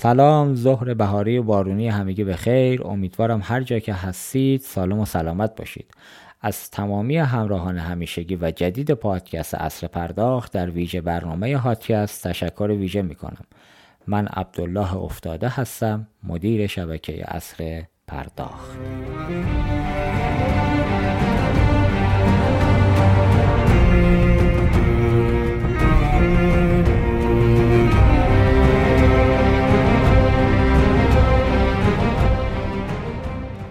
سلام ظهر بهاری و بارونی همگی به خیر. امیدوارم هر جا که هستید سالم و سلامت باشید. از تمامی همراهان همیشگی و جدید پادکست اصر پرداخت در ویژه برنامه هاتکست تشکر ویژه می کنم من عبدالله افتاده هستم مدیر شبکه اصر پرداخت.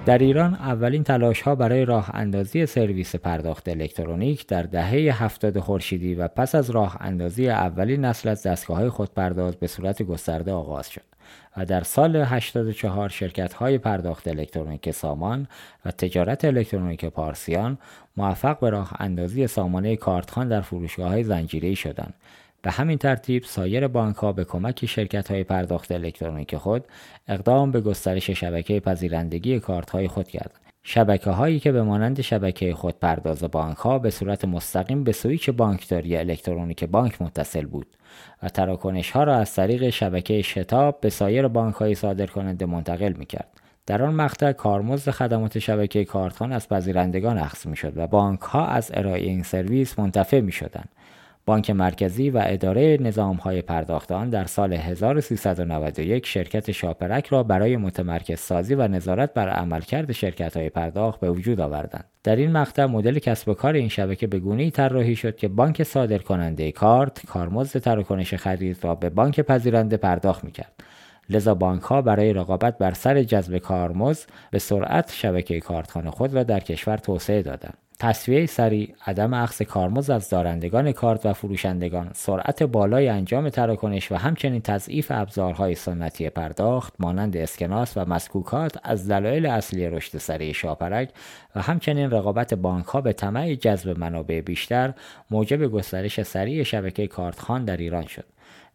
در ایران اولین تلاش ها برای راه اندازی سرویس پرداخت الکترونیک در دهه هفتاد خورشیدی و پس از راه اندازی اولین نسل از دستگاه های خودپرداز به صورت گسترده آغاز شد و در سال 84 شرکت های پرداخت الکترونیک سامان و تجارت الکترونیک پارسیان موفق به راه اندازی سامانه کارتخان در فروشگاه های زنجیری شدند. به همین ترتیب سایر بانک ها به کمک شرکت های پرداخت الکترونیک خود اقدام به گسترش شبکه پذیرندگی کارت های خود کردند. شبکه هایی که به مانند شبکه خود پرداز بانک ها به صورت مستقیم به سویچ بانکداری الکترونیک بانک متصل بود و تراکنش ها را از طریق شبکه شتاب به سایر بانک های صادر کننده منتقل می کرد. در آن مقطع کارمزد خدمات شبکه کارتخوان از پذیرندگان اخذ می شد و بانک ها از ارائه این سرویس منتفع می شدند. بانک مرکزی و اداره نظام های پرداخت آن در سال 1391 شرکت شاپرک را برای متمرکز سازی و نظارت بر عملکرد شرکت های پرداخت به وجود آوردند. در این مقطع مدل کسب و کار این شبکه به گونه‌ای طراحی شد که بانک صادر کننده کارت کارمزد تراکنش خرید را به بانک پذیرنده پرداخت می‌کرد. لذا بانک ها برای رقابت بر سر جذب کارمزد به سرعت شبکه کارتخانه خود را در کشور توسعه دادند. تصویه سریع، عدم اخذ کارمزد از دارندگان کارت و فروشندگان، سرعت بالای انجام تراکنش و همچنین تضعیف ابزارهای سنتی پرداخت مانند اسکناس و مسکوکات از دلایل اصلی رشد سریع شاپرک و همچنین رقابت بانک ها به طمع جذب منابع بیشتر موجب گسترش سریع شبکه کارتخان در ایران شد.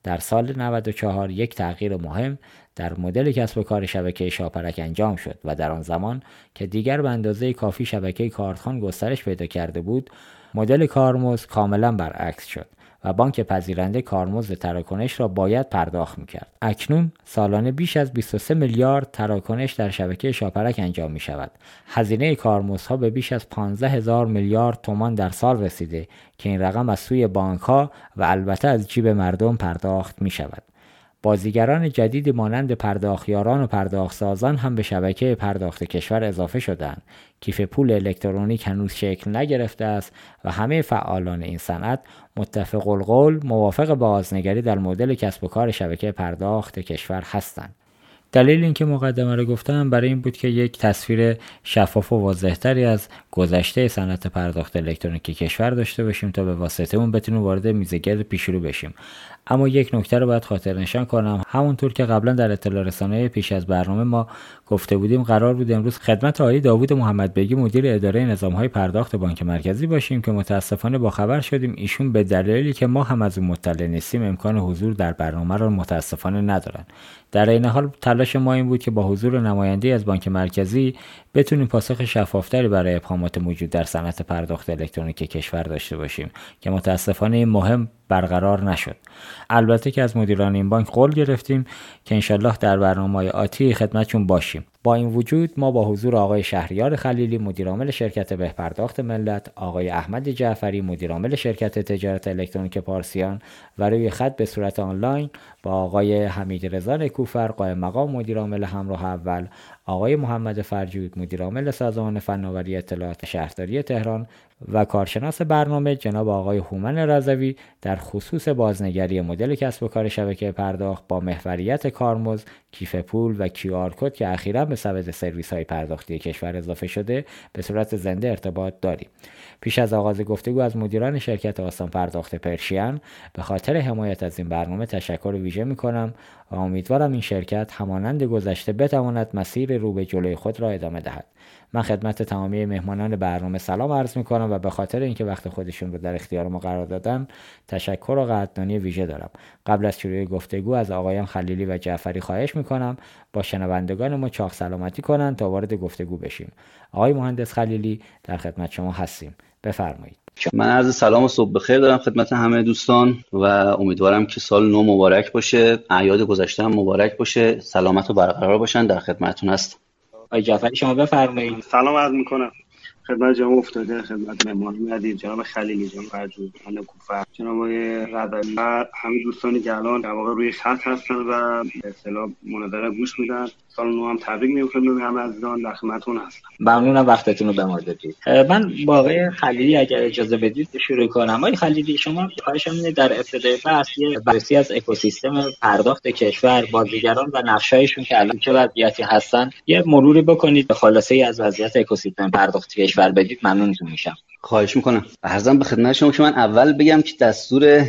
در سال 94 یک تغییر مهم در مدل کسب و کار شبکه شاپرک انجام شد و در آن زمان که دیگر به اندازه کافی شبکه کارتخان گسترش پیدا کرده بود مدل کارمزد کاملا برعکس شد و بانک پذیرنده کارمزد تراکنش را باید پرداخت می‌کرد. اکنون سالانه بیش از 23 میلیارد تراکنش در شبکه شاپرک انجام می شود. هزینه کارمزدها به بیش از 15 هزار میلیارد تومان در سال رسیده که این رقم از سوی بانک ها و البته از جیب مردم پرداخت می شود. بازیگران جدیدی مانند پرداختیاران و پرداختسازان هم به شبکه پرداخت کشور اضافه شدند. کیف پول الکترونیک هنوز شکل نگرفته است و همه فعالان این صنعت متفق القول موافق بازنگری در مدل کسب و کار شبکه پرداخت کشور هستند. دلیل اینکه مقدمه رو گفتم برای این بود که یک تصویر شفاف و واضحتری از گذشته صنعت پرداخت الکترونیکی کشور داشته باشیم تا به واسطه اون بتونیم وارد میزگرد پیشرو بشیم اما یک نکته رو باید خاطر نشان کنم. همونطور که قبلا در اطلاع رسانه پیش از برنامه ما گفته بودیم قرار بود امروز خدمت آقای داوود محمد بگی مدیر اداره نظام های پرداخت بانک مرکزی باشیم که متاسفانه با خبر شدیم. ایشون به دلیلی که ما هم از اون مطلع نیستیم امکان حضور در برنامه را متاسفانه ندارن. در این حال تلاش ما این بود که با حضور نماینده از بانک مرکزی بتونیم پاسخ شفافتری برای ابهامات موجود در صنعت پرداخت الکترونیک کشور داشته باشیم که متاسفانه این مهم برقرار نشد. البته که از مدیران این بانک قول گرفتیم که انشالله در برنامه آتی خدمتشون باشیم. با این وجود ما با حضور آقای شهریار خلیلی مدیرعامل شرکت بهپرداخت ملت آقای احمد جعفری مدیرعامل شرکت تجارت الکترونیک پارسیان و روی خط به صورت آنلاین با آقای حمید رضا کوفر قائم مقام مدیرعامل همراه اول آقای محمد فرجود مدیرعامل سازمان فناوری اطلاعات شهرداری تهران و کارشناس برنامه جناب آقای هومن رضوی در خصوص بازنگری مدل کسب و کار شبکه پرداخت با محوریت کارمز، کیف پول و کیو کد که اخیرا به سبد سرویس های پرداختی کشور اضافه شده به صورت زنده ارتباط داریم. پیش از آغاز گفتگو از مدیران شرکت آسان پرداخت پرشیان به خاطر حمایت از این برنامه تشکر ویژه می کنم و امیدوارم این شرکت همانند گذشته بتواند مسیر رو به جلوی خود را ادامه دهد. من خدمت تمامی مهمانان برنامه سلام عرض می کنم و به خاطر اینکه وقت خودشون رو در اختیار ما قرار دادن تشکر و قدردانی ویژه دارم. قبل از شروع گفتگو از آقایان خلیلی و جعفری خواهش می کنم با شنوندگان ما چاق سلامتی کنند تا وارد گفتگو بشیم. آقای مهندس خلیلی در خدمت شما هستیم. بفرمایید. من عرض سلام و صبح بخیر دارم خدمت همه دوستان و امیدوارم که سال نو مبارک باشه اعیاد گذشته هم مبارک باشه سلامت و برقرار باشن در خدمتتون هستم. آقای جعفری شما بفرمایید. سلام عرض می‌کنم. خدمت جناب افتاده خدمت مهمان ندید جناب خلیلی جناب فرجود خانم کوفر جناب و همه دوستانی که الان در واقع روی خط هستن و به اصطلاح مناظره گوش میدن. سال نو هم تبریک میگم خدمت همه عزیزان در خدمتتون هستم. ممنونم وقتتون رو به ما دادید. من با آقای خلیلی اگر اجازه بدید شروع کنم. آقای خلیلی شما خواهشم اینه در ابتدای بحث یه بررسی از اکوسیستم پرداخت کشور بازیگران و نقشهایشون که الان چه وضعیتی هستن یه مروری بکنید به خلاصه ای از وضعیت اکوسیستم پرداخت کشور بدید. ممنونتون میشم. خواهش می‌کنم. ارزم به خدمت شما که من اول بگم که دستور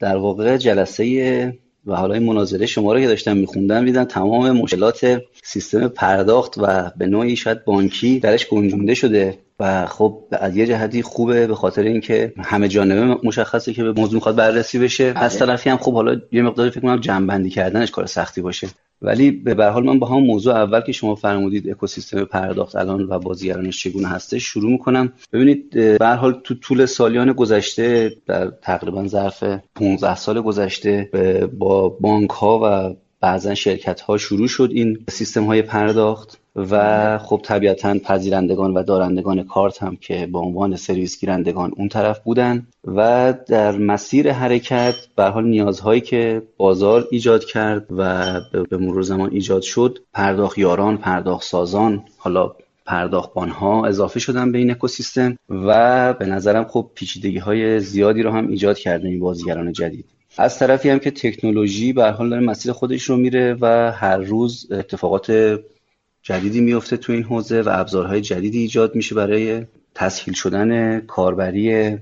در واقع جلسه و حالا این مناظره شما رو که داشتم میخوندم دیدم تمام مشکلات سیستم پرداخت و به نوعی شاید بانکی درش گنجونده شده و خب از یه جهتی خوبه به خاطر اینکه همه جانبه مشخصه که به موضوع می‌خواد بررسی بشه از. طرفی هم خب حالا یه مقداری فکر کنم جنبندی کردنش کار سختی باشه ولی به حال من با هم موضوع اول که شما فرمودید اکوسیستم پرداخت الان و بازیگرانش چگونه هستش شروع می‌کنم. ببینید به حال تو طول سالیان گذشته در تقریبا ظرف 15 سال گذشته با بانک ها و بعضا شرکت ها شروع شد این سیستم های پرداخت. و خب طبیعتا پذیرندگان و دارندگان کارت هم که به عنوان سرویس گیرندگان اون طرف بودن و در مسیر حرکت به حال نیازهایی که بازار ایجاد کرد و به مرور زمان ایجاد شد پرداخت یاران پرداخت سازان حالا پرداختبان ها اضافه شدن به این اکوسیستم و به نظرم خب پیچیدگی های زیادی رو هم ایجاد کرده این بازیگران جدید. از طرفی هم که تکنولوژی به حال داره مسیر خودش رو میره و هر روز اتفاقات جدیدی میفته تو این حوزه و ابزارهای جدیدی ایجاد میشه برای تسهیل شدن کاربری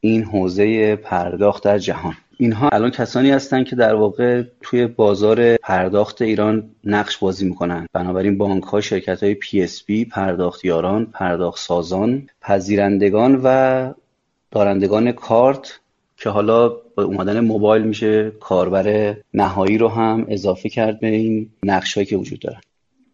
این حوزه پرداخت در جهان. اینها الان کسانی هستند که در واقع توی بازار پرداخت ایران نقش بازی می‌کنن. بنابراین بانک ها شرکت های پی اس بی پرداختیاران پرداخت سازان پذیرندگان و دارندگان کارت که حالا با اومدن موبایل میشه کاربر نهایی رو هم اضافه کرد به این نقش که وجود دارن.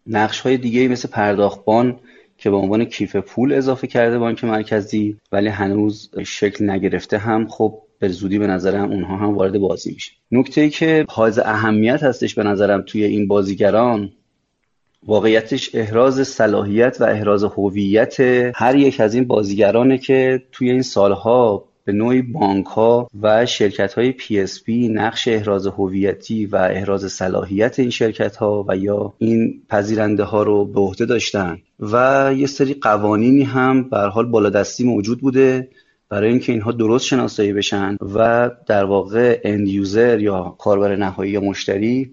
نقش های دیگه مثل پرداختبان که به عنوان کیف پول اضافه کرده بانک مرکزی ولی هنوز شکل نگرفته هم خب به زودی به نظرم اونها هم وارد بازی میشه. نکته ای که حائز اهمیت هستش به نظرم توی این بازیگران واقعیتش احراز صلاحیت و احراز هویت هر یک از این بازیگرانه که توی این سالها به نوعی بانک ها و شرکت های PSP نقش احراز هویتی و احراز صلاحیت این شرکت ها و یا این پذیرنده ها رو به عهده داشتن. و یه سری قوانینی هم به حال بالادستی موجود بوده برای اینکه اینها درست شناسایی بشن و در واقع end user یا کاربر نهایی یا مشتری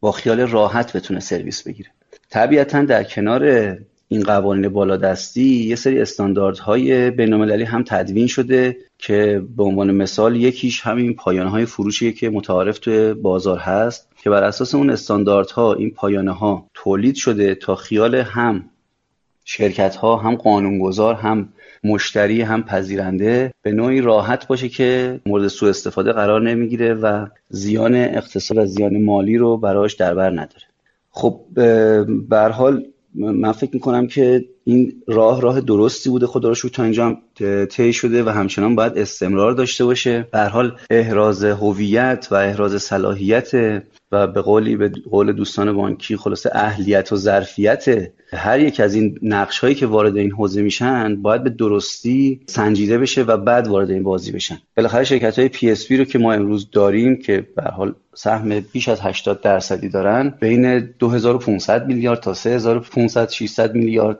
با خیال راحت بتونه سرویس بگیره. طبیعتا در کنار این قوانین بالادستی یه سری استانداردهای بینالمللی هم تدوین شده که به عنوان مثال یکیش همین پایانه های فروشیه که متعارف توی بازار هست که بر اساس اون استانداردها این پایانه ها تولید شده تا خیال هم شرکت ها هم قانونگذار هم مشتری هم پذیرنده به نوعی راحت باشه که مورد سوء استفاده قرار نمی‌گیره و زیان اقتصاد و زیان مالی رو براش در بر نداره. خب به حال من فکر می‌کنم که این راه راه درستی بوده خدا رو تا اینجا طی شده و همچنان باید استمرار داشته باشه. به حال احراز هویت و احراز صلاحیت و به قولی به قول دوستان بانکی خلاصه اهلیت و ظرفیت هر یک از این نقش هایی که وارد این حوزه میشن باید به درستی سنجیده بشه و بعد وارد این بازی بشن. بالاخره شرکت های پی اس رو که ما امروز داریم که به حال سهم بیش از 80 درصدی دارن بین 2500 میلیارد تا 3500 600 میلیارد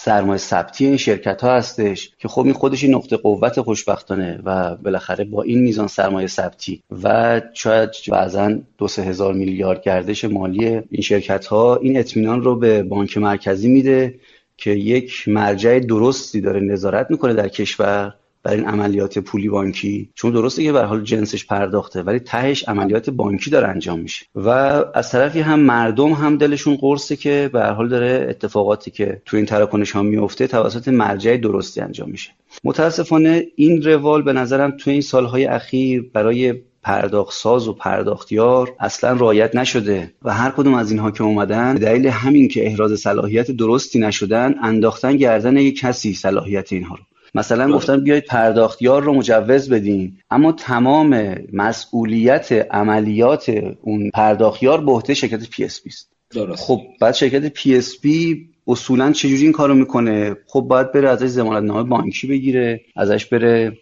سرمایه ثبتی این شرکت ها هستش که خب این خودش این نقطه قوت خوشبختانه و بالاخره با این میزان سرمایه ثبتی و شاید بعضا دو سه هزار میلیارد گردش مالی این شرکت ها این اطمینان رو به بانک مرکزی میده که یک مرجع درستی داره نظارت می‌کنه در کشور برای این عملیات پولی بانکی. چون درسته که به حال جنسش پرداخته ولی تهش عملیات بانکی داره انجام میشه. و از طرفی هم مردم هم دلشون قرصه که به حال داره اتفاقاتی که تو این تراکنش ها میفته توسط مرجع درستی انجام میشه. متاسفانه این روال به نظرم تو این سالهای اخیر برای پرداخت ساز و پرداختیار اصلا رعایت نشده و هر کدوم از اینها که اومدن به دلیل همین که احراز صلاحیت درستی نشدن انداختن گردن یک کسی صلاحیت اینها رو. مثلا گفتن بیاید پرداختیار رو مجوز بدین. اما تمام مسئولیت عملیات اون پرداختیار به عهده شرکت PSP است. درست. خب بعد شرکت PSP اصولا چجوری این کارو می‌کنه؟ خب باید بره ازش ضمانت نامه بانکی بگیره ازش بره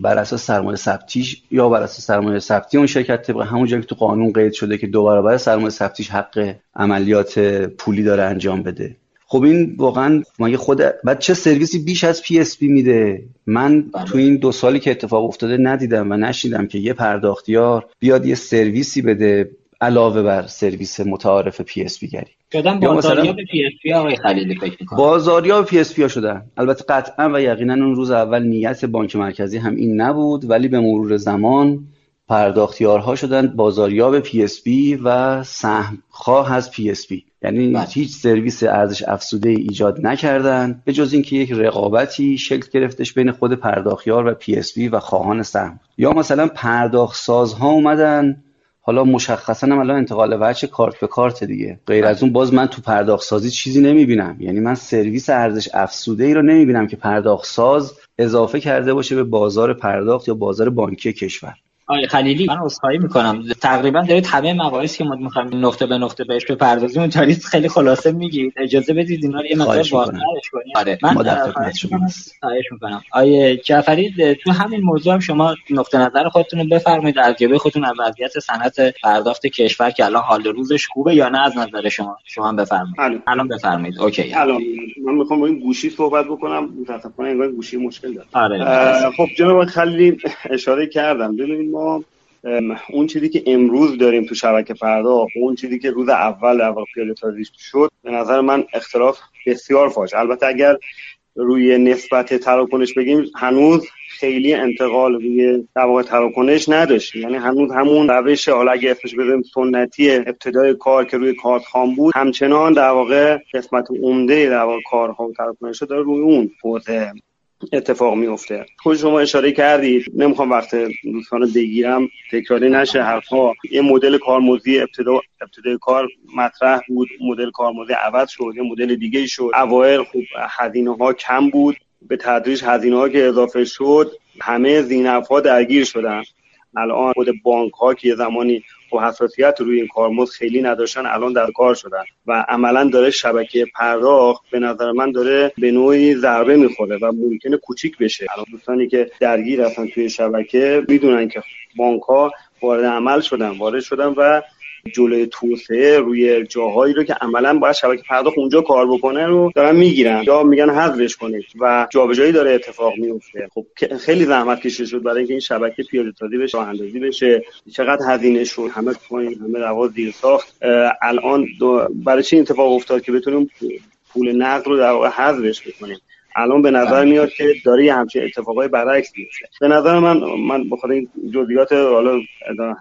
بر اساس سرمایه ثبتیش یا بر اساس سرمایه ثبتی اون شرکت طبق همون که تو قانون قید شده که دو برابر سرمایه ثبتیش حق عملیات پولی داره انجام بده. خب این واقعا مگه خود بعد چه سرویسی بیش از PSP میده؟ من بله. تو این دو سالی که اتفاق افتاده ندیدم و نشیدم که یه پرداختیار بیاد یه سرویسی بده علاوه بر سرویس متعارف PSP گری. شدن بازاریاب PSP آقای خلیلی فکر می‌کنم بازاریاب PSP ها شدن. البته قطعا و یقینا اون روز اول نیت بانک مرکزی هم این نبود ولی به مرور زمان پرداختیارها شدن بازاریاب PSP و سهم خواه از PSP یعنی بله. هیچ سرویس ارزش افزوده ایجاد نکردن به جز اینکه یک رقابتی شکل گرفتش بین خود پرداختیار و PSP و خواهان سهم یا مثلا پرداخت سازها اومدن حالا مشخصا هم الان انتقال وجه کارت به کارت دیگه. غیر از اون باز من تو پرداخت سازی چیزی نمی‌بینم. یعنی من سرویس ارزش افزوده ای رو نمی‌بینم که پرداخت ساز اضافه کرده باشه به بازار پرداخت یا بازار بانکی کشور. آقای خلیلی. من عذرخواهی می‌کنم. تقریبا دارید همه مباحثی که ما می‌خوایم نقطه به نقطه بهش بپردازیم اون تاریخ خیلی خلاصه میگید اجازه بدید اینا رو یه مقدار واضحش کنیم. آره من خواهش می‌کنم. آیه جعفری تو همین موضوع هم شما نقطه نظر خودتون رو بفرمایید ارزیابی خودتون از وضعیت صنعت پرداخت کشور که الان حال روزش خوبه یا نه از نظر شما؟ شما هم بفرمایید. الان بفرمایید. اوکی. الان من می‌خوام با این گوشی صحبت بکنم. متاسفانه انگار گوشی مشکل داره. آره. خب جناب خلیلی اشاره کردم. ببینید اون چیزی که امروز داریم تو شبکه پرداخت اون چیزی که روز اول در واقع پیاده شد به نظر من اختلاف بسیار فاش. البته اگر روی نسبت تراکنش بگیم هنوز خیلی انتقال روی در واقع تراکنش نداشت یعنی هنوز همون روش حالا اگه اسمش بذاریم سنتی ابتدای کار که روی کارت خام بود همچنان در واقع قسمت عمده در واقع کارها و تراکنش داره روی اون حوزه اتفاق میفته خود شما اشاره کردید نمی‌خوام وقت دوستان بگیرم تکراری نشه حرفها. یه مدل کارمزدی ابتدا ابتدای کار مطرح بود مدل کارمزدی عوض شد یه مدل دیگه شد. اوایل خوب هزینه ها کم بود به تدریج هزینه ها که اضافه شد همه زینف ها درگیر شدن. الان خود بانک ها که یه زمانی و حساسیت روی این کارمزد خیلی نداشتن الان در کار شدن و عملا داره شبکه پرداخت به نظر من داره به نوعی ضربه می‌خوره و ممکنه کوچیک بشه. الان دوستانی که درگیر هستن توی شبکه می‌دونن که بانک ها وارد عمل شدن وارد شدن و جلوی توسعه روی جاهایی رو که عملا باید شبکه پرداخت اونجا کار بکنه رو دارن می‌گیرن. یا میگن حذفش کنید و جابجایی داره اتفاق میفته خب خیلی زحمت کشیده شد برای اینکه این شبکه پیاده سازی بشه راه اندازی بشه. چقدر هزینه شد همه پایین همه رواز زیر ساخت. الان برای چی اتفاق افتاد که بتونیم پول نقد رو در واقع حذفش بکنیم؟ الان به نظر بله. میاد که داره یه همچین اتفاقای برعکس میفته به نظر من من بخاطر این جزئیات حالا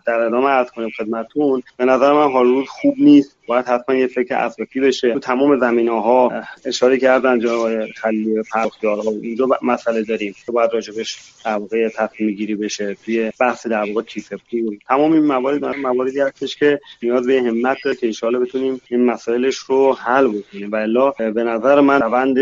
در ادامه عرض کنیم خدمتتون به نظر من حال روز خوب نیست باید حتما یه فکر اساسی بشه. تو تمام زمینه ها اشاره کردن جناب خلیل پرداختیارها اونجا مسئله داریم. که باید راجبش در واقع تصمیم گیری بشه. توی بحث در واقع پول تمام این موارد مواردی هستش که نیاز به همت داره که ان بتونیم این مسائلش رو حل بکنیم. و الا به نظر من روند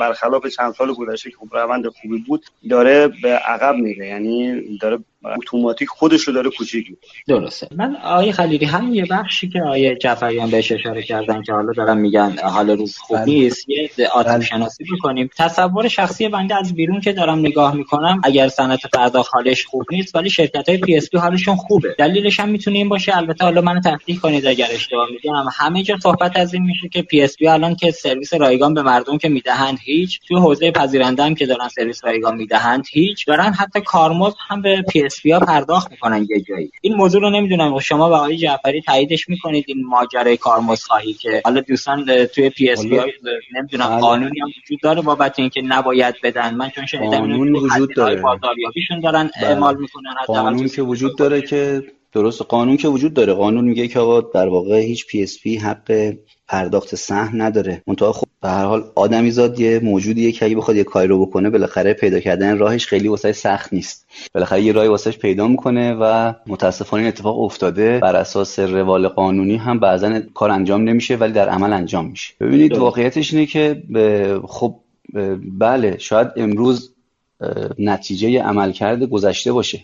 برخلاف چند سال گذشته که خب روند خوبی بود داره به عقب میره. یعنی داره اتوماتیک خودش رو داره کوچیک درسته. من آقای خلیلی هم یه بخشی که آقای جعفریان بهش اشاره کردن که حالا دارن میگن حال روز خوب بله. نیست یه آسیب بله. شناسی بکنیم تصور شخصی بنده از بیرون که دارم نگاه می‌کنم اگر صنعت پرداخت حالش خوب نیست ولی شرکت های PSP حالشون خوبه. دلیلش هم می‌تونه این باشه. البته حالا منو تصدیق کنید اگر اشتباه میگم. همه جا صحبت از این میشه که PSP الان که سرویس رایگان به مردم که می‌دهند هیچ تو حوزه پذیرنده هم که دارن سرویس رایگان می‌دهند هیچ دارن حتی کارمزد هم به PSP پرداخت می‌کنن یه جایی. این موضوع رو نمی‌دونم. شما و آقای جعفری تاییدش می‌کنید این ماجرای کارمزدخواهی که حالا دوستان توی PSP نمی‌دونم بله. قانونی هم وجود داره بابت اینکه نباید بدن. من چون شنیدم قانون وجود داره. بازاریابیشون دارن بله. اعمال می‌کنن قانون که وجود داره که درست. قانون که وجود داره. قانون میگه که آقا در واقع هیچ PSP حق پرداخت سهم نداره. منتها خب به هر حال آدمی زاد یه موجودیه که اگه بخواد یه کاری رو بکنه بالاخره پیدا کردن راهش خیلی واسه سخت نیست. بالاخره یه راهی واسش پیدا می‌کنه و متاسفانه این اتفاق افتاده. بر اساس روال قانونی هم بعضا کار انجام نمیشه ولی در عمل انجام میشه. ببینید واقعیتش اینه که خب بله شاید امروز نتیجه عملکرد گذشته باشه.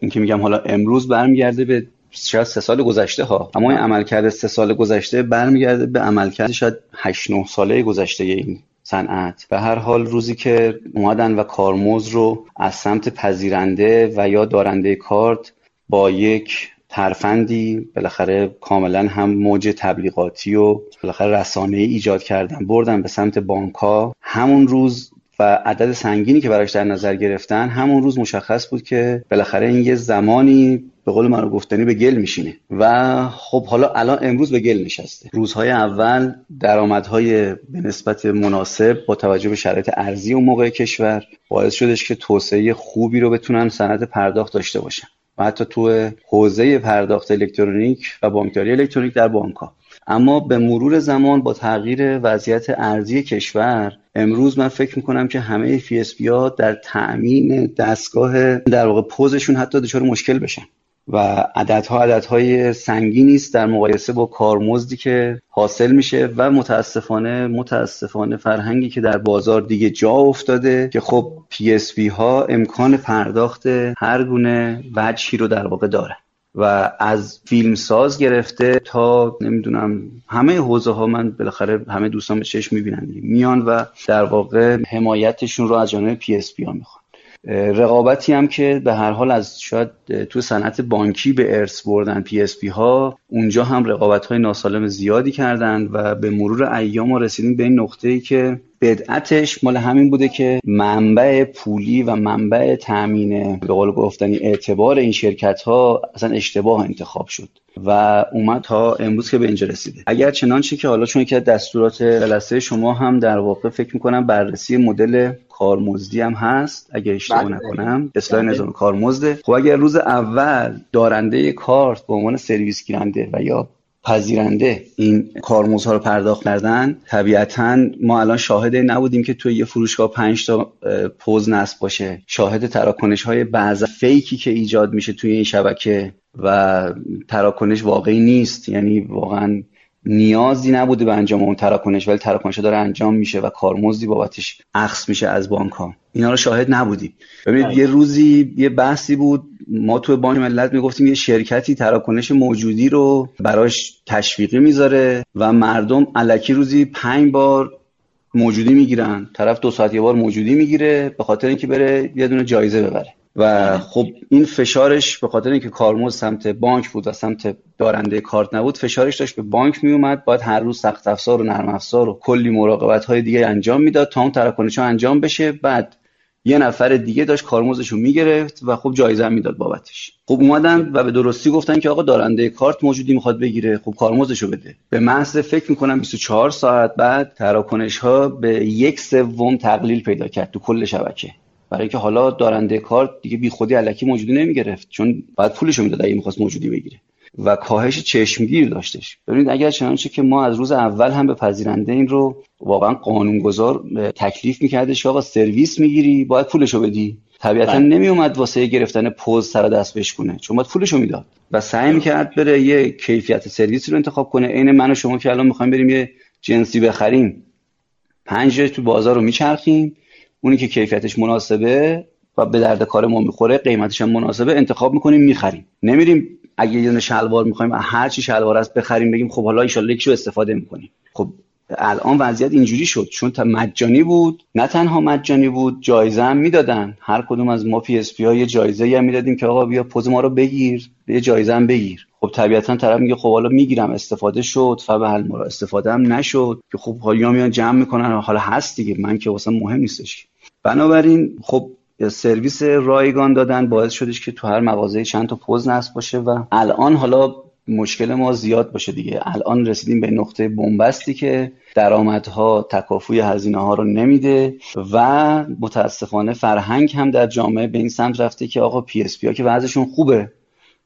این که میگم حالا امروز برمیگرده به شاید سه سال گذشته ها. اما این عملکرد سه سال گذشته برمیگرده به عملکرد شاید 8 9 ساله گذشته این صنعت. به هر حال روزی که اومدن و کارمز رو از سمت پذیرنده و یا دارنده کارت با یک ترفندی بالاخره کاملا هم موج تبلیغاتی و بالاخره رسانه ای ایجاد کردن بردن به سمت بانک ها همون روز و عدد سنگینی که براش در نظر گرفتن همون روز مشخص بود که بالاخره این یه زمانی به قول من گفتنی به گل میشینه. و خب حالا الان امروز به گل نشسته. روزهای اول درآمدهای به نسبت مناسب با توجه به شرایط ارزی و موقع کشور باعث شدش که توسعه خوبی رو بتونن سند پرداخت داشته باشن. و حتی تو حوزه پرداخت الکترونیک و بانکداری الکترونیک در بانک ها. اما به مرور زمان با تغییر وضعیت ارزی کشور امروز من فکر می‌کنم که همه PSP ها در تأمین دستگاه در واقع پوزشون حتی دچار مشکل بشن. و عددها عددهای سنگینی است در مقایسه با کارمزدی که حاصل میشه و متاسفانه متاسفانه فرهنگی که در بازار دیگه جا افتاده که خب PSP ها امکان پرداخت هر گونه وجهی رو در واقع داره و از فیلم ساز گرفته تا نمی‌دونم همه حوزه ها من بالاخره همه دوستان به چشم می‌بینن میان و در واقع حمایتشون رو از جانب PSP ها می‌خوان. رقابتی هم که به هر حال از شاید تو صنعت بانکی به ارث بردن PSP ها اونجا هم رقابت های ناسالم زیادی کردن و به مرور ایام رسیدیم به این نقطه ای که بدعتش مال همین بوده که منبع پولی و منبع تامین به قول گفتنی اعتبار این شرکت ها اصلا اشتباه انتخاب شد و اومد تا امروز که به اینجا رسیده. اگر چنانچه که حالا چون که دستورات جلسه شما هم در واقع فکر می‌کنم بررسی مدل کارمزدی هم هست اگر اشتباه بله. نکنم اصلاح بله. نظام کارمزده خب اگر روز اول دارنده کارت به عنوان سرویس گیرنده و یا پذیرنده این کارمزدها رو پرداخت کردن طبیعتا ما الان شاهد نبودیم که توی یه فروشگاه پنج تا پوز نصب باشه شاهد تراکنش های بعض فیکی که ایجاد میشه توی این شبکه و تراکنش واقعی نیست یعنی واقعا نیازی نبوده به انجام اون تراکنش ولی تراکنش داره انجام میشه و کارمزدی بابتش اخص میشه از بانک ها. اینا رو شاهد نبودیم. ببینید بله. یه روزی یه بحثی بود. ما تو بانک ملت می‌گفتیم یه شرکتی تراکنش موجودی رو براش تشویقی می‌ذاره و مردم علکی روزی پنج بار موجودی می‌گیرن. طرف دو ساعت یه بار موجودی می‌گیره به خاطر اینکه بره یه دونه جایزه ببره. و خب این فشارش به خاطر اینکه کارمز سمت بانک بود و سمت دارنده کارت نبود فشارش داشت به بانک می اومد باید هر روز سخت افزار و نرم افزار و کلی مراقبت های دیگه انجام می‌داد تا اون تراکنش انجام بشه. بعد یه نفر دیگه داشت کارمزدش رو می‌گرفت و خب جایزه می‌داد بابتش. خب اومدن و به درستی گفتن که آقا دارنده کارت موجودی می‌خواد بگیره خب کارمزدش رو بده. به محض فکر می‌کنم 24 ساعت بعد تراکنش ها به یک سوم تقلیل پیدا کرد تو کل شبکه. برای اینکه حالا دارنده کارت دیگه بی خودی علکی موجودی نمی‌گرفت. چون بعد پولش می‌داد اگه می‌خواست موجودی بگیره. و کاهش چشمگیر داشتش. ببینید اگر چنانچه که ما از روز اول هم به پذیرنده این رو واقعا قانونگذار تکلیف میکردش که آقا سرویس می‌گیری باید پولشو بدی. طبیعتا بله. نمی اومد واسه گرفتن پوز سر دست بش کنه چون باید پولشو می‌داد. و سعی می‌کرد بره یه کیفیت سرویس رو انتخاب کنه. عین من و شما که الان می‌خوایم بریم یه جنسی بخریم. پنج تو بازار رو میچرخیم. اونی که کیفیتش مناسبه و به درد کار ما می‌خوره قیمتش هم مناسبه انتخاب می‌کنیم می‌خریم. نمیریم اگه یه دونه شلوار می‌خوایم هر چی شلوار است بخریم بگیم خب حالا ان یکیشو استفاده می‌کنیم. خب الان وضعیت اینجوری شد چون تا مجانی بود نه تنها مجانی بود جایزه هم می‌دادن. هر کدوم از ما PSP ها یه جایزه هم می‌دادیم که آقا بیا پوز ما رو بگیر یه جایزه هم بگیر. خب طبیعتا طرف میگه خب حالا می‌گیرم استفاده شد فبها المراد استفاده هم نشد. که خب حالا میان جمع می‌کنن حالا هست دیگه من که واسه مهم نیستش بنابراین خب سرویس رایگان دادن باعث شدش که تو هر مغازه چند تا پوز نصب باشه و الان حالا مشکل ما زیاد باشه دیگه. الان رسیدیم به نقطه بنبستی که درآمدها تکافوی هزینه ها رو نمیده و متاسفانه فرهنگ هم در جامعه به این سمت رفته که آقا PSP ها که وضعشون خوبه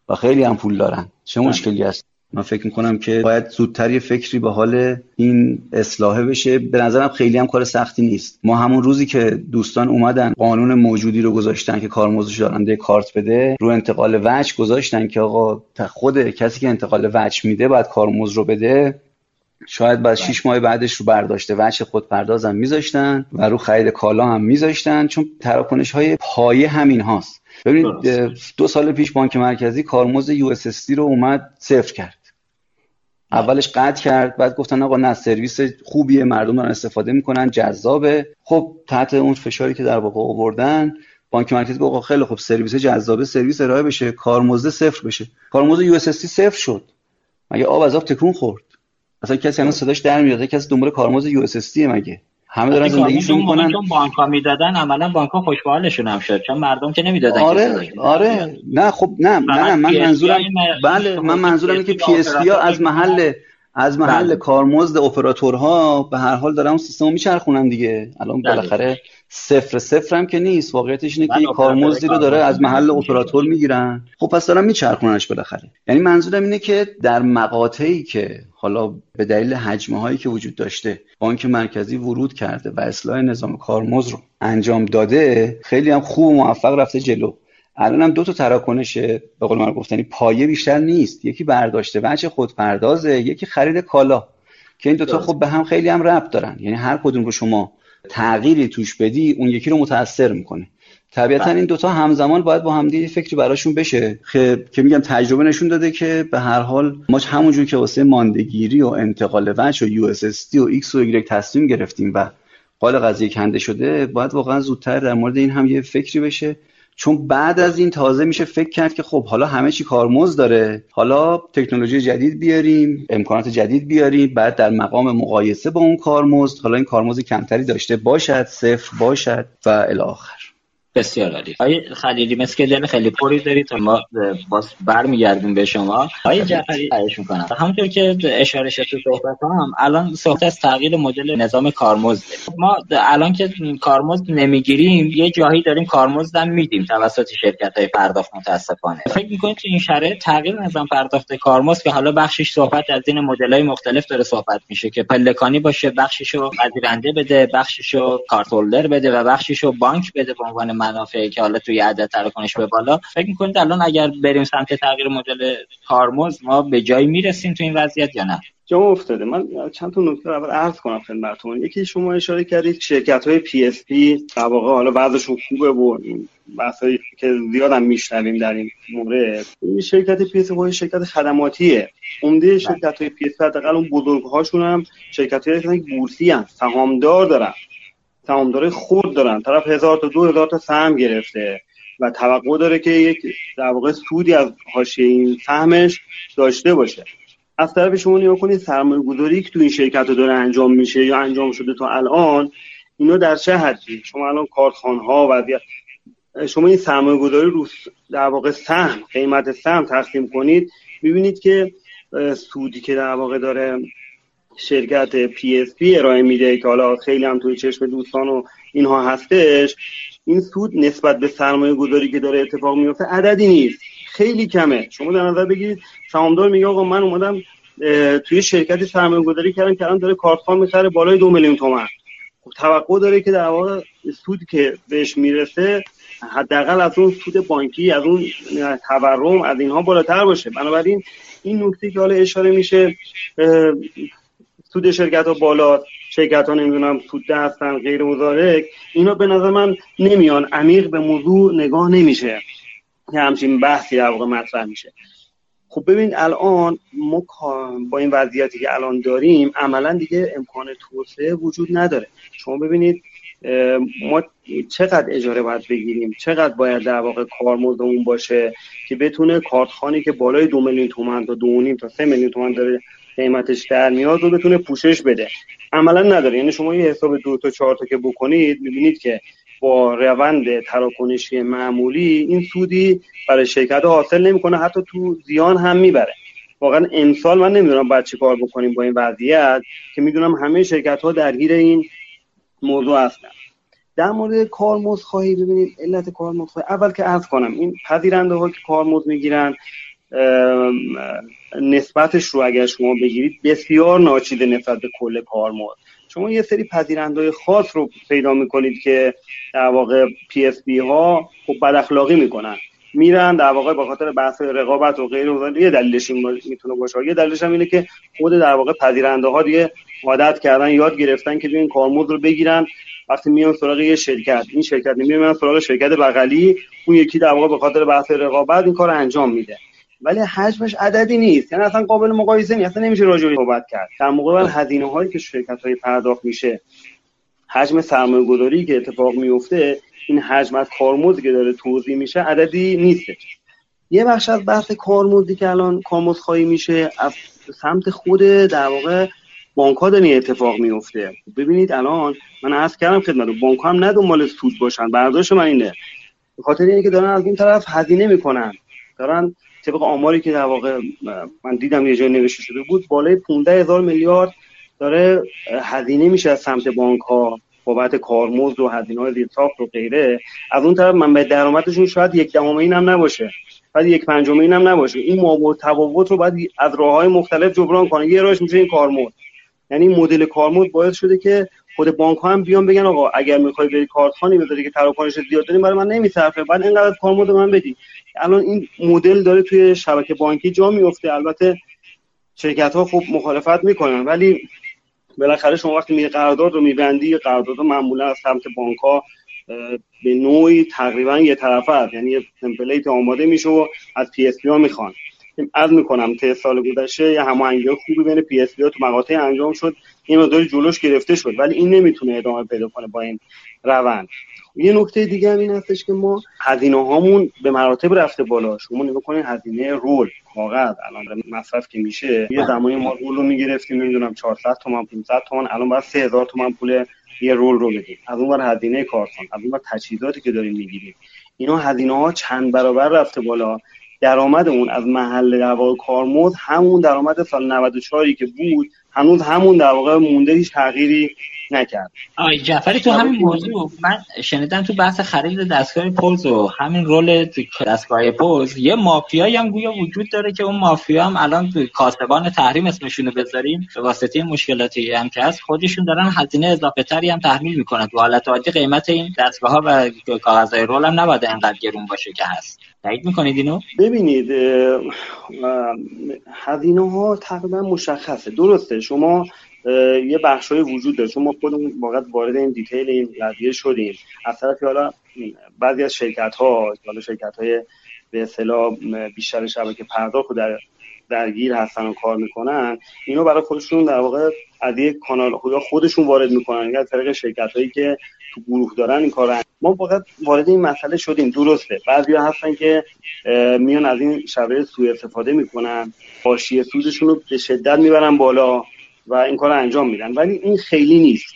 و خیلی هم پول دارن. چه بله. مشکلی هست من فکر می‌کنم که باید زودتر یه فکری به حال این اصلاحه بشه. به نظرم خیلی هم کار سختی نیست. ما همون روزی که دوستان اومدن قانون موجودی رو گذاشتن که کارمزدش دارنده کارت بده رو انتقال وجه گذاشتن که آقا خود کسی که انتقال وجه میده باید کارمزد رو بده. شاید بعد 6 ماه بعدش رو برداشته وجه خود پردازم میذاشتن و رو خرید کالا هم میذاشتن. چون تراکنش های پایه همین هاست. ببینید دو سال پیش بانک مرکزی کارمز یو رو اومد صفر کرد. اولش قطع کرد بعد گفتن آقا نه سرویس خوبیه مردم دارن استفاده می‌کنن جذابه. خب تحت اون فشاری که در واقع آوردن بانک مرکزی گفت خیلی خوب سرویس جذابه سرویس ارائه بشه کارمزد صفر بشه. کارمزد USSD صفر شد. مگه آب از آب تکون خورد؟ اصلا کسی الان صداش در میاد کسی دنبال کارمزد USSD مگه؟ همه دارن زندگیشون می‌کنن. چون بانک ها می‌دادن عملا بانک ها خوشحالشون هم شد چون مردم که نمی‌دادن آره آره. نه خب نه نه من منظورم بله من منظورم اینه که PSP از محل از محل بله. کارمزد اپراتورها به هر حال دارن اون سیستم میچرخونن دیگه. الان بله. بالاخره صفر صفر هم که نیست. واقعیتش اینه که بله، کارمزدی رو داره از محل اپراتور می‌گیرن. خب پس دارن میچرخوننش بالاخره. یعنی منظورم اینه که در مقاطعی که حالا به دلیل حجمه هایی که وجود داشته بانک مرکزی ورود کرده و اصلاح نظام کارمزد رو انجام داده خیلی هم خوب و موفق رفته جلو. الان هم دو تا تراکنش به قول من گفتنی پایه بیشتر نیست. یکی برداشته وجه خودپردازه یکی خرید کالا. که این دوتا خب به هم خیلی هم ربط دارن. یعنی هر کدوم رو شما تغییری توش بدی اون یکی رو متاثر می‌کنه. طبیعتا بله. این دوتا همزمان باید با همدیگه فکری براشون بشه. که میگم تجربه نشون داده که به هر حال ما همونجور که واسه مانده‌گیری و انتقال وجه و USSD و ایکس و ایگرگ تصمیم گرفتیم و قال قضیه کنده شده باید واقعا زودتر در مورد این هم یه فکری بشه. چون بعد از این تازه میشه فکر کرد که خب حالا همه چی کارمزد داره. حالا تکنولوژی جدید بیاریم امکانات جدید بیاریم بعد در مقام مقایسه با اون کارمزد حالا این کارمزد کمتری داشته باشد صفر باشد و الی آخر. بسیار عالی. آقای خلیلی مسکلین خیلی پری دارید تا ما باز برمیگردیم به شما. آقای جعفری خواهش می‌کنم. همونطور که اشاره شد تو صحبت هم الان صحبت از تغییر مدل نظام کارمزد. ما الان که کارمزد نمی‌گیریم یه جاهایی داریم کارمزد هم میدیم توسط شرکت های پرداخت متاسفانه. فکر می‌کنید که این شرایط تغییر نظام پرداخت کارمزد که حالا بخشش صحبت از این مدل های مختلف داره صحبت میشه که پلکانی باشه بخششو پذیرنده بده بخششو کارت بده و بخششو بانک بده به عنوان منافعی که حالا توی عدد تراکنش به بالا فکر می‌کنید الان اگر بریم سمت تغییر مدل کارمزد ما به جایی می‌رسیم تو این وضعیت یا نه؟ جا افتاده. من چند تا نکته اول عرض کنم خدمتتون. یکی شما اشاره کردید شرکت های PSP در واقع حالا بعضشون خوبه و بحثایی که زیاد هم میشنویم در این مورد. این شرکت PSP شرکت خدماتیه. عمده شرکت های PSP حداقل اون بزرگ هاشون هم شرکت های بورسی هم سهامدار دارن. سهامدارای خود دارن. طرف هزار تا دو هزار تا سهم گرفته و توقع داره که یک در واقع سودی از حاشیه این سهمش داشته باشه. از طرف شما نگاه کنید سرمایه گذاری که تو این شرکت رو داره انجام میشه یا انجام شده تا الان اینا در چه حدی؟ شما الان کارخانه ها و شما این سرمایه گذاری رو در واقع سهم قیمت سهم تقسیم کنید می‌بینید که سودی که در واقع داره شرکت PSP ارائه میده که حالا خیلی هم توی چشم دوستان و اینها هستش. این سود نسبت به سرمایه گذاری که داره اتفاق میفته عددی نیست. خیلی کمه. شما در نظر بگیرید سهامدار میگه آقا من اومدم توی شرکتی سرمایه گذاری کردم که الان داره کارتخوان می‌خره بالای دو میلیون تومن خب توقع داره که در واقع سودی که بهش می‌رسه حداقل از اون سود بانکی از اون تورم از اینها بالاتر باشه. بنابراین این نکته که حالا اشاره میشه سود شرکت ها بالا شرکت ها نمی‌دونم سود هستن غیر مزارک اینا به نظر من نمیان. عمیق به موضوع نگاه نمیشه. که همچین بحثی در واقع مطرح میشه. خب ببین الان ما با این وضعیتی که الان داریم عملا دیگه امکان توسعه وجود نداره. شما ببینید ما چقدر اجاره باید بگیریم؟ چقدر باید در واقع کارمزدمون باشه که بتونه کارتخانی که بالای دو میلیون تومن تا دو تا سه میلیون تومن داره قیمتش در میاد رو بتونه پوشش بده. عملا نداره. یعنی شما یه حساب دو تا چهار تا که بکنید می‌بینید که با روند تراکنشی معمولی این سودی برای شرکت حاصل نمی‌کنه. حتی تو زیان هم می‌بره. واقعا امسال من نمی‌دونم باید چی کار بکنیم با این وضعیت که می‌دونم همه شرکت ها درگیر این موضوع هستن. در مورد کارمزد خواهی ببینید علت کارمزد خواهی. اول که عرض کنم این پذیرنده ها که کارمزد می‌گیرن نسبتش رو اگر شما بگیرید بسیار ناچیده نسبت به کل کارمزد شما یه سری پذیرنده خاص رو پیدا می‌کنید که در واقع پی اس بی ها خب بد اخلاقی می‌کنن. میرن در واقع به خاطر بحث رقابت و غیر یه دلیلش این می‌تونه باشه. یه دلیلش هم اینه که خود در واقع پذیرنده ها دیگه عادت کردن یاد گرفتن که این کارمزد رو بگیرن. وقتی میان سراغ یه شرکت این شرکت نمیان سراغ شرکت بغلی اون یکی در واقع به خاطر بحث رقابت این کار انجام میده. ولی حجمش عددی نیست. یعنی اصلا قابل مقایسه نیست. اصلا نمیشه راجع صحبت کرد. در مقابل هزینه هایی که شرکت های پرداخت میشه حجم سرمایه گذاری که اتفاق میفته این حجم از کارمزدی که داره توضیح میشه عددی نیست. یه بخش از بحث کارمزدی که الان کارمزد خواهی میشه از سمت خود در واقع بانک ها داره اتفاق میفته. ببینید الان من عرض کردم خدمت بانک ها هم نه دنبال سود باشن برداشت من اینه. به خاطر اینه که دارن از این طرف هزینه می‌کنن. دارن طبق آماری که در واقع من دیدم یه جای نوشته شده بود بالای 15 هزار میلیارد داره هزینه میشه از سمت بانک ها بابت کارمزد و هزینه های زیرساخت و غیره. از اون طرف منبع درآمدشون شاید یک دهم این هم نباشه بعد یک پنجم این هم نباشه. این مابو تفاوت رو باید از راه های مختلف جبران کنه. یه راهش میشه این کارمزد. یعنی مدل کارمزد باعث شده که خود بانک ها هم بیان بگن آقا اگر می‌خوای بری کارتخانی بذاری که تراکنش زیاد داریم برای من نمیصرفه بعد اینقدر کارمزد من بدی الان این مدل داره توی شبکه بانکی جا میفته البته شرکت ها خوب مخالفت می‌کنن ولی بالاخره شما وقتی می قرارداد رو میبندی قرارداد معمولا از سمت بانک ها به نوعی تقریبا یه طرفه هست یعنی یه template آماده میشه و از PSP ها می‌خوان. عرض می‌کنم طی سال گذشته یه هماهنگی خوبی بین PSP ها تو مقاطع انجام شد. این مقداری جلوش گرفته شد ولی این نمی‌تونه ادامه پیدا کنه با این روند. یه نکته دیگه هم این هستش که ما هزینه هامون به مراتب رفته بالا شما نگاه کنید هزینه رول کاغذ الان مصرف که میشه یه زمانی ما رول رو می‌گرفتیم نمی‌دونم 400 تومن 500 تومن الان باید 3000 تومن پول یه رول رو بدیم. از اون ور هزینه کارتون از اون ور تجهیزاتی که داریم می‌گیریم. اینا هزینه ها چند برابر رفته بالا. درآمدمون از محل در واقع کارمزد همون درآمد سال 94 که بود هنوز همون در واقع مونده هیچ تغییری نکرد. آی جعفری تو همین موضوع من شنیدم تو بحث خرید دستگاه پولز و همین رول دستگاه پولز یه مافیایی هم گویا وجود داره که اون مافیا هم الان کاسبان تحریم اسمشون رو بذاریم. به واسطه مشکلاتی هم که هست خودشون دارن هزینه اضافه تری هم تحمیل می‌کنن. تو حالت عادی قیمت این دستگاه ها و کاغذهای رول هم نباید انقدر گرون باشه که هست. تایید می‌کنید اینو؟ ببینید هزینه ها تقریبا مشخصه. درسته شما یه بخشای وجود داره. چون ما خودمون واقعا وارد این دیتیل این قضیه شدیم. از طرفی حالا بعضی از شرکت ها حالا شرکت های به اصطلاح بیشتر شبکه پرداخت در درگیر هستن و کار می‌کنن اینو برای خودشون در واقع از یک کانال خودشون وارد می‌کنن. یا طریق شرکت هایی که تو گروه دارن این کار ما فقط وارد این مسئله شدیم. درسته. بعضی هستن که میان از این شبکه سوء استفاده می‌کنن. حاشیه سودشون رو به شدت می‌برن بالا. و این کار انجام میدن. ولی این خیلی نیست.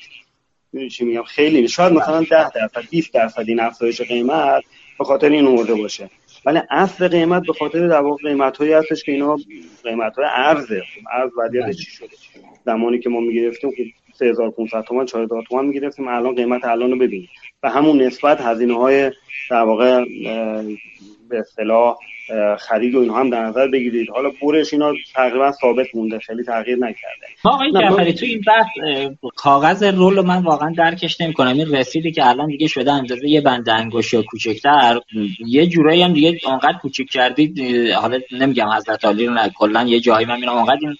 می‌دونی چی میگم؟ خیلی نیست. شاید مثلا 10 درصد 20 درصد این افزایش قیمت به خاطر این اومده باشه. ولی اصل قیمت به خاطر در واقع قیمت هایی هستش که اینا قیمت های ارزه ارز وضعیت چی شده؟ زمانی که ما می‌گرفتیم که 3500 تومان 4000 تومان می‌گرفتیم. الان قیمت الان رو ببینید و همون نسبت هزینه های در واقع به اصطلاح خرید و اینها هم در نظر بگیرید. حالا برش اینا تقریبا ثابت مونده خیلی تغییر نکرده. آقای جعفری تو این بحث کاغذ رول من واقعا درکش نمی‌کنم. این رسیدی که الان دیگه شده اندازه یه بند انگشت یا کوچکتر. یه جورایی هم دیگه اونقدر کوچیک کردید حالا نمیگم حضرت علی رو کلا یه جایی من می‌بینم. اونقدر این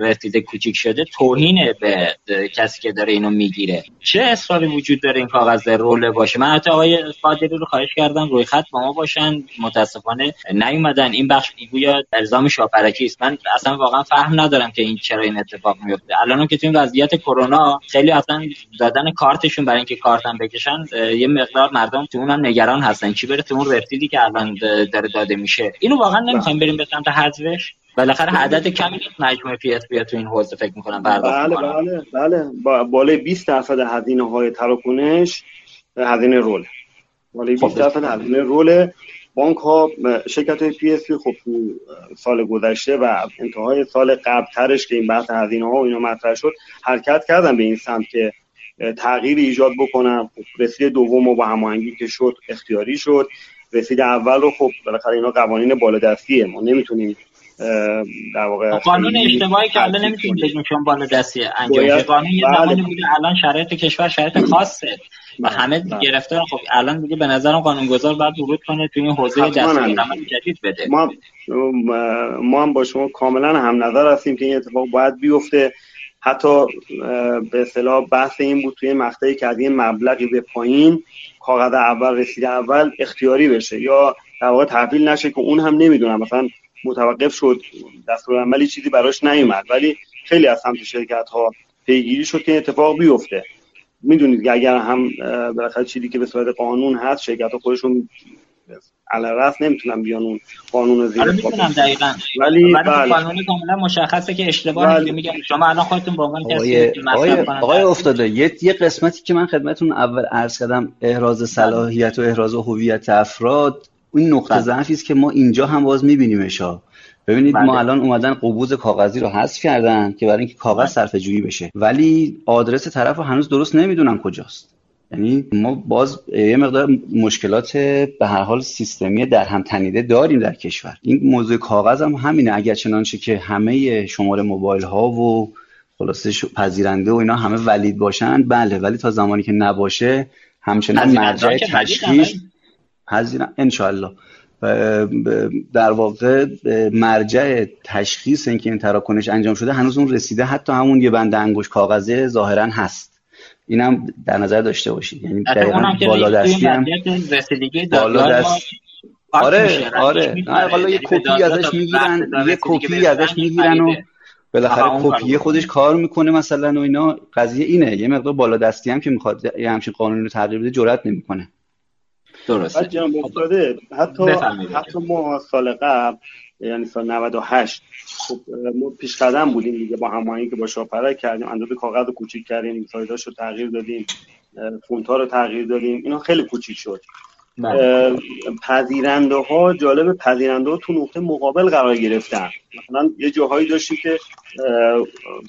رسیده کوچیک شده توهینه به کسی که داره اینو می‌گیره. چه اصراری وجود داره این کاغذ روله باشه؟ من حتی آقای قادری رو خواهش کردم روی خط با ما باشن. متاسفانه نیومدن. این بخش گویا الزام شاپرکی است. من اصلا واقعا فهم ندارم که این چرا این اتفاق میفته. الان که تو این وضعیت کرونا خیلی اصلا دادن کارتشون برای اینکه کارتن بکشن یه مقدار مردم تو اونم نگران هستن. چی بره تو اون رسیدی که الان داره داده میشه؟ اینو واقعا نمی‌خوایم بریم به سمت حذفش. بالاخره عدد کمی نیست مجموعه PSP تو این حوزه فکر می‌کنم بله بله بله. بالای 20 درصد هزینه های تراکنش هزینه رول. بالای 20 خب. درصد هزینه رول بانک ها شرکت های PSP خب تو سال گذشته و انتهای سال قبل ترش که این بحث هزینه ها و اینا مطرح شد حرکت کردن به این سمت که تغییر ایجاد بکنم. خب رسید دوم و با هماهنگی که شد اختیاری شد. رسید اول رو خب بالاخره اینا قوانین بالادستیه. ما نمی‌تونیم در واقع قانون اشتباهی که الان نمی‌تونیم بگیم چون بالا دستی انجام قانون یه بله. زمانی بوده الان شرایط کشور شرایط خاصه. و همه بله. گرفتار خب الان دیگه به نظرم قانونگذار باید ورود کنه توی این حوزه جدید بده. ما ما هم با شما کاملا هم نظر هستیم که این اتفاق باید بیفته. حتی به اصطلاح بحث این بود توی مقطعی که از این مبلغی به پایین کاغذ اول رسیده اول اختیاری بشه. یا در واقع تحویل نشه که اون هم نمی‌دونم مثلا متوقف شد. دستور عملی چیزی براش نیومد. ولی خیلی از سمت شرکت ها پیگیری شد که اتفاق بیفته. می‌دونید که اگر هم بالاخره چیزی که به صورت قانون هست شرکت ها خودشون على نمی‌تونن بیان اون قانون زیر آره دقیقاً. ولی خب بله. قانون کاملا مشخصه که اشتباه بله. میگم شما الان خودتون به عنوان کسی آقای, آقای افتاده یه یه قسمتی که من خدمتتون اول عرض کردم احراز صلاحیت و احراز هویت افراد این نقطه بله. ضعفی است که ما اینجا هم باز میبینیمش ببینید ما بله. الان اومدن قبوز کاغذی رو حذف کردن که برای اینکه کاغذ بله. صرفه جویی بشه. ولی آدرس طرف رو هنوز درست نمی‌دونن کجاست. یعنی ما باز یه مقدار مشکلات به هر حال سیستمی در هم تنیده داریم در کشور. این موضوع کاغذ هم همینه. اگر چنانچه که همه شماره موبایل ها و خلاصه پذیرنده و اینا همه ولید باشن بله. ولی تا زمانی که نباشه همچنان مرجع تشخیص پذیرن. انشالله در واقع مرجع تشخیص اینکه این تراکنش انجام شده هنوز اون رسیده. حتی همون یه بند انگوش کاغذه ظاهرا هست. اینم در نظر داشته باشید. یعنی دقیقاً بالا دستی هم بالا دست آره آره. حالا یه کپی ازش می‌گیرن یه کپی ازش می‌گیرن و بالاخره کپی خودش کار می‌کنه مثلا و اینا. قضیه اینه. یه مقدار بالا دستی هم که می‌خواد یه همچین قانونی رو تغییر بده جرئت نمی‌کنه. درسته جناب افتاده حتی حتی ما سال قبل یعنی سال 98 خب ما پیش قدم بودیم دیگه با هماهنگی که با شاپره کردیم اندازه کاغذ رو کوچیک کردیم سایداش رو تغییر دادیم فونت ها رو تغییر دادیم اینا خیلی کوچیک شد. پذیرنده ها جالب پذیرنده ها تو نقطه مقابل قرار گرفتن. مثلا یه جاهایی داشتیم که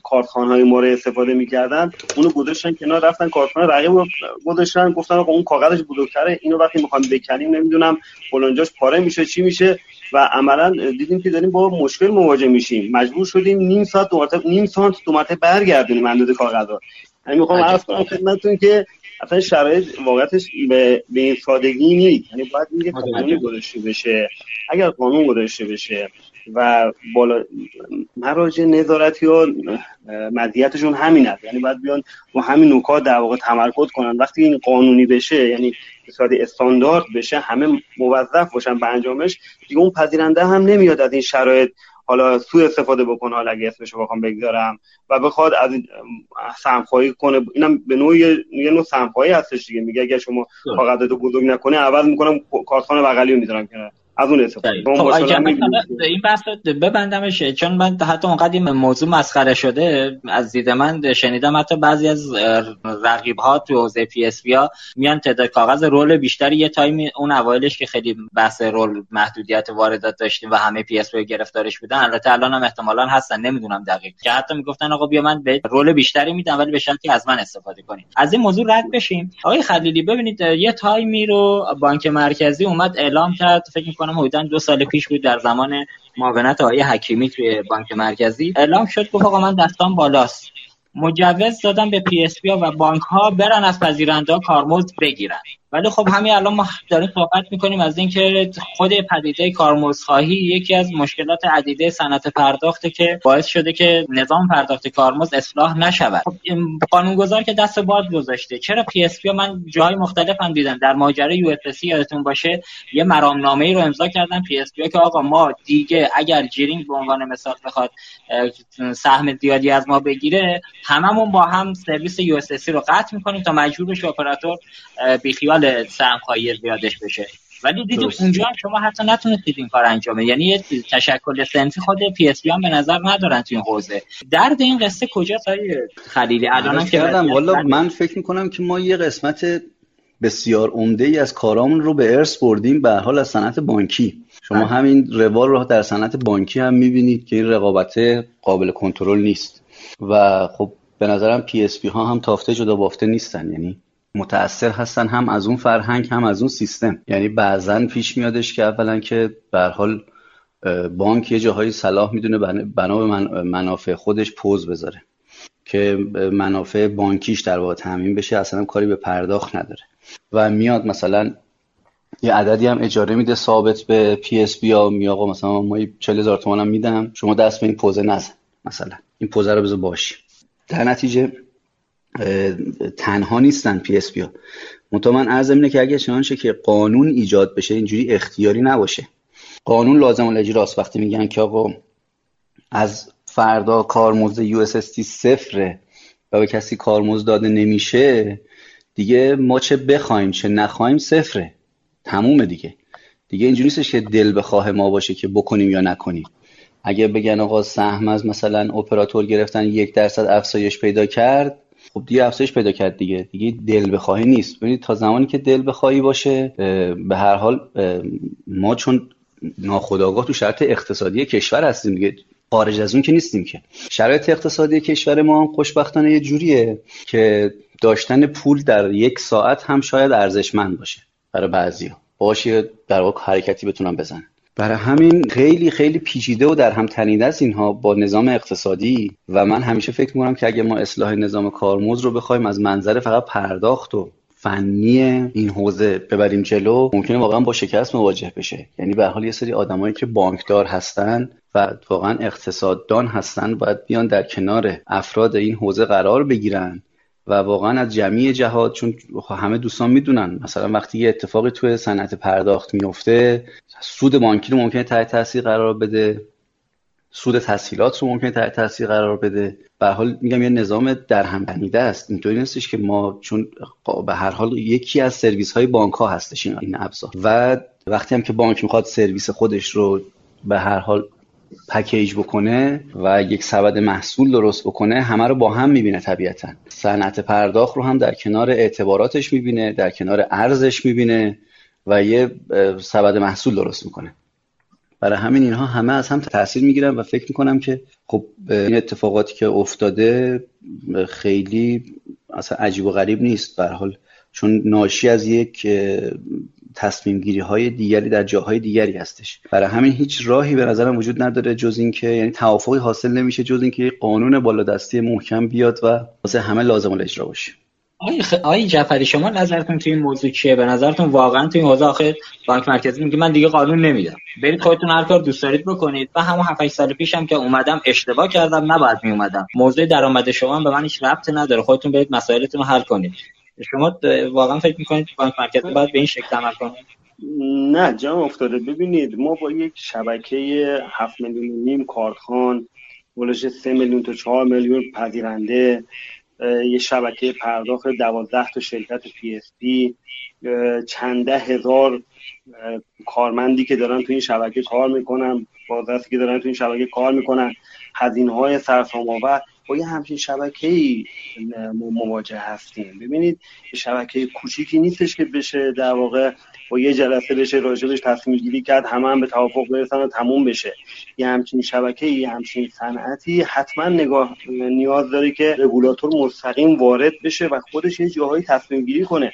کارتخان های ما استفاده می‌کردن اونو گذاشتن کنار رفتن کارتخانه رقیب رو گذاشتن گفتن آقا اون کاغذش بزرگتره اینو وقتی می‌خوام بکنیم نمی‌دونم فلانجاش پاره میشه چی میشه؟ و عملا دیدیم که داریم با مشکل مواجه میشیم. مجبور شدیم نیم ساعت دو نیم ساعت دو مرتبه برگردونیم اندازه کاغذ رو. یعنی می‌خوام عرض کنم خدمتتون که اصلا شرایط واقعتش به, به این سادگی نیست. یعنی باید یه قانونی گذاشته بشه. اگر قانون گذاشته بشه و بالا مراجع نظارتی ها مدیتشون همین است. یعنی باید بیان با همین نکات در واقع تمرکز کنن. وقتی این قانونی بشه یعنی اقتصادی استاندارد بشه همه موظف باشن به انجامش دیگه اون پذیرنده هم نمیاد از این شرایط حالا سوء استفاده بکنه حالا اگه اسمش رو بخوام بگذارم و بخواد از سمخواهی کنه. اینم به نوعی یه نوع سمخواهی هستش دیگه. میگه اگه شما کاغذتو بزرگ نکنه عوض می‌کنم کارتخانه بغلی رو می‌ذارم کنار. از اون استفاده خب این بحث ببندمش چون من حتی اونقدر این موضوع مسخره شده از دید من شنیدم حتی بعضی از رقیب ها تو حوزه PSP ها میان تعداد کاغذ رول بیشتری یه time اون اوایلش که خیلی بحث رول محدودیت واردات داشتیم و همه PSP گرفتارش بودن البته الان هم احتمالا هستن نمی‌دونم دقیق. که حتی می‌گفتن آقا بیا من بهت رول بیشتری میدم ولی به شرطی از من استفاده کنید. از این موضوع رد بشیم. آقای خلیلی ببینید یه time ی رو بانک مرکزی اومد اعلام کرد فکر کنم حدودا دو سال پیش بود در زمان معاونت آقای حکیمی توی بانک مرکزی. اعلام شد گفت آقا من دستام بالاست. مجوز دادن به PSP و بانک ها برن از پذیرنده کارمزد بگیرن. ولی خب همین الان ما داریم صحبت می‌کنیم از اینکه خود پدیده کارمزدخواهی یکی از مشکلات عدیده صنعت پرداخته که باعث شده که نظام پرداخت کارمزد اصلاح نشود. خب قانونگذار که دست باز گذاشته. چرا PSP من جای مختلف هم دیدم. در ماجرای USSD یادتون باشه یه مرامنامه ای رو امضا کردن PSP که آقا ما دیگه اگر جیرینگ به عنوان مثال بخواد سهم زیادی از ما بگیره هممون با هم سرویس USSD رو قطع می‌کنیم تا مجبور بشه اپراتور بیخیال سهم سهمخواهی زیادش بشه. ولی دیدیم اونجا هم شما حتی نتونستید این کار انجامه یعنی یه تشکل صنفی خود PSP هم به نظر ندارن تو این حوزه. درد این قصه کجاست آقای خلیلی؟ الان کردم والا من فکر می‌کنم که ما یه قسمت بسیار عمده ای از کارامون رو به ارث بردیم. به هر حال از صنعت بانکی. شما بله. همین روال رو در صنعت بانکی هم می‌بینید که این رقابت قابل کنترل نیست. و خب به نظرم PSP ها هم تافته جدا بافته نیستن. یعنی متاثر هستن هم از اون فرهنگ هم از اون سیستم. یعنی بعضا پیش میادش که اولا که به هر حال بانک یه جاهایی صلاح می‌دونه بنا به منافع خودش پوز بذاره. که منافع بانکیش در واقع تامین بشه اصلا کاری به پرداخت نداره. و میاد مثلا یه عددی هم اجاره میده ثابت به PSP ها میگه آقا مثلا ما 40 هزار تومان هم میدم شما دست به این پوزه نزن مثلا. این پوز رو بذار باشه در نتیجه تنها نیستن PSP ها. من عرض اینه که اگه چنانچه که قانون ایجاد بشه اینجوری اختیاری نباشه. قانون لازم الاجراست وقتی میگن که آقا از فردا کارمزد USSD صفره و به کسی کارمزد داده نمیشه دیگه ما چه بخوایم چه نخوایم صفره. تمومه دیگه. دیگه اینجوری که دل بخواه ما باشه که بکنیم یا نکنیم. اگه بگن آقا سهم از مثلا اپراتور گرفتن یک درصد افزایش پیدا کرد خب دیگه افزایش پیدا کرد دیگه. دیگه دل بخواهی نیست. ببینید تا زمانی که دل بخواهی باشه به هر حال ما چون ناخودآگاه تو شرط اقتصادی کشور هستیم دیگه خارج از اون که نیستیم که. شرایط اقتصادی کشور ما هم خوشبختانه یه جوریه که داشتن پول در یک ساعت هم شاید ارزشمند باشه برای بعضیا باشه در واقع حرکتی بتونن بزنن. برای همین خیلی خیلی پیچیده و در هم تنیده است اینها با نظام اقتصادی و من همیشه فکر می‌کنم که اگه ما اصلاح نظام کارمزد رو بخوایم از منظر فقط پرداخت و فنی این حوزه ببریم جلو ممکنه واقعا با شکست مواجه بشه. یعنی به حال یه سری آدمایی که بانکدار هستن و واقعا اقتصاددان هستن باید بیان در کنار افراد این حوزه قرار بگیرن. و واقعا از جمعی جهات چون همه دوستان می‌دونن مثلا وقتی یه اتفاقی توی صنعت پرداخت میفته سود بانکی رو ممکنه تحت تاثیر قرار بده سود تسهیلات رو ممکنه تحت تاثیر قرار بده. به حال میگم یه نظام در هم بنیده است. اینطوری نیستش که ما چون به هر حال یکی از سرویس های بانک ها هستش این ابزار. و وقتی هم که بانک می‌خواد سرویس خودش رو به هر حال پکیج بکنه و یک سبد محصول درست بکنه همه رو با هم می‌بینه طبیعتا. صنعت پرداخت رو هم در کنار اعتباراتش می‌بینه در کنار ارزش می‌بینه و یه سبد محصول درست می‌کنه. برای همین اینها همه از هم تاثیر می‌گیرن و فکر می‌کنم که خب این اتفاقاتی که افتاده خیلی اصلا عجیب و غریب نیست. به حال چون ناشی از یک تصمیم گیری های دیگری در جاهای دیگری هستش. برای همین هیچ راهی به نظرم وجود نداره جز اینکه یعنی توافقی حاصل نمیشه جز اینکه قانون بالادستی محکم بیاد و واسه همه لازم الاجرا باشه. آقای, خ... آقای جعفری شما نظرتون تو این موضوع چیه؟ به نظرتون واقعا تو این حوزه آخر بانک مرکزی میگه من دیگه قانون نمیدم. برید خودتون هر کار دوست دارید بکنید. و همون 7 سال پیشم که اومدم اشتباه کردم نباید می اومدم موضوع درآمد شما به من هیچ ربطی نداره. خودتون برید مسائلتون رو حل کنید. شما واقعا فکر می‌کنید بانک مرکزی باید به این شکل عمل کنه نه جام افتاده. ببینید ما با یک شبکه 7 میلیون نیم کارتخان ولش 3 میلیون تا 4 میلیون پذیرنده یه شبکه پرداخت 12 تا شرکت PSP چنده هزار کارمندی که دارن تو این شبکه کار می‌کنن بازرسی که دارن تو این شبکه کار می‌کنن هزینه های سرسام آور با یه همچین شبکه ای مواجه هستیم. ببینید شبکه کوچیکی نیستش که بشه در واقع با یه جلسه بشه راجبش تصمیم گیری کرد همه هم به توافق برسن و تموم بشه. یه همچین شبکه یه همچین صنعتی حتما نگاه نیاز داره که رگولاتور مستقیم وارد بشه و خودش یه جاهایی تصمیم گیری کنه.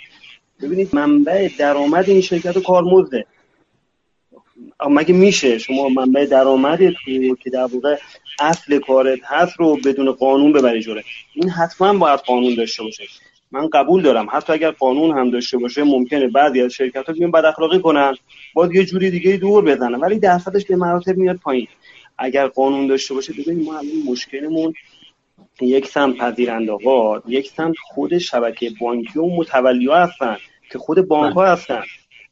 ببینید منبع درآمد این شرکت کارمزده. مگه میشه؟ شما منبع درآمد تو که در واقع اصل کارت هست رو بدون قانون ببری جوره این حتما باید قانون داشته باشه. من قبول دارم. حتی اگر قانون هم داشته باشه ممکنه بعضی از شرکت ها بیان بد اخلاقی کنن. باید یه جوری دیگه دور بزنن. ولی درصدش به مراتب میاد پایین. اگر قانون داشته باشه ببینید ما الان مشکلمون یک سمت پذیرنده ها یک سمت خود شبکه بانکی و متولی ها هستن که خود بانک ها هستن.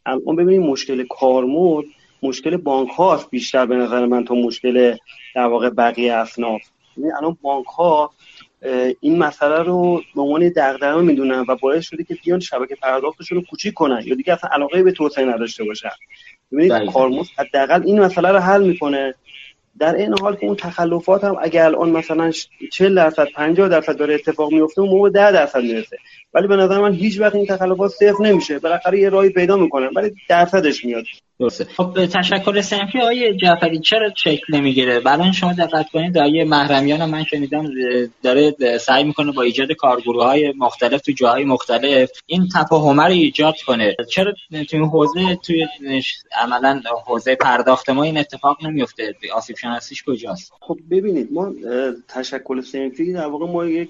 الان ببینید مشکل کارمزد مشکل بانک هاست بیشتر به نظر من تا مشکل در واقع بقیه اصناف. یعنی الان بانک ها این مسئله رو به عنوان دغدغه می‌دونن و باعث شده که بیان شبکه پرداختشون رو کوچیک کنن یا دیگه اصلا علاقه به توسعه نداشته باشن. ببینید کارمز حداقل این مسئله رو حل می‌کنه. در این حال که اون تخلفات هم اگر الان مثلا 40 درصد 50 درصد داره اتفاق میفته اون موقع 10 درصد می‌رسه. ولی به نظر من هیچ وقت این تخلفات صفر نمیشه. بالاخره یه راهی پیدا می‌کنن ولی درصدش میاد. درسته. خب تشکر سنفی آقای جعفری چرا شکل نمی‌گیره؟ برای شما دقت کنید آقای محرمیان من شنیدم داره سعی می‌کنه با ایجاد کارگروه های مختلف تو جاهای مختلف این تفاهم رو ایجاد کنه. چرا تو این حوزه توی عملا حوزه پرداخت ما این اتفاق نمیفته آسیب شناسیش کجاست؟ خب ببینید ما تشکل سنفی در واقع ما یک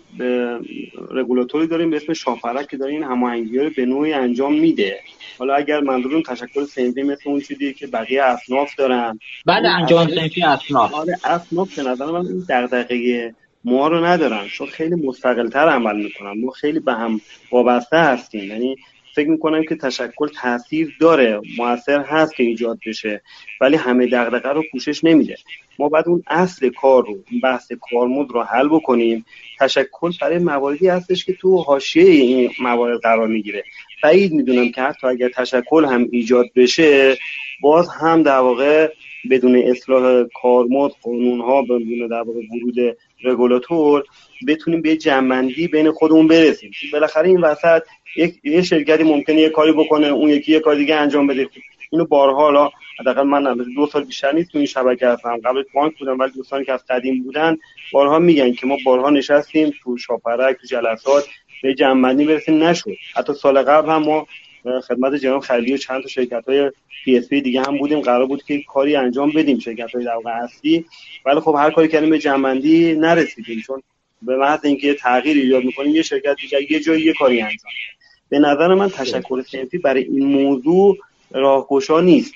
رگولاتوری داریم به اسم شافرک که داره این هماهنگی رو به نوعی انجام میده. حالا اگر منظورم تشکل سنفی مثل اون چیزی که بقیه اصناف دارن. بله انجام سنفی اصناف. آره اصناف به نظر من این دغدغه ما رو ندارن. چون خیلی مستقلتر عمل می‌کنن. ما خیلی به هم وابسته هستیم. یعنی فکر می‌کنم که تشکل تاثیر داره موثر هست که ایجاد بشه. ولی همه دغدغه رو پوشش نمیده. ما بعد اون اصل کار رو بحث کارمود رو حل بکنیم. تشکل برای مواردی هستش که تو حاشیه این موارد قرار می‌گیره. بعید می‌دونم که حتی اگر تشکل هم ایجاد بشه باز هم در واقع بدون اصلاح کارمود قانون ها بدون در واقع ورود رگولاتور بتونیم به جمع‌بندی بین خودمون برسیم. بالاخره این وسط یک یه شرکتی ممکنه یه کاری بکنه اون یکی یه کار دیگه انجام بده. اینو بارها حالا حداقل من دو سال بیشتر نیست تو این شبکه هستم. قبل بانک بودم ولی دوستانی که از قدیم بودن بارها میگن که ما بارها نشستیم تو شاپرک تو جلسات به جمع‌بندی برسیم نشد. حتی سال قبل هم ما خدمت جناب خلیلی و چند تا شرکت های PSP دیگه هم بودیم. قرار بود که کاری انجام بدیم شرکت های در اصلی. ولی خب هر کاری کردیم به جمعندی نرسیدیم چون به محض اینکه یه تغییر ایجاد می‌کنیم یه شرکت دیگه یه جایی یه کاری انجام به نظر من تشکر سنفی برای این موضوع راهگشا نیست.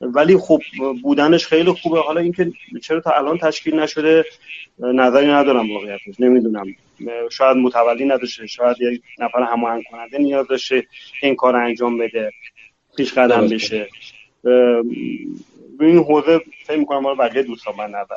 ولی خب بودنش خیلی خوبه. حالا اینکه چرا تا الان تشکیل نشده نظری ندارم واقعیتش. نمی‌دونم. شاید متولی نداشته شاید یک نفر هماهنگ کننده نیاز داشته این کار انجام بده پیش قدم بشه. این حوزه فکر می‌کنم ما بقیه دوستان من نظر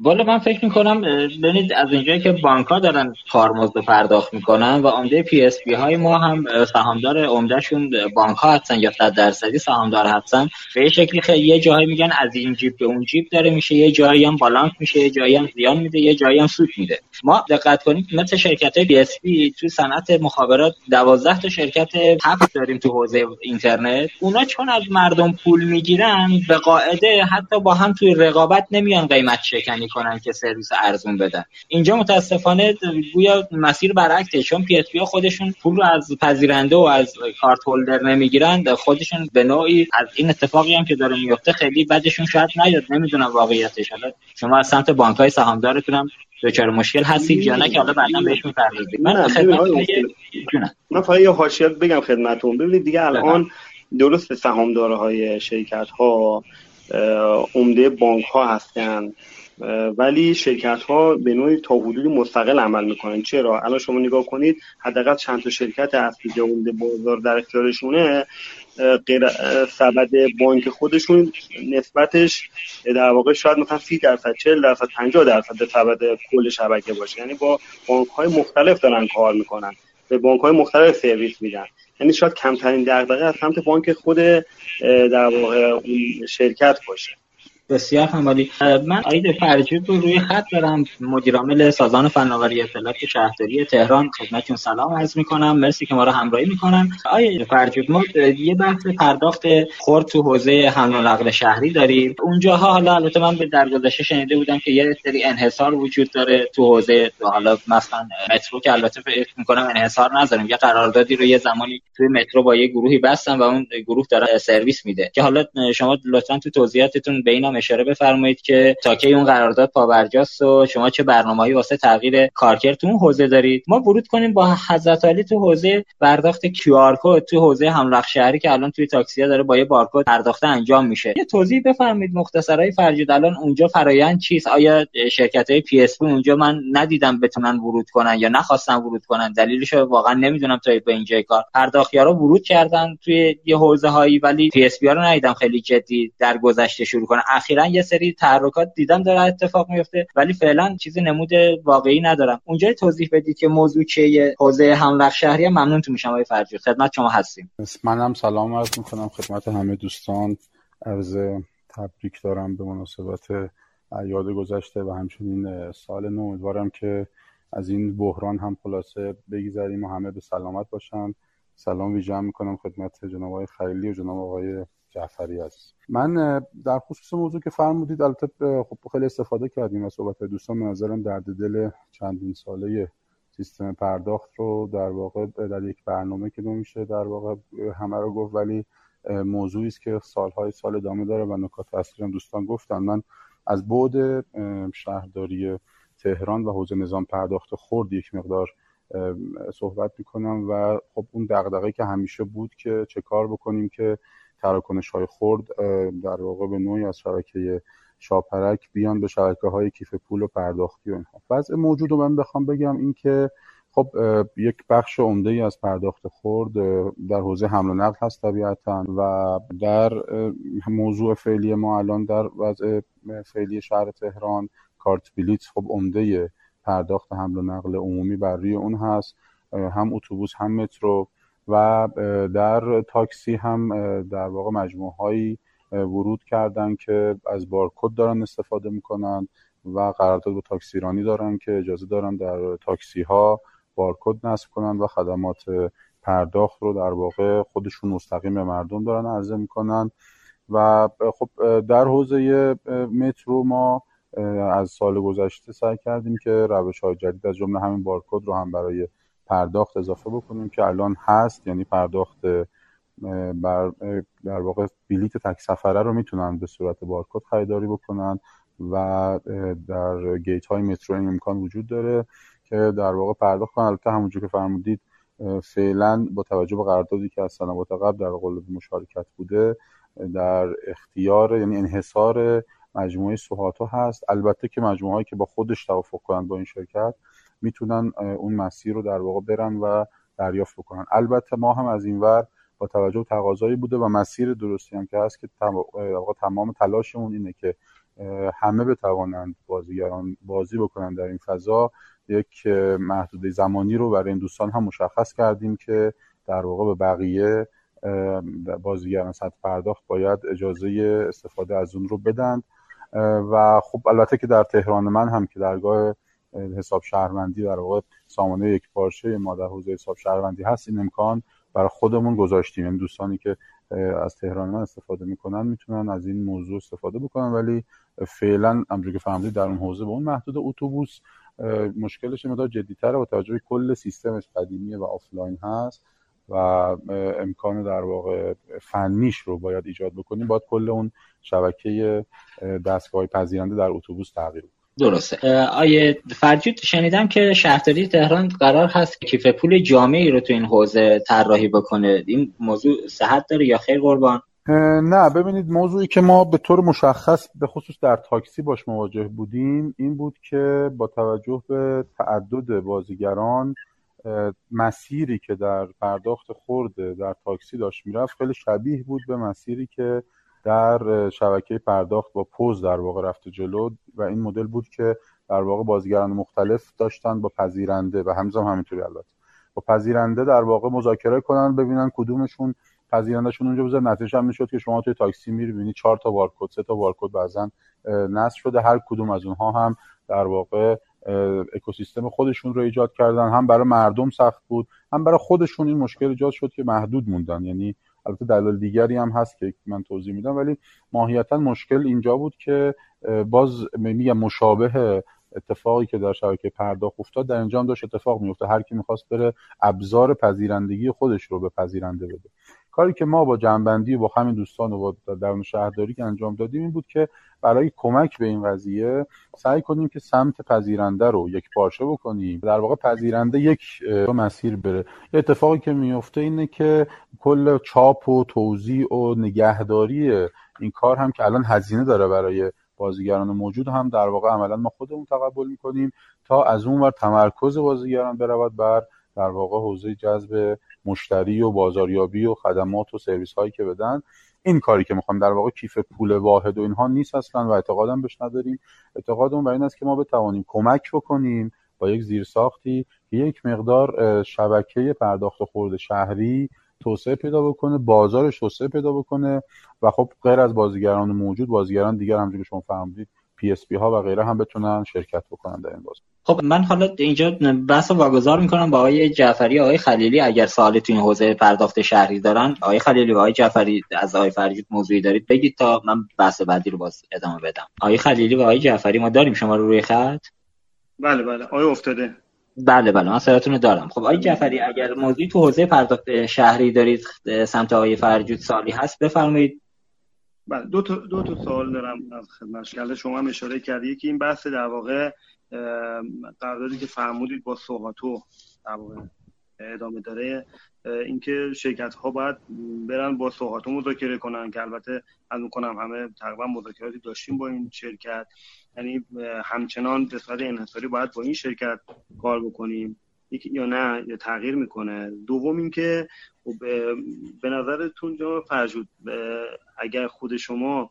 والا من فکر می‌کنم ببینید از اینجایی که بانک ها دارن کارمزد پرداخت می‌کنن و عمده PSP های ما هم سهامدار عمدهشون بانک ها هستن یا صد درصدی سهامدار هستن. به یه شکلی خیلی یه جایی میگن از این جیب به اون جیب داره میشه یه جایی هم بالانس میشه یه جایی هم زیان میده یه جایی هم سود میده. ما دقت کنیم مثل شرکت های PSP تو صنعت مخابرات 12 تا شرکت هفت داریم تو حوزه اینترنت. اونا چون از مردم پول می‌گیرن به قاعده حتی با هم توی رقابت نمیان قیمت شکنی کنن که سرویس ارزون بدن. اینجا متاسفانه گویا مسیر برعکسه چون PSP خودشون پول رو از پذیرنده و از card holder نمی‌گیرن خودشون به نوعی از این اتفاقی هم که داره میفته خیلی بدشون شاید نیاد نمی‌دونم واقعیتش. حالا شما از سمت بانک های سهامدارتون دچار مشکل هستید یا نه که حالا بعدا بهش می‌پردازید من خدمت من فقط یه حاشیه بگم خدمتتون ببینید دیگه الان درست سهامدارهای شرکت ها عمده بانک ها هستن ولی شرکت ها به نوعی تا حدودی مستقل عمل می‌کنن. چرا؟ الان شما نگاه کنید حداقل چند تا شرکت اصلی که بازار در اختیارشونه. غیر سبد بانک خودشون نسبتش در واقع شاید مثلا 30 درصد 40 درصد 50 درصد سبد کل شبکه باشه. یعنی با بانک های مختلف دارن کار می‌کنن. به بانک های مختلف سرویس میدن. یعنی شاید کمترین دغدغه از سمت بانک خود در واقع اون شرکت باشه. بسیار همالی من آید فرجود رو روی خط دارم مدیرعامل سازمان فناوری اطلاعات شهرداری تهران خدمتتون سلام عرض می‌کنم. مرسی که ما رو همراهی می‌کنن. آید فرجود ما یه بحث پرداخت خرد تو حوزه حمل و نقل شهری داریم. اونجاها حالا البته من به درگذشته شنیده بودم که یه سری انحصار وجود داره تو حوزه. حالا مثلا مترو که البته فکر می‌کنم انحصار نذاریم. یه قراردادی رو یه زمانی توی مترو با یه گروهی بستن و اون گروه داره سرویس میده. که حالا شما لطفا تو توضیحاتتون به اشاره بفرمایید که تا کی اون قرارداد پابرجاست و شما چه برنامه‌ای واسه تغییر کارکرد تو اون حوزه دارید؟ ما ورود کنیم با حضرت علی تو حوزه پرداخت QR code تو حوزه حمل شهری که الان توی تاکسیا داره با یه بارکد پرداخت انجام میشه. یه توضیح بفرمایید مختصر آقای فرجود الان اونجا فرایند چیست؟ آیا شرکت های PSP اونجا من ندیدم بتونن ورود کنن یا نخواستن ورود کنن؟ دلیلش واقعا نمی‌دونم تا به اینجای کار. پرداختیارا ورود کردن توی یه حوزه هایی ولی PSP رو ندیدم خیلی جدی در گذشته شروع کنن. اخیرا یه سری تحرکات دیدم داره اتفاق میفته ولی فعلا چیزی نمود واقعی ندارم. اونجا توضیح بدید که موضوع چیه حوزه حمل شهری ممنونتون میشم آقای فرجود. خدمت شما هستیم. منم سلام عرض می‌کنم خدمت همه دوستان. عرض تبریک دارم به مناسبت یاد گذشته و همچنین سال نو. امیدوارم که از این بحران هم خلاصه بگذریم و همه به سلامت باشن. سلام ویژه می‌کنم خدمت جناب آقای خلیلی و جناب آقای جعفری است من در خصوص موضوع که فرمودید البته خب خیلی استفاده کردیم از صحبت دوستان. نظرم درد دل چندین ساله سیستم پرداخت رو در واقع در یک برنامه که نمیشه در واقع همه رو گفت. ولی موضوعی است که سالهای سال ادامه داره و نکات اصلی دوستان گفتن. من از بعد شهرداری تهران و حوزه نظام پرداخت خورد یک مقدار صحبت می‌کنم و خب اون دغدغه که همیشه بود که چه کار بکنیم که تراکنش های خورد در واقع به نوعی از شبکه شاپرک بیان به شبکه های کیف پول و پرداختی و اینها. وضع موجود رو من بخوام بگم این که خب یک بخش عمده ای از پرداخت خورد در حوزه حمل و نقل هست طبیعتا و در موضوع فعلی ما الان در وضع فعلی شهر تهران کارت بلیت خب عمده پرداخت حمل و نقل عمومی بر روی اون هست هم اتوبوس هم مترو و در تاکسی هم در واقع مجموعه هایی ورود کردن که از بارکد دارن استفاده می‌کنن و قرارداد با تاکسیرانی دارن که اجازه دارن در تاکسی ها بارکد نصب کنن و خدمات پرداخت رو در واقع خودشون مستقیم به مردم دارن عرضه می‌کنن. و خب در حوزه مترو ما از سال گذشته سعی کردیم که روش های جدید از جمله همین بارکد رو هم برای پرداخت اضافه بکنیم که الان هست یعنی پرداخت بر در واقع بلیت تک سفره رو می‌تونن به صورت بارکد خریداری بکنن و در گیت های مترو این امکان وجود داره که در واقع پرداخت کنن. البته همونجور که فرمودید فعلا با توجه به قراردادی که از سنوات قبل در قلب مشارکت بوده در اختیار یعنی انحصار مجموعه سوهاتو هست. البته که مجموعه هایی که با خودش توافق کنند با این شرکت می‌تونن اون مسیر رو در واقع برن و دریافت بکنن. البته ما هم از این ور با توجه تقاضایی بوده و مسیر درستی هم که هست که تمام تلاشمون اینه که همه بتوانند بازیگران بازی بکنن در این فضا. یک محدوده زمانی رو برای این دوستان هم مشخص کردیم که در واقع به بقیه بازیگران سطح پرداخت باید اجازه استفاده از اون رو بدن. و خب البته که در تهران من هم که درگاه حساب شهروندی در واقع سامانه یک پارچه ما در حوزه حساب شهروندی هست این امکان برای خودمون گذاشتیم. این یعنی دوستانی که از تهران من استفاده می‌کنن می‌تونن از این موضوع استفاده بکنن ولی فعلا همونجوری که فهمیدید در اون حوزه به اون محدود اتوبوس مشکلش مقدار جدیتره با توجه کل سیستمش قدیمی و آفلاین هست. و امکان در واقع فنیش رو باید ایجاد بکنیم باید کل اون شبکه دستگاه پذیرنده در اتوبوس تغییر درسته. آقای فرجود شنیدم که شهرداری تهران قرار هست کیف پول جامعی رو تو این حوزه طراحی بکنه. این موضوع صحت داره یا خیر قربان؟ نه ببینید موضوعی که ما به طور مشخص به خصوص در تاکسی باش مواجه بودیم این بود که با توجه به تعدد بازیگران مسیری که در پرداخت خورده در تاکسی داشت می‌رفت خیلی شبیه بود به مسیری که در شبکه پرداخت با پوز در واقع رفته جلو و این مدل بود که در واقع بازیگران مختلف داشتن با پذیرنده و همزمان همینطوری البته. با پذیرنده در واقع مذاکره کنن ببینن کدومشون پذیرندهشون اونجا بذار نتیجه هم می‌شد که شما توی تاکسی میری ببینی چهار تا بارکد سه تا بارکد بعضا نصب شده هر کدوم از اونها هم در واقع اکوسیستم خودشون رو ایجاد کردن. هم برای مردم سخت بود هم برای خودشون این مشکل ایجاد شد که محدود موندن. یعنی البته دلایل دیگری هم هست که من توضیح میدم ولی ماهیتا مشکل اینجا بود که باز میگم مشابه اتفاقی که در شبکه پرداخت افتاد در اینجا هم داشت اتفاق میفته هر کی می‌خواست بره ابزار پذیرندگی خودش رو به پذیرنده بده. کاری که ما با جنبندی و با همین دوستان و با درون شهرداری که انجام دادیم این بود که برای کمک به این قضیه سعی کنیم که سمت پذیرنده رو یک پارچه بکنیم. در واقع پذیرنده یک مسیر بره. یه اتفاقی که میفته اینه که کل چاپ و توضیح و نگهداری این کار هم که الان هزینه داره برای بازیگران موجود هم در واقع عملا ما خودمون تقبل می‌کنیم تا از اون ور تمرکز بازیگران برود بر در واقع حوزه جذب مشتری و بازاریابی و خدمات و سرویس هایی که بدن. این کاری که می‌خوام در واقع کیف پول واحد و اینها نیست اصلا و اعتقادم بهش نداریم. اعتقادمون بر این است که ما بتوانیم کمک بکنیم با یک زیرساختی که یک مقدار شبکه پرداخت خورد شهری توسعه پیدا بکنه بازارش توسعه پیدا بکنه و خب غیر از بازیگران موجود بازیگران دیگر همونجوری که شما فرمودید PSP ها و غیره هم بتونن شرکت بکنن در این بازار خب من حالا اینجا بحث واگذار می‌کنم با آقای جعفری آقای خلیلی اگر سوالی تو این حوزه پرداخت شهری دارن آقای خلیلی و آقای جعفری از آقای فرجود موضوعی دارید بگید تا من بحث بعدی رو باز ادامه بدم. آقای خلیلی و آقای جعفری ما داریم شما رو روی خط؟ بله بله. آقای افتاده. بله بله. من صداتون رو دارم. خب آقای جعفری اگر موضوعی تو حوزه پرداخت شهری دارید سمت آقای فرجود سوالی هست بفرمایید. بله دو تا دو تا سوال دارم از خدمت شما. هم اشاره کردید که این بحث در واقع قراردادی که فرمودید با سوهاتو در واقع ادامه داره. اینکه شرکت ها باید برن با سوهاتو مذاکره کنن که البته از می‌کنم همه تقریبا مذاکراتی داشتیم با این شرکت. یعنی همچنان به صورت انحصاری باید با این شرکت کار بکنیم. یا نه یا تغییر می‌کنه. دوم اینکه خب به نظرتون جا فرجود اگر خود شما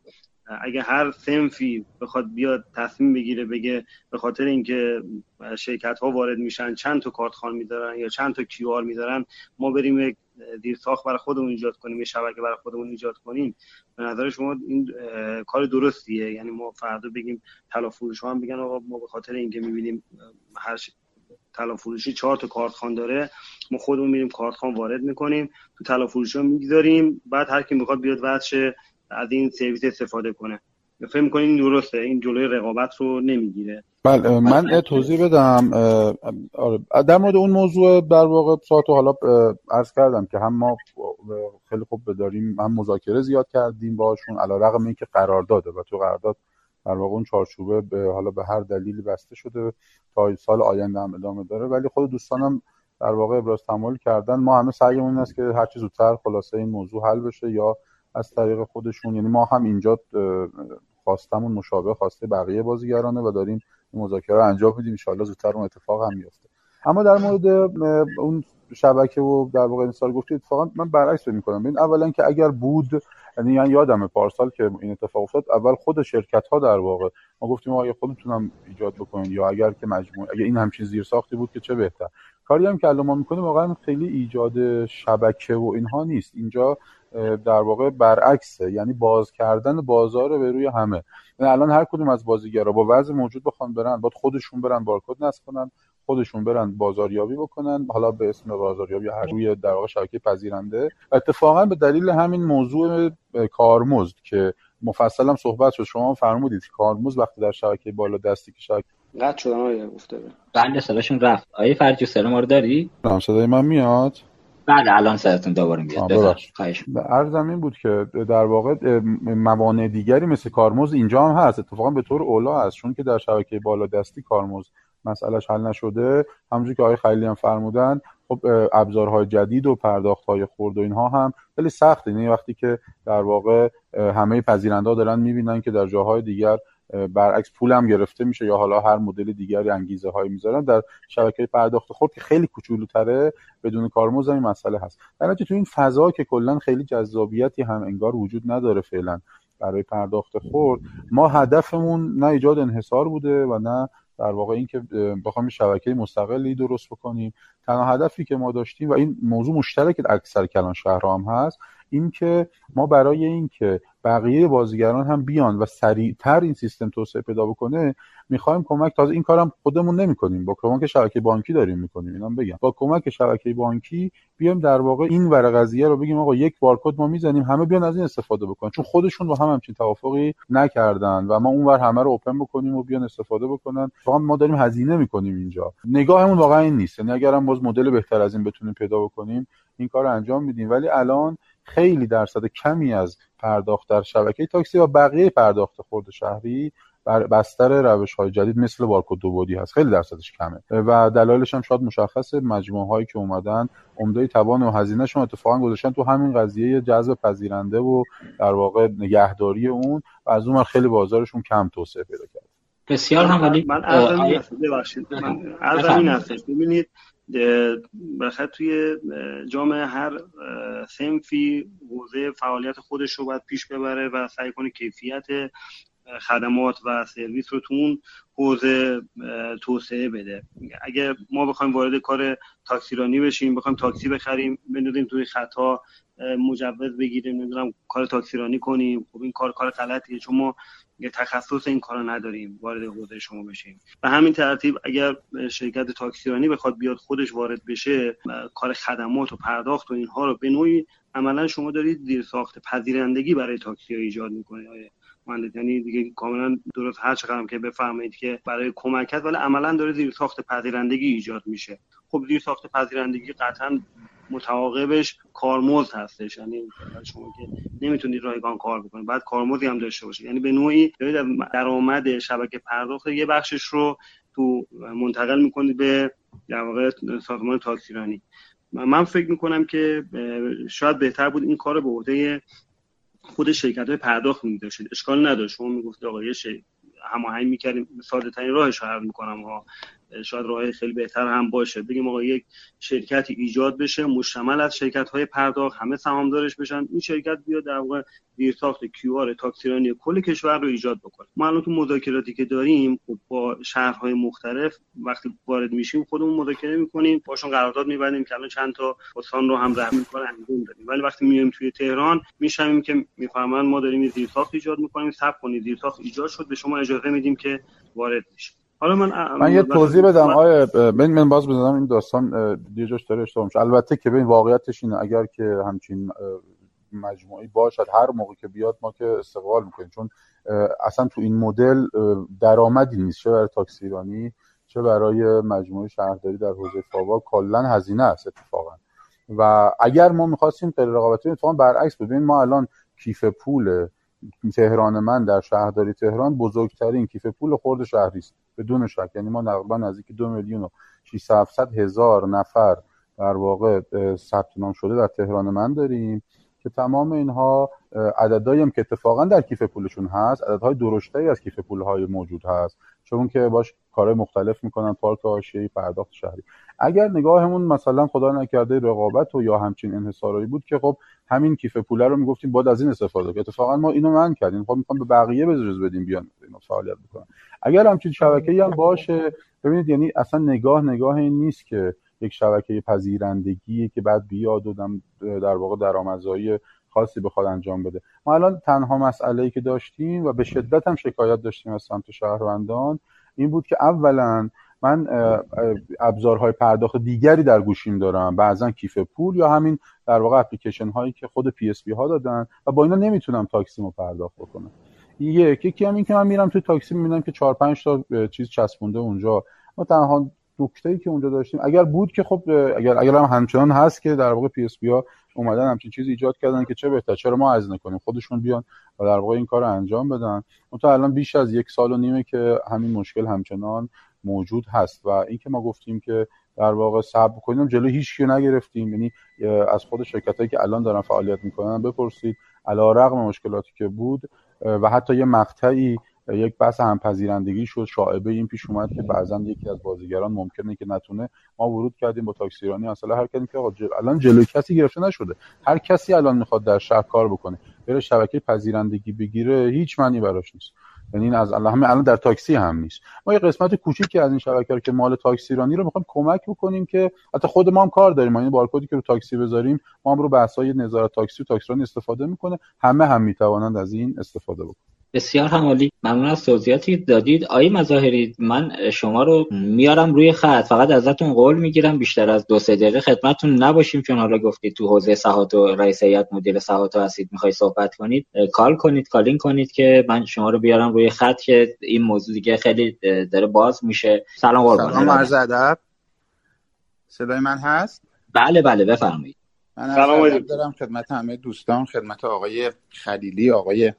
اگه هر سنفی بخواد بیاد تصمیم بگیره بگه به خاطر اینکه شرکت ها وارد میشن چند تا کارت خان میدارن یا چند تا کیو آر میدارن ما بریم یک دیر ساخت برای خودمون ایجاد کنیم یه شبکه برای خودمون ایجاد کنیم به نظر شما این کار درستیه؟ یعنی ما فردا بگیم طلا فروش هم بگن آقا ما به خاطر اینکه می‌بینیم هر طلا فروشی چهار تا کارت خان داره. ما خودمون میریم کارت خان وارد می‌کنیم تو طلا فروشی ها می‌گذاریم بعد هر کی می‌خواد بیاد واسه از این سرویس استفاده کنه. فکر می‌کنین این درسته؟ این جلوی رقابت رو نمی‌گیره. بله من توضیح بدم. آره، در مورد اون موضوع در واقع ساعت حالا عرض کردم که هم ما خیلی خوب بداریم هم مذاکره زیاد کردیم باشون علا رقم این که قرار داده و تو قرارداد در واقع اون چارچوبه به حالا به هر دلیلی بسته شده تا سال آینده هم ادامه داره. ولی خود دوستانم در واقع ابراز تمایل کردن. ما همه سعیمون این است که هر چه زودتر خلاصه این موضوع حل بشه یا از طریق خودشون یعنی ما هم اینجا خواستمون مشابه خواسته بقیه بازیگرانه و داریم مذاکره رو انجام میدیم. ان زودتر اون اتفاق هم میفته اما در مورد اون شبکه و در واقع انصار گفتید اتفاقا من برعکس می‌کنم. ببین اولا که اگر بود یعنی من یادم پارسال که این اتفاق افتاد اول خود شرکت ها در واقع ما گفتیم آقا خودتون هم ایجاد بکنید یا اگر که مجموعه اگر این همچین زیر ساختی بود که چه بهتر. کاری هم که الان ما می‌کنیم واقعا خیلی ایجاد شبکه و اینها نیست. اینجا در واقع برعکسه. یعنی باز کردن بازار به روی همه. یعنی الان هر کدوم از بازیگرا با وضع موجود بخوان برن باید خودشون برن بارکد نصب کنن. خودشون برن بازاریابی بکنن حالا به اسم بازاریابی هر روی در واقع شبکه پذیرنده. اتفاقا به دلیل همین موضوع کارمزد که مفصل هم صحبت شد شما فرمودید کارمزد وقتی در شبکه بالا دستی که شبکه قطع شدن آیه گفته بله صداشون رفت. آیه فرجی ما رو داری؟ صدای من میاد؟ بله الان صداتون دوباره میاد. عرضم این بود که در واقع موانع دیگری مثل کارمز اینجا هم هست. اتفاقا به طور اولا هست. چون که در شبکه بالا دستی کارمز مسئلهش حل نشده. همونجور که آقای خیلی هم فرمودن خب ابزارهای جدید و پرداختهای خورد و اینها هم خیلی سخته. یعنی وقتی که در واقع همه پذیرنده دارن می‌بینن که در جاهای دیگر برعکس پول هم گرفته میشه یا حالا هر مدل دیگری انگیزه هایی می‌ذارن در شبکه پرداخت خورد که خیلی کوچولوتره بدون کارمزد این مسئله هست. در تو این فضا که کلا خیلی جذابیتی هم انگار وجود نداره فعلا برای پرداخت خورد ما هدفمون نه ایجاد انحصار بوده و نه در واقع اینکه بخوایم شبکه مستقلی درست بکنیم. تنها هدفی که ما داشتیم و این موضوع مشترک اکثر کلان شهرها هم هست اینکه ما برای اینکه بقیه بازیگران هم بیان و سریعتر این سیستم توسعه پیدا بکنه می‌خوایم کمک تازه این کارم خودمون نمی‌کنیم. با کمک شبکه بانکی داریم می‌کنیم اینم بگم. با کمک شبکه بانکی بیایم در واقع این ور قضیه رو بگیم آقا یک بارکد ما می‌زنیم همه بیان از این استفاده بکنن. چون خودشون با هم همچین توافقی نکردن و ما اونور همه رو اوپن بکنیم و بیان استفاده بکنن. فقط ما داریم هزینه می‌کنیم اینجا. نگاهمون واقعا این نیست. یعنی اگرم باز مدل بهتر از این بتونیم پیدا بکنیم این کار رو انجام میدیم. ولی الان خیلی درصد کمی از پرداخت در شبکه تاکسی و بقیه پرداخت خورد شهری بر بستر روش های جدید مثل بارکد دو بودی هست. خیلی درصدش کمه. و دلایلش هم شاید مشخصه مجموعه هایی که اومدن عمده توان و هزینهشون اتفاقا گذاشتن تو همین قضیه جذب پذیرنده و در واقع نگهداری اون و از اون خیلی بازارشون کم توسعه پیدا کرد. بسیار هم ولی من من این هستش ببینید بالاخره توی جامعه هر سنفی حوزه فعالیت خودش رو باید پیش ببره و سعی کنه کیفیت خدمات و سرویس رو تو حوزه توسعه بده. اگه ما بخوایم وارد کار تاکسیرانی بشیم بخوایم تاکسی بخریم بندازیم توی خطا مجوز بگیریم نمی‌دونم کار تاکسیرانی کنیم خب این کار کار غلطیه. چون ما یه تخصص این کارو نداریم وارد حوزه شما بشیم. و همین ترتیب اگر شرکت تاکسیرانی بخواد بیاد خودش وارد بشه کار خدمات و پرداخت و اینها رو به نوعی عملا شما دارید زیر ساخت پذیرندگی برای تاکسی ها ایجاد می‌کنید مهندس یعنی دیگه کاملا درست هر چقدر که بفرمایید که برای کمکت ولی عملا داره زیر ساخت پذیرندگی ایجاد میشه. خب زیر ساخت پذیرندگی قطعا متعاقبش کارمزد هستش. یعنی شما که نمی‌تونید رایگان کار بکنید. بعد کارمزدی هم داشته باشید. یعنی به نوعی درآمد شبکه پرداخت یه بخشش رو تو منتقل می‌کنید به در واقع سازمان تاکسیرانی من فکر می‌کنم که شاید بهتر بود این کار به عهده خود شرکت های پرداخت میداشتید. اشکال نداشت. شما می‌گفتید آقا یه هماهنگ می‌کردیم. ساده ترین راهش رو می‌کنم ها. شاید راه خیلی بهتر هم باشه. بگیم آقا یک شرکتی ایجاد بشه مشتمل از شرکت های پرداخت همه سهامدارش بشن این شرکت بیاد در واقع زیرساخت کیو آر تاکسیرانی کل کشور رو ایجاد بکنه. ما الان تو مذاکراتی که داریم خب با شهرهای مختلف وقتی وارد میشیم خودمون مذاکره می‌کنیم باشون قرارداد میبندیم که الان چند تا استان رو هم رحم کار انجام دادیم. ولی وقتی میایم توی تهران میشمیم که می‌فهمن ما داریم زیرساخت ایجاد می‌کنیم صبر کنید زیرساخت ایجاد شد به شما اجازه میدیم که وارد بشید. حالا من من یه توضیح بدم. آیا من من باز بزنم این داستان یه جاش داره اشتباه میشه. البته که ببین واقعیتش اینه اگر که همچین مجموعی باشد هر موقع که بیاد ما که استقبال می‌کنیم. چون اصلا تو این مدل درآمدی نیست. چه برای تاکسیرانی چه برای مجموعه شهرداری در حوزه فاوا کلا هزینه است اتفاقا. و اگر ما می‌خواستیم غیر رقابتی اتفاقا برعکس ببین ما الان کیف پول تهران من در شهرداری تهران بزرگترین کیف پول خورد شهری است. بدون شک یعنی ما نقریبا نزدیک دو میلیون و 600 هزار نفر در واقع ثبت نام شده در تهران من داریم که تمام اینها عددهایی هم که اتفاقا در کیف پولشون هست عددهای درشتری از کیف پولهای موجود هست. چون که باش کارهای مختلف می‌کنن پارک حاشیه‌ای پرداخت شهری. اگر نگاهمون مثلا خدا نکرده رقابت و یا همچین انحصارایی بود که خب همین کیف پوله رو می‌گفتیم باید از این استفاده کنیم. اتفاقا ما اینو من کردیم. خب می‌خوام به بقیه بجز بدیم بیان اینو فعالیت بکنن. اگر همچین شبکه‌ای هم باشه ببینید یعنی اصلا نگاه نگاه این نیست که یک شبکه پذیرندگی که بعد بیاد و در واقع درآمدزایی خاصی بخواد انجام بده. ما الان تنها مسئله ای که داشتیم و به شدت هم شکایت داشتیم از سمت شهروندان این بود که اولا من ابزارهای پرداخت دیگری در گوشیم دارم. بعضا کیف پول یا همین در واقع اپلیکیشن هایی که خود PSP ها دادن و با اینا نمی‌تونم تاکسیمو پرداخت بکنم. یک یکی هم این که من میرم توی تاکسی می‌بینم که چهار پنج تا چیز چسبونده اونجا. ما تنها نکته که اونجا داشتیم اگر بود که خب اگر اگر هم همچنان هست که در واقع PSP ها اومدن همچین چیزی ایجاد کردن که چه بهتر چرا ما از نکنیم خودشون بیان و در واقع این کار رو انجام بدن. اون تا الان بیش از یک سال و نیمه که همین مشکل همچنان موجود هست و اینکه ما گفتیم که در واقع صبر کنیم جلو هیچ نگرفتیم. یعنی از خود شرکتایی که الان دارن فعالیت می‌کنن بپرسید علی رغم مشکلاتی که بود و حتی یه مقطعی یک بحث همپذیرندگی شد. شاعبه این پیش اومد که بعضا یکی از بازیگران ممکنه که نتونه. ما ورود کردیم با تاکسیرانی اصلا هر کردیم که آقا الان جلوی کسی گرفته نشده. هر کسی الان می‌خواد در شهر کار بکنه. بره شبکه پذیرندگی بگیره هیچ معنی براش نیست. یعنی از الله همه الان در تاکسی هم نیست. ما یه قسمت کوچیکی از این شبکه که مال تاکسیرانی رو می‌خوایم کمک بکنیم که حتی خود ما هم کار داریم. ما این بارکدی که رو تاکسی بذاریم ما هم رو بحث‌های نظارت تاکسی و تاکسیرانی استفاده می‌کنه. همه هم می‌توانند از این استفاده بکنن بسیار همالی ممنون از توضیحاتی دادید. آقای مظاهری من شما رو میارم روی خط. فقط ازتون قول می‌گیرم. بیشتر از دو سه دقیقه خدمتتون نباشیم. چون حالا گفتید تو حوزه سهات و رئیس هیئت مدیر سهات هستید می‌خوای صحبت کنید. کال کنید کالین کنید که من شما رو بیارم روی خط که این موضوع دیگه خیلی داره باز میشه. سلام قربان. سلام عرض ادب. صدای من هست؟ بله بله. بفرمایید. من سلام دارم خدمت همه دوستان خدمت آقای خلیلی آقای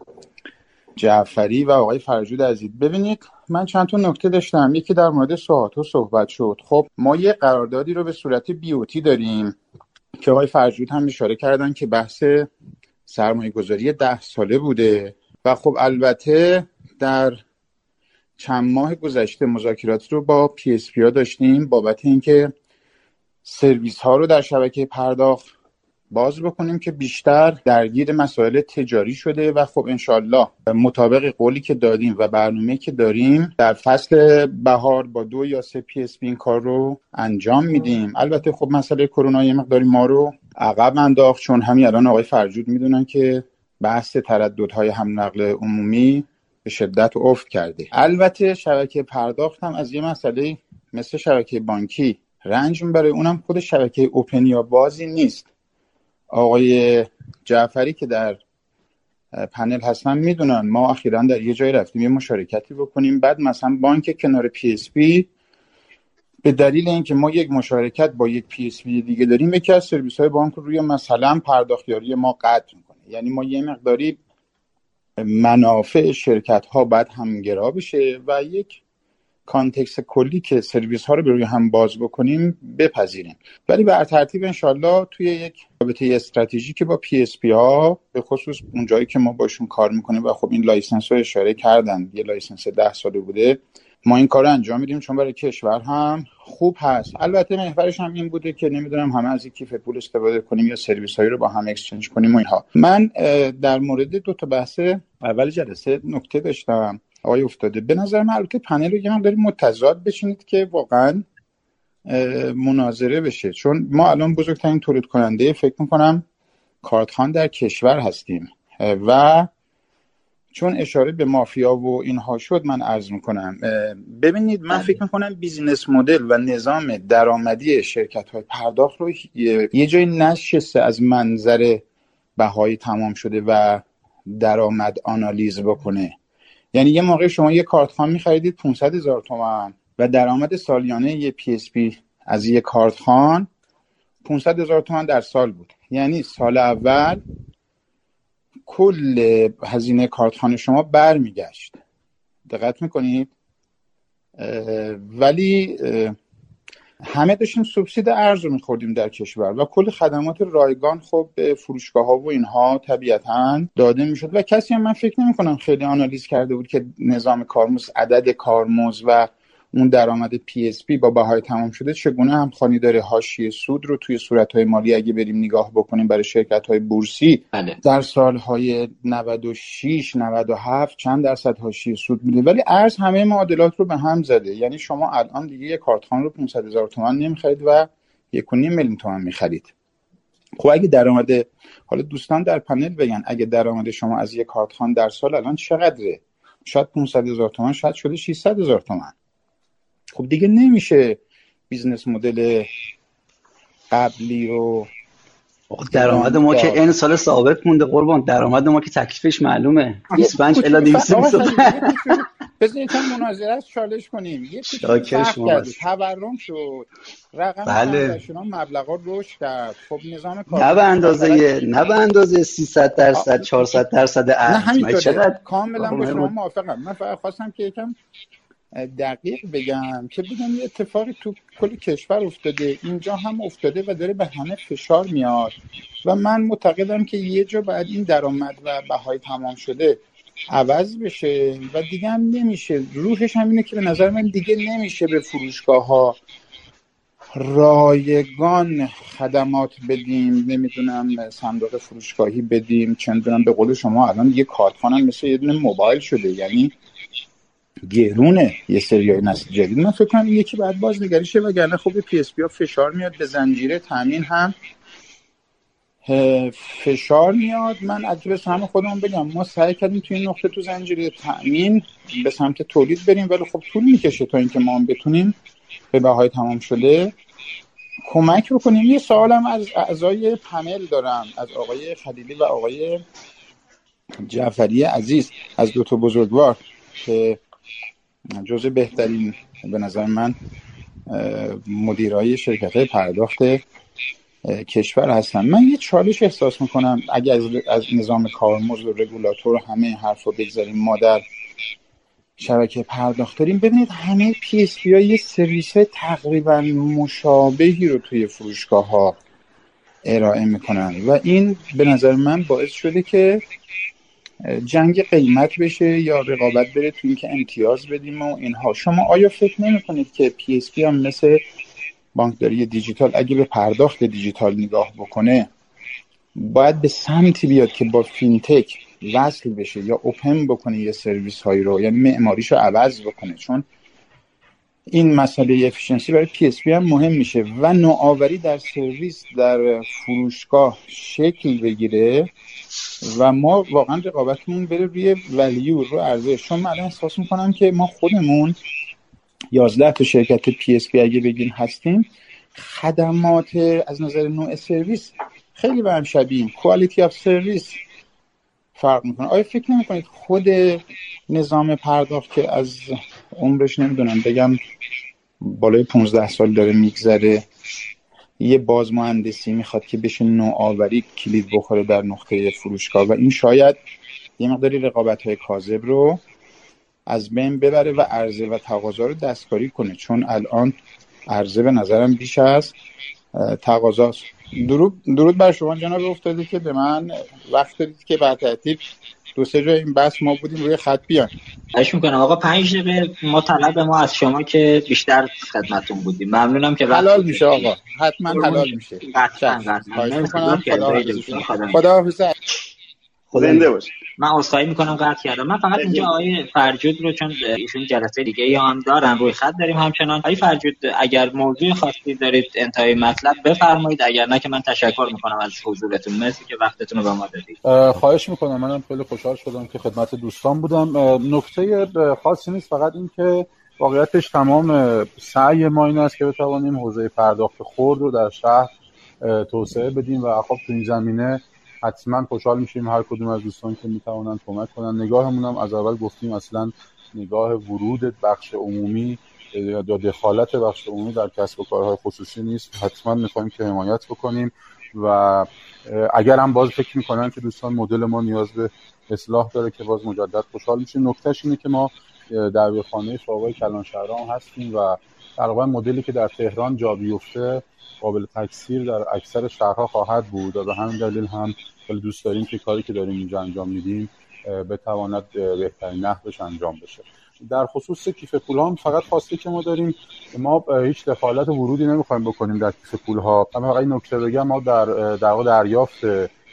جعفری و آقای فرجود عزیز. ببینید من چند تا نکته داشتم. یکی در مورد ساعت صحبت شد. خب ما یه قراردادی رو به صورت بیوتی داریم که آقای فرجود هم اشاره کردن که بحث سرمایه گذاری ده ساله بوده. و خب البته در چند ماه گذشته مذاکرات رو با PSP داشتیم بابت اینکه سرویس ها رو در شبکه پرداخت باز بکنیم که بیشتر درگیر مسائل تجاری شده و خب انشالله مطابق قولی که دادیم و برنامه که داریم در فصل بهار با دو یا سه PSP این کار رو انجام میدیم. البته خب مسئله کرونا یه مقداری ما رو عقب انداخت چون همین الان آقای فرجود می‌دونن که بحث ترددهای هم نقل عمومی به شدت افت کرده. البته شبکه پرداخت هم از یه مسئله مثل شبکه بانکی رنج می‌بره. اونم خود شبکه open یا بازی نیست. آقای جعفری که در پنل هستن می‌دونن. ما اخیرا در یه جای رفتیم یه مشارکتی بکنیم. بعد مثلا بانک کنار PSP به دلیل اینکه ما یک مشارکت با یک PSP دیگه داریم یکی از سرویس های بانک رو روی مثلا پرداختیاری ما قطع می‌کنه. یعنی ما یه مقداری منافع شرکت ها باید همگرا بشه و یک context کلی که سرویس ها رو به روی هم باز بکنیم بپذیریم. ولی به هر ترتیب انشالله توی یک رابطه استراتژی که با PSP ها به خصوص اونجایی که ما باشون کار می‌کنیم و خب این license رو اشاره کردن یه license ده ساله بوده ما این کار رو انجام میدیم چون برای کشور هم خوب هست. البته محورش هم این بوده که نمی‌دونم همه از کیف پول استفاده کنیم یا سرویس هایی رو با هم exchange کنیم و اینها. من در مورد دو تا بحث اول جلسه نکته داشتم. آقای افتاده. به نظر من البته پنل رو هم داریم متضاد بشینید که واقعا مناظره بشه. چون ما الان بزرگترین تولید کننده فکر می‌کنم کارتخان در کشور هستیم. و چون اشاره به مافیا و اینها شد من عرض می‌کنم ببینید من فکر می‌کنم بیزینس مدل و نظام درآمدی شرکت های پرداخت رو یه جایی نشسته از منظر بهای تمام شده و درآمد آنالیز بکنه. یعنی یه موقع شما یه کارتخوان میخریدید 500 هزار تومن و درآمد سالیانه یه PSP از یه کارتخوان 500 هزار تومن در سال بود. یعنی سال اول کل هزینه کارتخوان شما برمیگشت. دقت می‌کنید؟ ولی همه داشتیم سوبسید ارز رو میخوردیم در کشور و کل خدمات رایگان خب به فروشگاه ها و اینها طبیعتا داده می‌شد و کسی هم من فکر نمی کنم خیلی آنالیز کرده بود که نظام کارمزد عدد کارمزد و اون درآمد PSP با بهای تمام شده چگونه همخوانی داره حاشیه سود رو توی صورت های مالی اگه بریم نگاه بکنیم برای شرکت های بورسی بله. در سالهای 96 97 چند درصد حاشیه سود میده؟ ولی ارز همه معادلات رو به هم زده. یعنی شما الان دیگه یه کارتخوان رو 500 هزار تومان نمی‌خرید و یک میلیون تومان می‌خرید. خب اگه درآمد حالا دوستان در پنل بگن اگه درآمد شما از یک کارتخوان در سال الان چقدره؟ شاید 500 هزار تومان شاید شده 600 هزار تومان. خب دیگه نمیشه business model قبلی رو درآمد ما که این سال ثابت مونده قربان. درآمد ما که تکلیفش معلومه. 25 الی 200 بذار یکم مناظره چالش کنیم. یه تورم شد. رقم بله. مبلغا رشد کرد. خب نظام کار نه به اندازه نه به اندازه 300 درصد 400 درصد نه همینطوره. کاملا با شما موافقم. من فقط خواستم که یکم دقیق بگم که بگم یه اتفاقی تو کل کشور افتاده. اینجا هم افتاده و داره به همه فشار میاد. و من معتقدم که یه جا باید این درآمد و بهای تمام شده عوض بشه و دیگه هم نمیشه. روحش هم اینه که به نظر من دیگه نمیشه به فروشگاه ها رایگان خدمات بدیم. نمی‌دونم صندوق فروشگاهی بدیم. چندونم به قول شما الان یه کارتخانه مثل یه دونه موبایل شده. یعنی گرونه. یه سری نسل جدید. من فکر کنم یکی بعد بازنگری شه وگرنه خب پی اس ها فشار میاد به زنجیره تامین هم فشار میاد. من از همه خودمون بگم ما سعی کردیم توی این نقطه تو زنجیره تامین به سمت تولید بریم ولی خب طول می‌کشه تا اینکه ما هم بتونیم به بهای تمام شده کمک بکنیم. یه سوالم از اعضای پنل دارم از آقای خلیلی و آقای جعفری عزیز از دو تا بزرگوار که جز بهترین به نظر من مدیرای شرکت های پرداخت کشور هستن. من یه چالش احساس می‌کنم اگر از, از نظام کارمزد و رگولاتور همه حرف رو بگذاریم ما در شبکه پرداخت داریم ببینید همه PSP ها یه سرویس تقریبا مشابهی رو توی فروشگاه ها ارائه می‌کنن و این به نظر من باعث شده که جنگ قیمت بشه یا رقابت بره تو اینکه امتیاز بدیم و اینها. شما آیا فکر نمی کنید که PSP هم مثل بانکداری دیجیتال اگه به پرداخت دیجیتال نگاه بکنه باید به سمتی بیاد که با فین‌تک وصل بشه یا open بکنه یه سرویس هایی رو یعنی معماریش رو عوض بکنه؟ چون این مسئله efficiency برای PSP هم مهم میشه و نوآوری در سرویس در فروشگاه شکل بگیره. و ما واقعا رقابتمون بره روی value رو ارزش. چون من احساس می‌کنم که ما خودمون 11 تا شرکت PSP اگه بگیم هستیم خدمات از نظر نوع سرویس خیلی به هم شبیهیم کوالیتی آف سرویس فرق می‌کنه. آیا فکر نمی‌کنید خود نظام پرداخت که از عمرش نمی‌دونم بگم بالای 15 سال داره میگذره یه باز مهندسی می‌خواد که بشه نوآوری کلید بخوره در نقطه فروشگاه و این شاید یه مقداری رقابت های کاذب رو از بین ببره و عرضه و تقاضا رو دستکاری کنه. چون الان عرضه به نظرم بیش از تقاضاست. درود درود بر شما جناب افتاده که به من وقت دادید که بعد ترتیب دو سه جای این بحث ما بودیم روی خط بیان. خواهش می‌کنم. آقا پنج دقیقه ما طلب ما از شما که بیشتر خدمتون بودیم. ممنونم که حلال میشه آقا. حتما حلال میشه. خدا حافظ. زنده باشه من اصخایی می‌کنم قطع کردم. من فقط اینجا آقای فرجود رو چون ایشون جلسه دیگه ای هم دارن روی خط داریم همچنان. آقای فرجود اگر موضوع خاصی دارید انتهای مطلب بفرمایید. اگر نه که من تشکر می‌کنم از حضورتون. مرسی که وقتتون رو به ما دادید. خواهش می‌کنم. منم خیلی خوشحال شدم که خدمت دوستان بودم. نکته خاصی نیست. فقط این که واقعیتش تمام سعی ما این است که بتوانیم حوزه پرداخت خرد رو در شهر توسعه بدیم و خب تو این زمینه حتما خوشحال میشیم هر کدوم از دوستان که می‌توانند کمک کنن نگاهمون هم از اول گفتیم اصلا نگاه ورود بخش عمومی یا دخالت بخش عمومی در کسب و کارهای خصوصی نیست. حتما می‌خوایم که حمایت بکنیم و اگر هم باز فکر می‌کنن که دوستان مدل ما نیاز به اصلاح داره که باز مجدد خوشحال میشیم. نکتهش اینه که ما در خانه فاوای کلان هستیم و تقریبا مدلی که در تهران جا بیفته قابل تکثیر در اکثر شهرها خواهد بود و به همین دلیل هم خیلی دوست داریم که کاری که داریم اینجا انجام میدیم بتواند بهترین نحوش انجام بشه. در خصوص کیف پول هم فقط خواسته که ما داریم ما هیچ دخالت ورودی نمی‌خوایم بکنیم در کیف پول ها اما فقط نکته بگم ما در در دریافت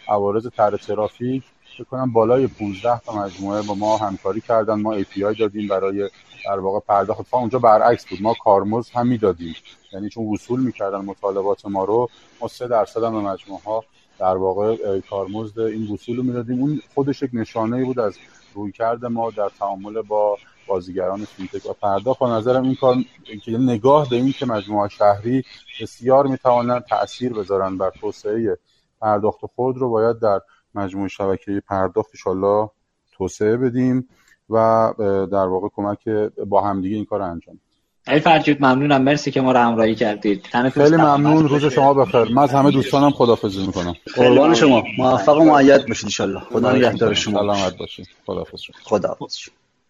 عوارض طرح ترافیک کنم بالای 15 تا مجموعه با ما همکاری کردن. ما API دادیم برای در واقع پرداخت اونجا برعکس بود. ما کارمز هم می‌دادیم. یعنی چون وصول می‌کردن مطالبات ما رو ما 3 درصد هم مجموعه ها در واقع کارمزد این وصول رو می‌دادیم. اون خودش یک نشانه بود از رویکرد ما در تعامل با بازیگران فینتک. و پرداخت و نظرم این کار که نگاه به این که مجموعه شهری بسیار می‌توانند تاثیر بذارن بر توسعه پرداخت خود رو باید در مجموعه شبکه پرداخت ان توسعه بدیم. و در واقع کمک با همدیگه این کار انجام ای فرجود ممنونم. مرسی که ما رو همراهی کردید. خیلی ممنون. روز شما بخیر. من از همه دوستانم خدافظی می‌کنم. قربان شما. موفق و معید باشید ان خدا نگهدار شما سلامت باشید. خداحافظ خداحافظ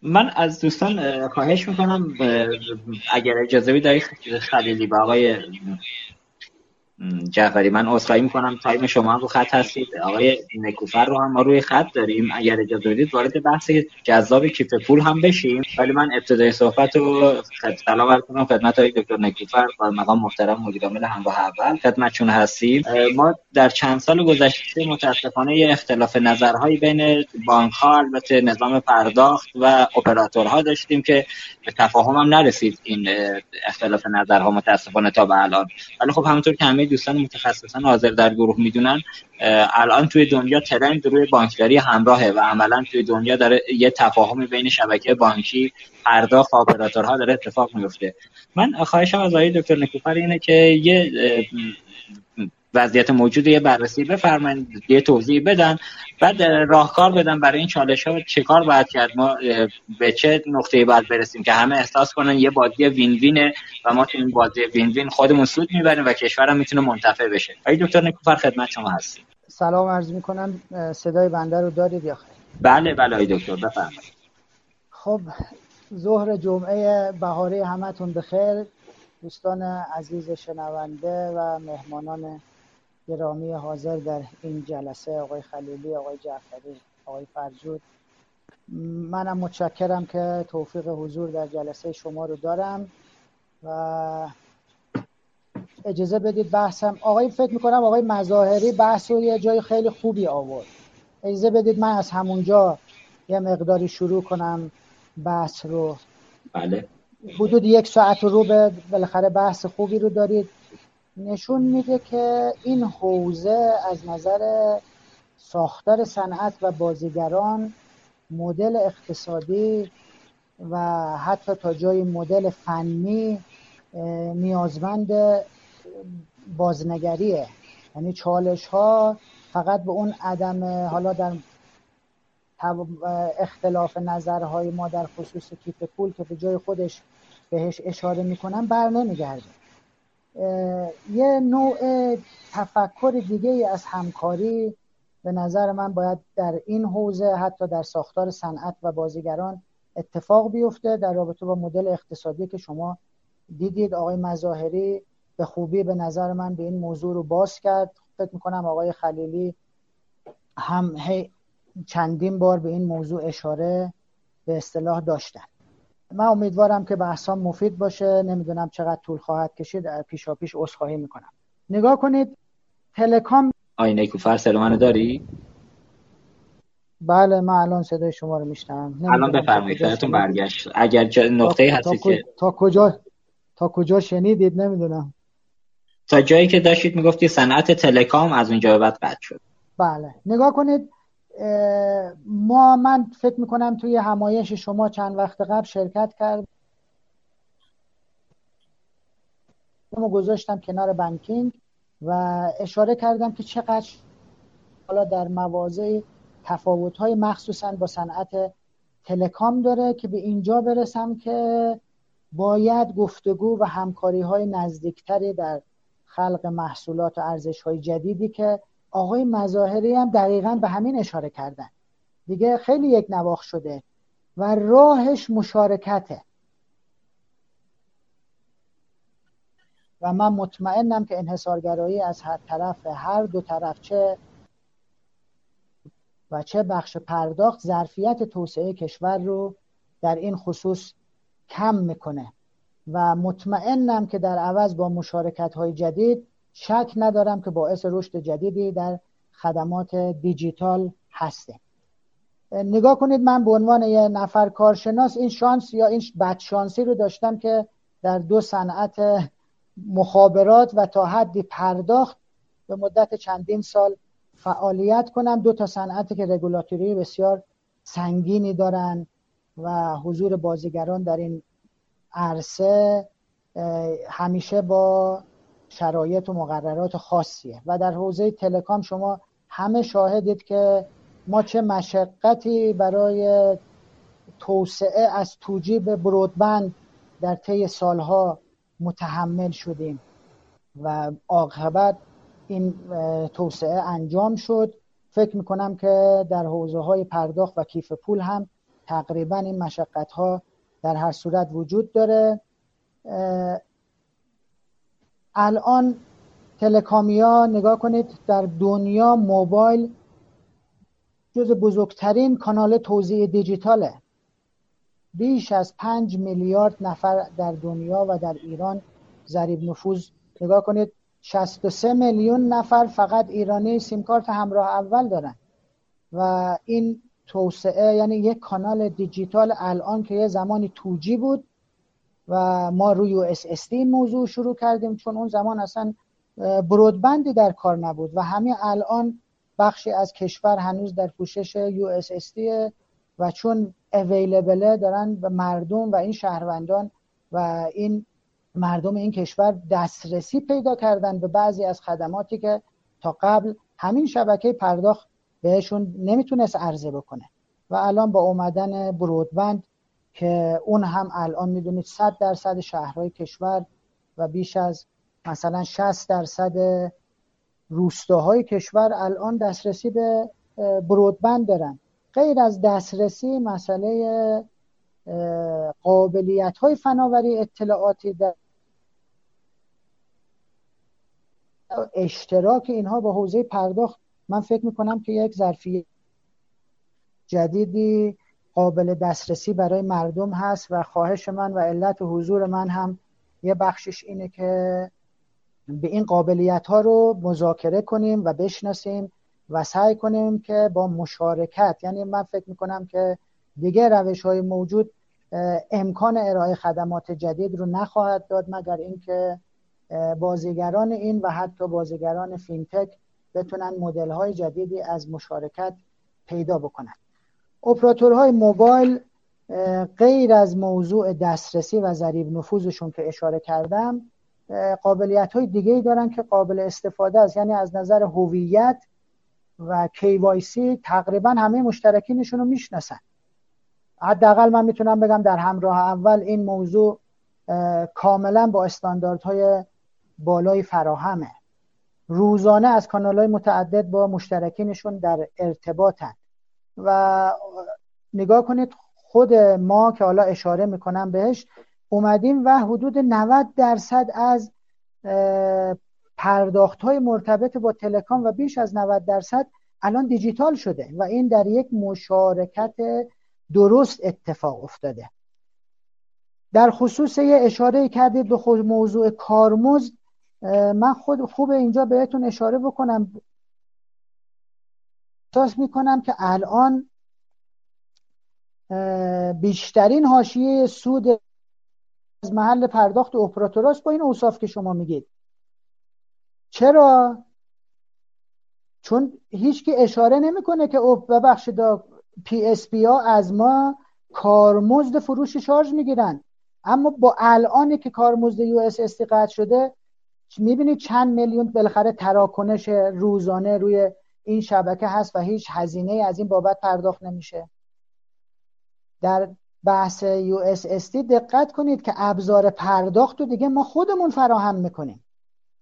من از دوستان خواهش می‌کنم اگر اجازه بدهید خلیلی با آقای جعفری من عذرخواهی می‌کنم. تایم شما رو خط هستید. آقای نکوفر رو هم ما روی خط داریم. اگر اجازه بدید وارد بحث جذاب کیف پول هم بشیم. ولی من ابتدای صحبت رو سلام عرض کنم خدمت های دکتر نکوفر و مقام محترم مدیر عامل همراه اول خدمتشون هستیم. ما در چند سال گذشته متاسفانه اختلاف نظرهایی بین بانک ها البته نظام پرداخت و اپراتورها داشتیم که به تفاهم هم نرسید این اختلاف نظرها متاسفانه تا به الان. ولی خب همونطور که همه دوستان متخصصان حاضر در گروه می‌دونن الان توی دنیا ترند روی بانکداری همراهه و عملا توی دنیا داره یه تفاهم بین شبکه بانکی پرداخت اپراتورها داره اتفاق میفته من خواهشم از آقای دکتر نکوفر اینه که یه وضعیت موجود یه بررسی بفرمایید یه توضیح بدن. بعد راهکار بدن برای این چالش ها چه کار باید کرد. ما به چه نقطه باید برسیم که همه احساس کنن یه بازی وین وینه و ما تو این بازی وین وین خودمون سود می‌بریم و کشورم می‌تونه منتفع بشه. آقای دکتر نکوفر خدمت شما هستیم. سلام عرض می‌کنم صدای بنده رو دارید یا خیر؟ بله بله آقای دکتر بفرمایید. خب ظهر جمعه بهاری همتون بخیر. دوستان عزیز شنونده و مهمانان گرامی حاضر در این جلسه آقای خلیلی آقای جعفری آقای فرجود. منم متشکرم که توفیق حضور در جلسه شما رو دارم و اجازه بدید بحثم آقای فکر می‌کنم آقای مظاهری بحث رو یه جای خیلی خوبی آورد. اجازه بدید من از همونجا یه مقداری شروع کنم بحث رو. بله. حدود یک ساعت رو به بالاخره بحث خوبی رو دارید. نشون میده که این حوزه از نظر ساختار صنعت و بازیگران مدل اقتصادی و حتی تا جای مدل فنی نیازمند بازنگریه. یعنی چالش ها فقط به اون عدم حالا در اختلاف نظرهای ما در خصوص کیف پول که به جای خودش بهش اشاره می‌کنم بر نمیگرده یه نوع تفکر دیگه از همکاری به نظر من باید در این حوزه حتی در ساختار صنعت و بازیگران اتفاق بیفته در رابطه با مدل اقتصادی که شما دیدید. آقای مظاهری به خوبی به نظر من به این موضوع رو باز کرد. فکر می‌کنم آقای خلیلی هم چندین بار به این موضوع اشاره به اصطلاح داشتن. من امیدوارم که بحثان مفید باشه. نمی‌دونم چقدر طول خواهد کشید. پیشا پیش عذرخواهی می‌کنم. نگاه کنید تلکام آی نیکوفر سلام منو داری؟ بله من الان صدای شما رو میشنم الان بفرمایید براتون برگشت. اگر نقطه هستی که تا کجا تا کجا شنیدید؟ نمی‌دونم. تا جایی که داشتید می‌گفتی صنعت تلکام از اونجا به بعد قطع شد. بله. نگاه کنید ما من فکر می‌کنم توی همایش شما چند وقت قبل شرکت کرد ما گذاشتم کنار بانکینگ و اشاره کردم که چقدر حالا در مواضع تفاوت های مخصوصا با صنعت تلکام داره که به اینجا برسم که باید گفتگو و همکاری های نزدیکتری در خلق محصولات و ارزش های جدیدی که آقای مظاهری هم دقیقا به همین اشاره کردن. دیگه خیلی یک نواخ شده و راهش مشارکته. و من مطمئنم که انحصارگرایی از هر طرف هر دو طرف چه و چه بخش پرداخت ظرفیت توسعه کشور رو در این خصوص کم می‌کنه. و مطمئنم که در عوض با مشارکت های جدید شک ندارم که باعث رشد جدیدی در خدمات دیجیتال هسته نگاه کنید من به عنوان یه نفر کارشناس این شانس یا این بدشانسی رو داشتم که در دو صنعت مخابرات و تا حدی پرداخت به مدت چندین سال فعالیت کنم. دو تا صنعتی که رگولاتوری بسیار سنگینی دارن و حضور بازیگران در این عرصه همیشه با شرایط و مقررات خاصیه. و در حوزه تلکام شما همه شاهدید که ما چه مشقتی برای توسعه از توجیب برودبند در طی سالها متحمل شدیم. و عاقبت این توسعه انجام شد. فکر می‌کنم که در حوزه های پرداخت و کیف پول هم تقریبا این مشقت ها در هر صورت وجود داره. الان تلکامیا نگاه کنید در دنیا موبایل جز بزرگترین کانال توزیع دیجیتاله. بیش از پنج میلیارد نفر در دنیا و در ایران ضریب نفوذ. نگاه کنید 63 میلیون نفر فقط ایرانی سیمکارت همراه اول دارن. و این توسعه یعنی یک کانال دیجیتال الان که یه زمانی 2G بود و ما روی USSD این موضوع شروع کردیم چون اون زمان اصلا broadband ی در کار نبود و همین الان بخشی از کشور هنوز در پوشش USSD و چون اویلیبله دارن به مردم و این شهروندان و این مردم این کشور دسترسی پیدا کردن به بعضی از خدماتی که تا قبل همین شبکه پرداخت بهشون نمی‌تونست عرضه بکنه. و الان با اومدن برودبند که اون هم الان می‌دونید 100 درصد شهرهای کشور و بیش از مثلا 60 درصد روستاهای کشور الان دسترسی به برودبند دارن. غیر از دسترسی مسئله قابلیت های فناوری اطلاعاتی در اشتراک اینها با حوزه پرداخت من فکر می‌کنم که یک ظرفیت جدیدی قابل دسترسی برای مردم هست و خواهش من و علت و حضور من هم یه بخشش اینه که به این قابلیت ها رو مذاکره کنیم و بشناسیم و سعی کنیم که با مشارکت یعنی من فکر می‌کنم که دیگه روش های موجود امکان ارائه خدمات جدید رو نخواهد داد مگر اینکه بازیگران این و حتی بازیگران فینتک بتونن مدل های جدیدی از مشارکت پیدا بکنن. اپراتورهای موبایل غیر از موضوع دسترسی و ضریب نفوذشون که اشاره کردم قابلیت های دیگه ای دارن که قابل استفاده است. یعنی از نظر هویت و KYC تقریبا همه مشترکینشون رو می‌شناسن. حداقل من می‌تونم بگم در همراه اول این موضوع کاملا با استانداردهای بالای فراهمه. روزانه از کانال های متعدد با مشترکینشون در ارتباطن. و نگاه کنید خود ما که حالا اشاره می‌کنم بهش اومدیم و حدود 90 درصد از پرداخت های مرتبط با تلکام و بیش از 90 درصد الان دیجیتال شده و این در یک مشارکت درست اتفاق افتاده. در خصوص یه اشاره کردید به خود موضوع کارمزد من خود خوب اینجا بهتون اشاره بکنم. احساس می‌کنم که الان بیشترین حاشیه سود از محل پرداخت اپراتوراست با این اوصاف که شما میگید. چرا؟ چون هیچ کی اشاره نمی‌کنه که ببخشید PSP ها از ما کارمزد فروش شارژ می‌گیرن. اما با الانی که کارمزد USSD قطع شده می‌بینید چند میلیون بالاخره تراکنش روزانه روی این شبکه هست و هیچ هزینه از این بابت پرداخت نمیشه. در بحث استی دقت کنید که ابزار پرداخت رو دیگه ما خودمون فراهم می‌کنیم.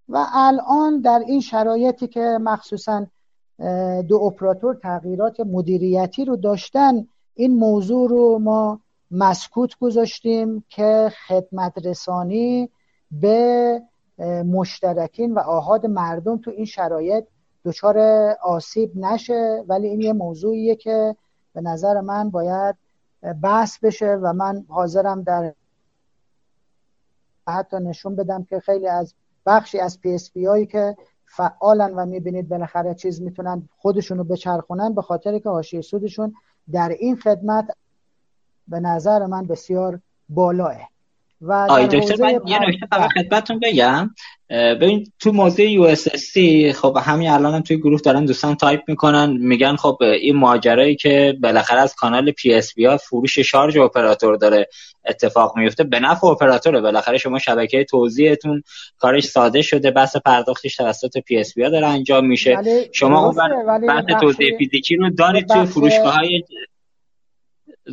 و الان در این شرایطی که مخصوصا دو اپراتور تغییرات مدیریتی رو داشتن این موضوع رو ما مسکوت گذاشتیم که خدمت رسانی به مشترکین و آهاد مردم تو این شرایط دچار آسیب نشه ولی این یه موضوعیه که به نظر من باید بحث بشه و من حاضرم در حتی نشون بدم که خیلی از بخشی از PSP هایی که فعالن و می‌بینید بالاخره چیز می‌تونن خودشونو بچرخونن به خاطر که حاشیه سودشون در این خدمت به نظر من بسیار بالاه. و آقای دکتر من یه نکته فقط خدمتتون بگم. ببین تو موضوع USSD خب همین الان هم توی گروه دارن دوستان تایپ می‌کنن میگن خب این ماجرایی که بالاخره از کانال PSP ها فروش شارژ اپراتور داره اتفاق میفته به نفع اپراتوره. بالاخره شما شبکه توزیعتون کارش ساده شده بس پرداختش توسط PSP ها داره انجام میشه. شما اون بحث توزیع فیزیکی رو دارید توی فروشگاه های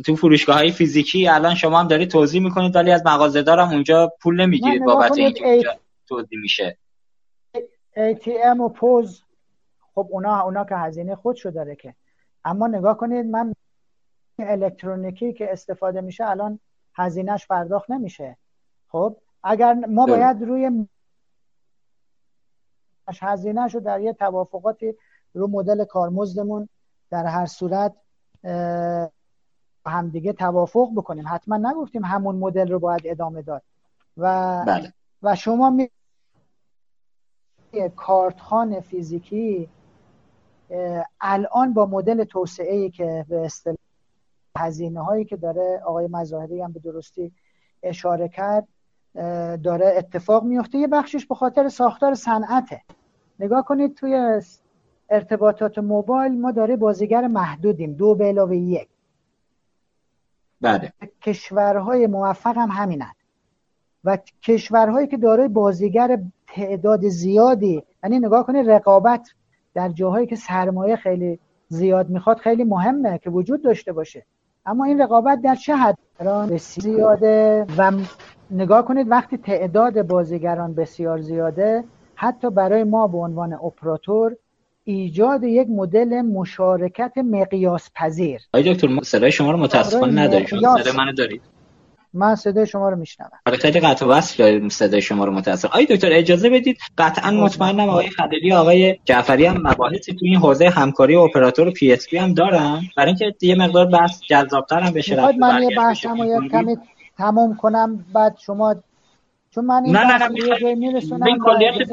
تو فروشگاه های فیزیکی. الان شما هم دارید توزیع می‌کنید ولی از مغازه دارم اونجا پول نمی‌گیرید بابت اونجا توضیح میشه. ATM و پوز خب اونا اونا که هزینه خودشو داره که. اما نگاه کنید من الکترونیکی که استفاده میشه الان هزینهش پرداخت نمیشه. خب اگر ما باید روی هزینهش رو در یه توافقاتی رو مدل کارمزدمون در هر صورت همدیگه توافق بکنیم. حتما نگفتیم همون مدل رو باید ادامه داد. و بله. و شما می کارتخان فیزیکی الان با مدل توسعه ای که به اصطلاح هزینه هایی که داره آقای مظاهری هم به درستی اشاره کرد داره اتفاق میفته یه بخشش به خاطر ساختار صنعته. نگاه کنید توی ارتباطات موبایل ما داره بازیگر محدودیم دو به علاوه یک. بله. کشورهای موفق هم همینن. و کشورهایی که دارای بازیگر تعداد زیادی یعنی نگاه کنید رقابت در جاهایی که سرمایه خیلی زیاد می‌خواد خیلی مهمه که وجود داشته باشه. اما این رقابت در چه حد؟ بسیار زیاده و نگاه کنید وقتی تعداد بازیگران بسیار زیاده حتی برای ما به عنوان اپراتور ایجاد یک مدل مشارکت مقیاس پذیر آقای دکتر صدای شما رو متاسفانه ندارید صدای منو دارید؟ من صدای شما رو میشنوم. آره خیلی قطع وصل داریم صدای شما رو متاسفم آقای دکتر اجازه بدید قطعا مطمئنم آقای خلیلی آقای جعفری هم مباحثی تو این حوزه همکاری اپراتور PSP هم دارن. برای اینکه یه مقدار بحث جذابتر هم بشه من یه بحثمو یه کمی تموم کنم بعد شما چون من این نه نه نه, نه. کلیت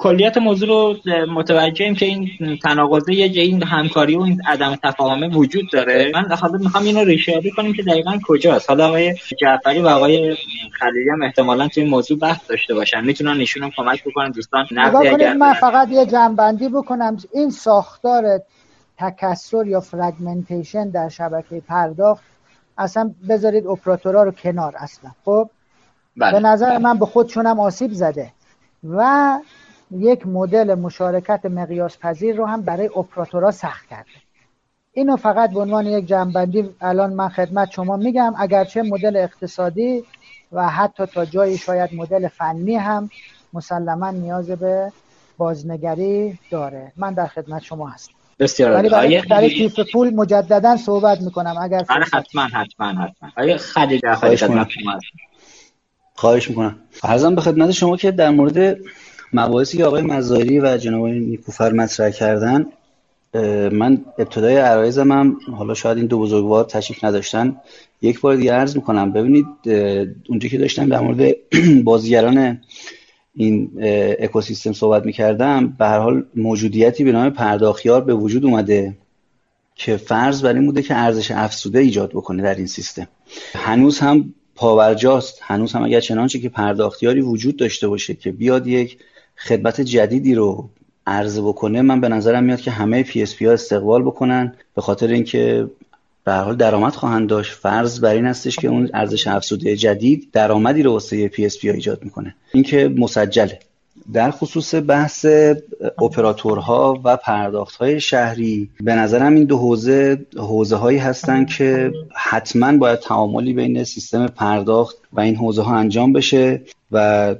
کلیت موضوع رو متوجهیم که این تناقضه یه این همکاری و این عدم تفاهمه وجود داره. من حالا می‌خوام اینو ریشه کنیم که دقیقا کجاست. حالا آقای جعفری و آقای خلیلی هم احتمالا توی این موضوع بحث داشته باشن. می‌تونن نشون هم کمک بکنن. دوستان اگر من فقط یه جنبندی بکنم. این ساختار تکسر یا فرگمنتیشن در شبکه پرداخت اصلا بذارید اپراتورها رو کنار اصلا. خب؟ بله. به نظر من به خودشونم آسیب زده. و یک مدل مشارکت مقیاس پذیر رو هم برای اپراتورها سخت کرده. اینو فقط به عنوان یک جنبندی الان من خدمت شما میگم اگرچه مدل اقتصادی و حتی تا جایی شاید مدل فنی هم مسلما نیاز به بازنگری داره. من در خدمت شما هستم. بسیار ولی برای برای کیف پول مجددا صحبت می‌کنم. اگر آره حتما حتما حتما. آیا خدیجه خواهش می‌کنم. عرضم به خدمت شما که در مورد مباحثی که آقای مزاری و جناب نیکوفر مطرح کردن من ابتدای عرایزم هم حالا شاید این دو بزرگوار تشریف نداشتن یک بار دیگه عرض می‌کنم. ببینید اونجا که داشتم در مورد بازیگران این اکوسیستم صحبت می‌کردم به هر حال موجودیتی به نام پرداخیار به وجود اومده که فرض بر این بوده که ارزش افزوده ایجاد بکنه در این سیستم. هنوز هم پابرجاست. هنوز هم اگر چنانچه که پرداختیاری وجود داشته باشه که بیاد یک خدمت جدیدی رو عرضه بکنه من به نظرم میاد که همه PSP ها استقبال بکنن به خاطر اینکه به حال درآمد خواهند داشت. فرض بر این هستش که اون ارزش افزوده جدید درآمدی رو واسه PSP ها ایجاد می‌کنه. اینکه مسجله. در خصوص بحث اپراتورها و پرداخت های شهری به نظرم این دو حوزه حوزه هایی هستن که حتما باید تعاملی بین سیستم پرداخت و این حوزه ها انجام بشه و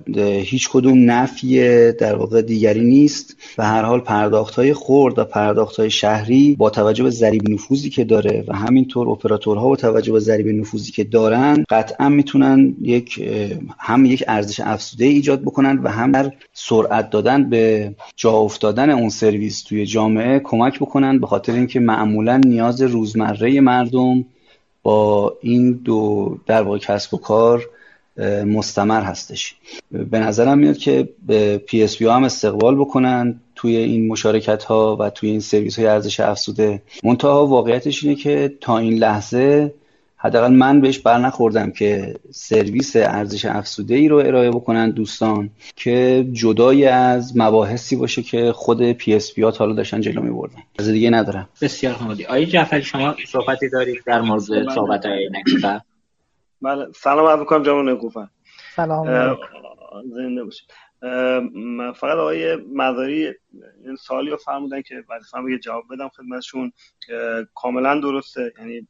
هیچ کدوم نفی در واقع دیگری نیست و هر حال پرداخت های خورد و پرداخت های شهری با توجه به ضریب نفوذی که داره و همینطور اپراتورها با توجه به ضریب نفوذی که دارن قطعا می‌تونن یک هم یک ارزش افزوده ایجاد بکنن و هم در سرعت دادن به جا افتادن اون سرویس توی جامعه کمک بکنن به خاطر اینکه معمولا نیاز روزمره مردم با این دو در واقع کسب و کار مستمر هستش. به نظرم میاد که PS هم استقبال بکنن توی این مشارکت ها و توی این سرویس های ارزش افزوده. منتها واقعیتش اینه که تا این لحظه حداقل من بهش بر نخوردم که سرویس ارزش افزوده ای رو ارائه بکنن دوستان که جدای از مباحثی باشه که خود PSP ها حالا داشتن جلو می بردن از دیگه ندارم. بسیار حمادی آقای جعفری شما صحبتی دارید در مورد صحبت های بله. سلام عرض می‌کنم جناب نکوفر سلام. زنده باشید. فقط آقای مداری این سوالی رو فرمودن که وظیفه‌م یه جواب بدم خدمتشون. کاملا درسته. یعنی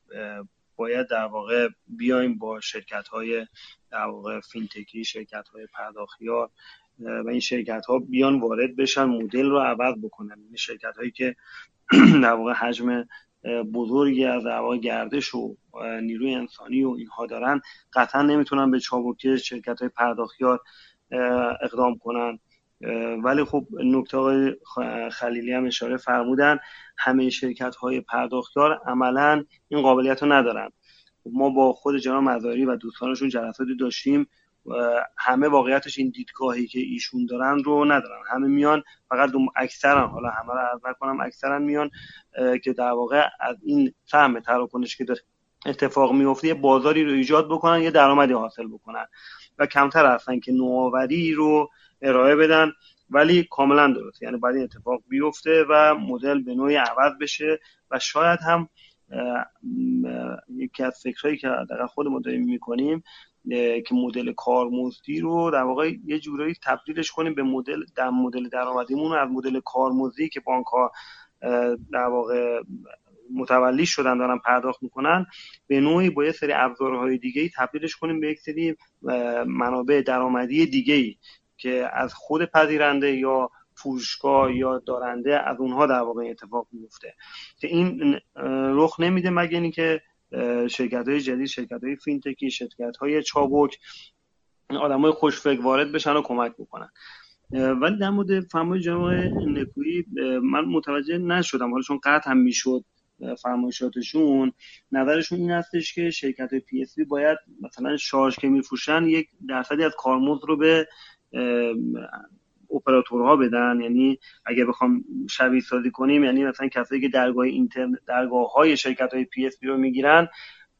باید در واقع بیایم با شرکت های در واقع فینتکی شرکت های پرداخیار و این شرکت ها بیان وارد بشن مدل رو عوض بکنن. این شرکت هایی که در واقع حجم بزرگی از در گردش و نیروی انسانی و اینها دارن قطعا نمی‌تونن به چابکی شرکت های پرداخیار اقدام کنن. ولی خب نکته های خلیلی هم اشاره فرمودن همه شرکت های پرداختار عملا این قابلیت رو ندارن. ما با خود جناب مزاری و دوستانشون جلساتی داشتیم همه واقعیتش این دیدگاهی که ایشون دارن رو ندارن. همه میان فقط اکثرا حالا همه رو عرض نکنم اکثرا میان که در واقع از این سهم تراکنش که اتفاق میفته یه بازاری رو ایجاد بکنن یه درآمدی حاصل بکنن. و کمتر هستن که نوآوری رو ارائه بدن ولی کاملا درست یعنی باید این اتفاق بیفته و مدل به نوعی عوض بشه و شاید هم یکی از فکرهایی که در خود ما داریم می‌کنیم که مدل کارمزدی رو در واقع یه جورایی تبدیلش کنیم به مدل در مدل درآمدیمون از مدل کارمزدی که بانک ها در واقع متولی شدن دارن پرداخت می‌کنن به نوعی با یه سری ابزارهای دیگه ای تبدیلش کنیم به یک سری منابع درآمدی دیگه ای که از خود پذیرنده یا فروشگاه یا دارنده از اونها در واقع اتفاق میفته که این رخ نمیده مگه اینکه شرکت های جدید شرکت های فینتکی شرکت های چابک آدم های خوشفکر وارد بشن و کمک بکنن. ولی در مورد فرمایش جناب نکویی من متوجه نشدم. حالا چون قطع هم می‌شد فرمایشاتشون نظرشون این هستش که شرکت PSP باید مثلا شارژ که میفروشن یک درصدی از کارمزد رو به اپراتورها بدن. یعنی اگه بخوام شبیه سازی کنیم یعنی مثلا کسایی که درگاه اینترنت درگاه های شرکت های PSP رو می‌گیرن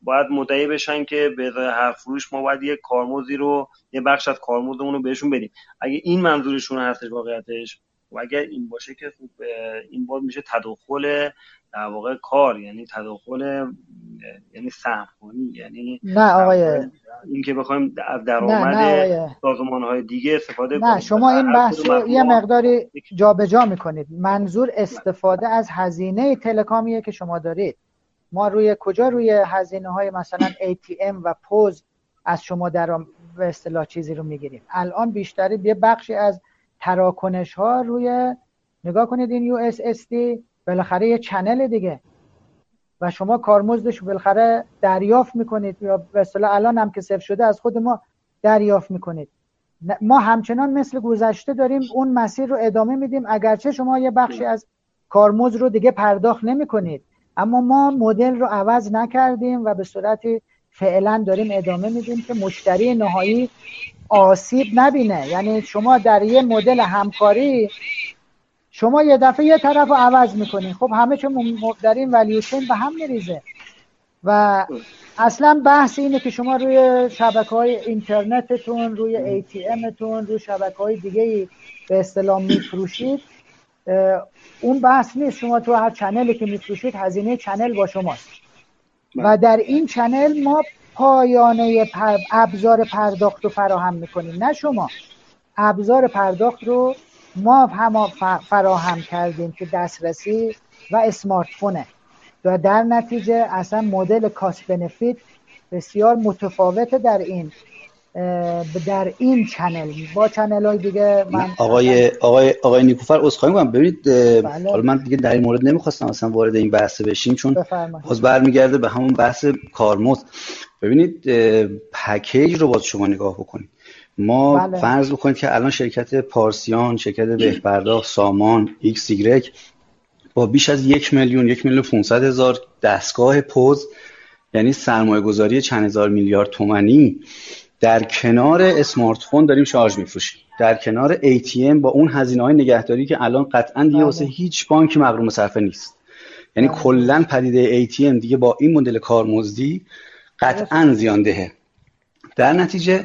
باید مدعی بشن که به هر فروش ما باید یک کارمزدی رو یه بخش از کارمزدمون رو بهشون بدیم. اگه این منظورشون هستش واقعیتش و اگر این باشه که خوب این باید میشه تداخل در واقع کار یعنی تداخل یعنی سهمخوانی یعنی نه آقای این که بخوایم از درآمد سازمان های دیگه استفاده نه شما این بحث رو یه مقداری جابجا جا می‌کنید. منظور استفاده از هزینه تلکامیه که شما دارید. ما روی کجا؟ روی هزینه های مثلا ATM و پوز از شما در به اصطلاح چیزی رو می‌گیریم. الان بیشتری یه بخشی از تراکنش ها روی نگاه کنید این اس بالاخره یه چنل دیگه. و شما کارمزدش بالاخره دریافت می‌کنید. یا به اصطلاح الان هم که صفر شده از خود ما دریافت می‌کنید. ما همچنان مثل گذشته داریم اون مسیر رو ادامه میدیم. اگرچه شما یه بخشی از کارمزد رو دیگه پرداخت نمی‌کنید. اما ما مدل رو عوض نکردیم و به صورت فعلا داریم ادامه میدیم که مشتری نهایی آسیب نبینه. یعنی شما در یه مدل همکاری شما یه دفعه یه طرف رو عوض می‌کنین. خب همه چون در این ولیوشن به هم میریزه. و اصلا بحث اینه که شما روی شبکه های اینترنتتون روی امتون روی شبکه های دیگه به اصطلاح میفروشید. اون بحث نیست. شما تو هر channel ی که میفروشید هزینه channel با شماست. و در این channel ما پایانه ابزار پرداخت رو فراهم می‌کنیم. نه شما. ابزار پرداخت رو ما هم فراهم کردیم که دسترسی و smartphone ه و در نتیجه اصلا مدل cost benefit بسیار متفاوته در این در این channel با channel های دیگه من آقای آقای آقای نیکوفر عذرخواهی می‌کنم ببینید بله. حالا من دیگه در این مورد نمی‌خواستم اصلا وارد این بحث بشیم چون باز برمیگرده به همون بحث کارمزد ببینید package رو باز شما نگاه بکنید ما بله. فرض بکنید که الان شرکت پارسیان شرکت بهپرداخت سامان ایکس ایگرگ با بیش از یک میلیون یک میلیون 500 هزار دستگاه پوز یعنی سرمایه گذاری چند هزار میلیارد تومنی در کنار اسمارت فون داریم شارژ میفروشیم. در کنار ATM با اون هزینه های نگهداری که الان قطعا دیگه واسه بله. هیچ بانکی مغروم صرفه نیست. یعنی بله. کلا پدیده ATM دیگه با این مدل کارمزدی قطعا زیاندهه در نتیجه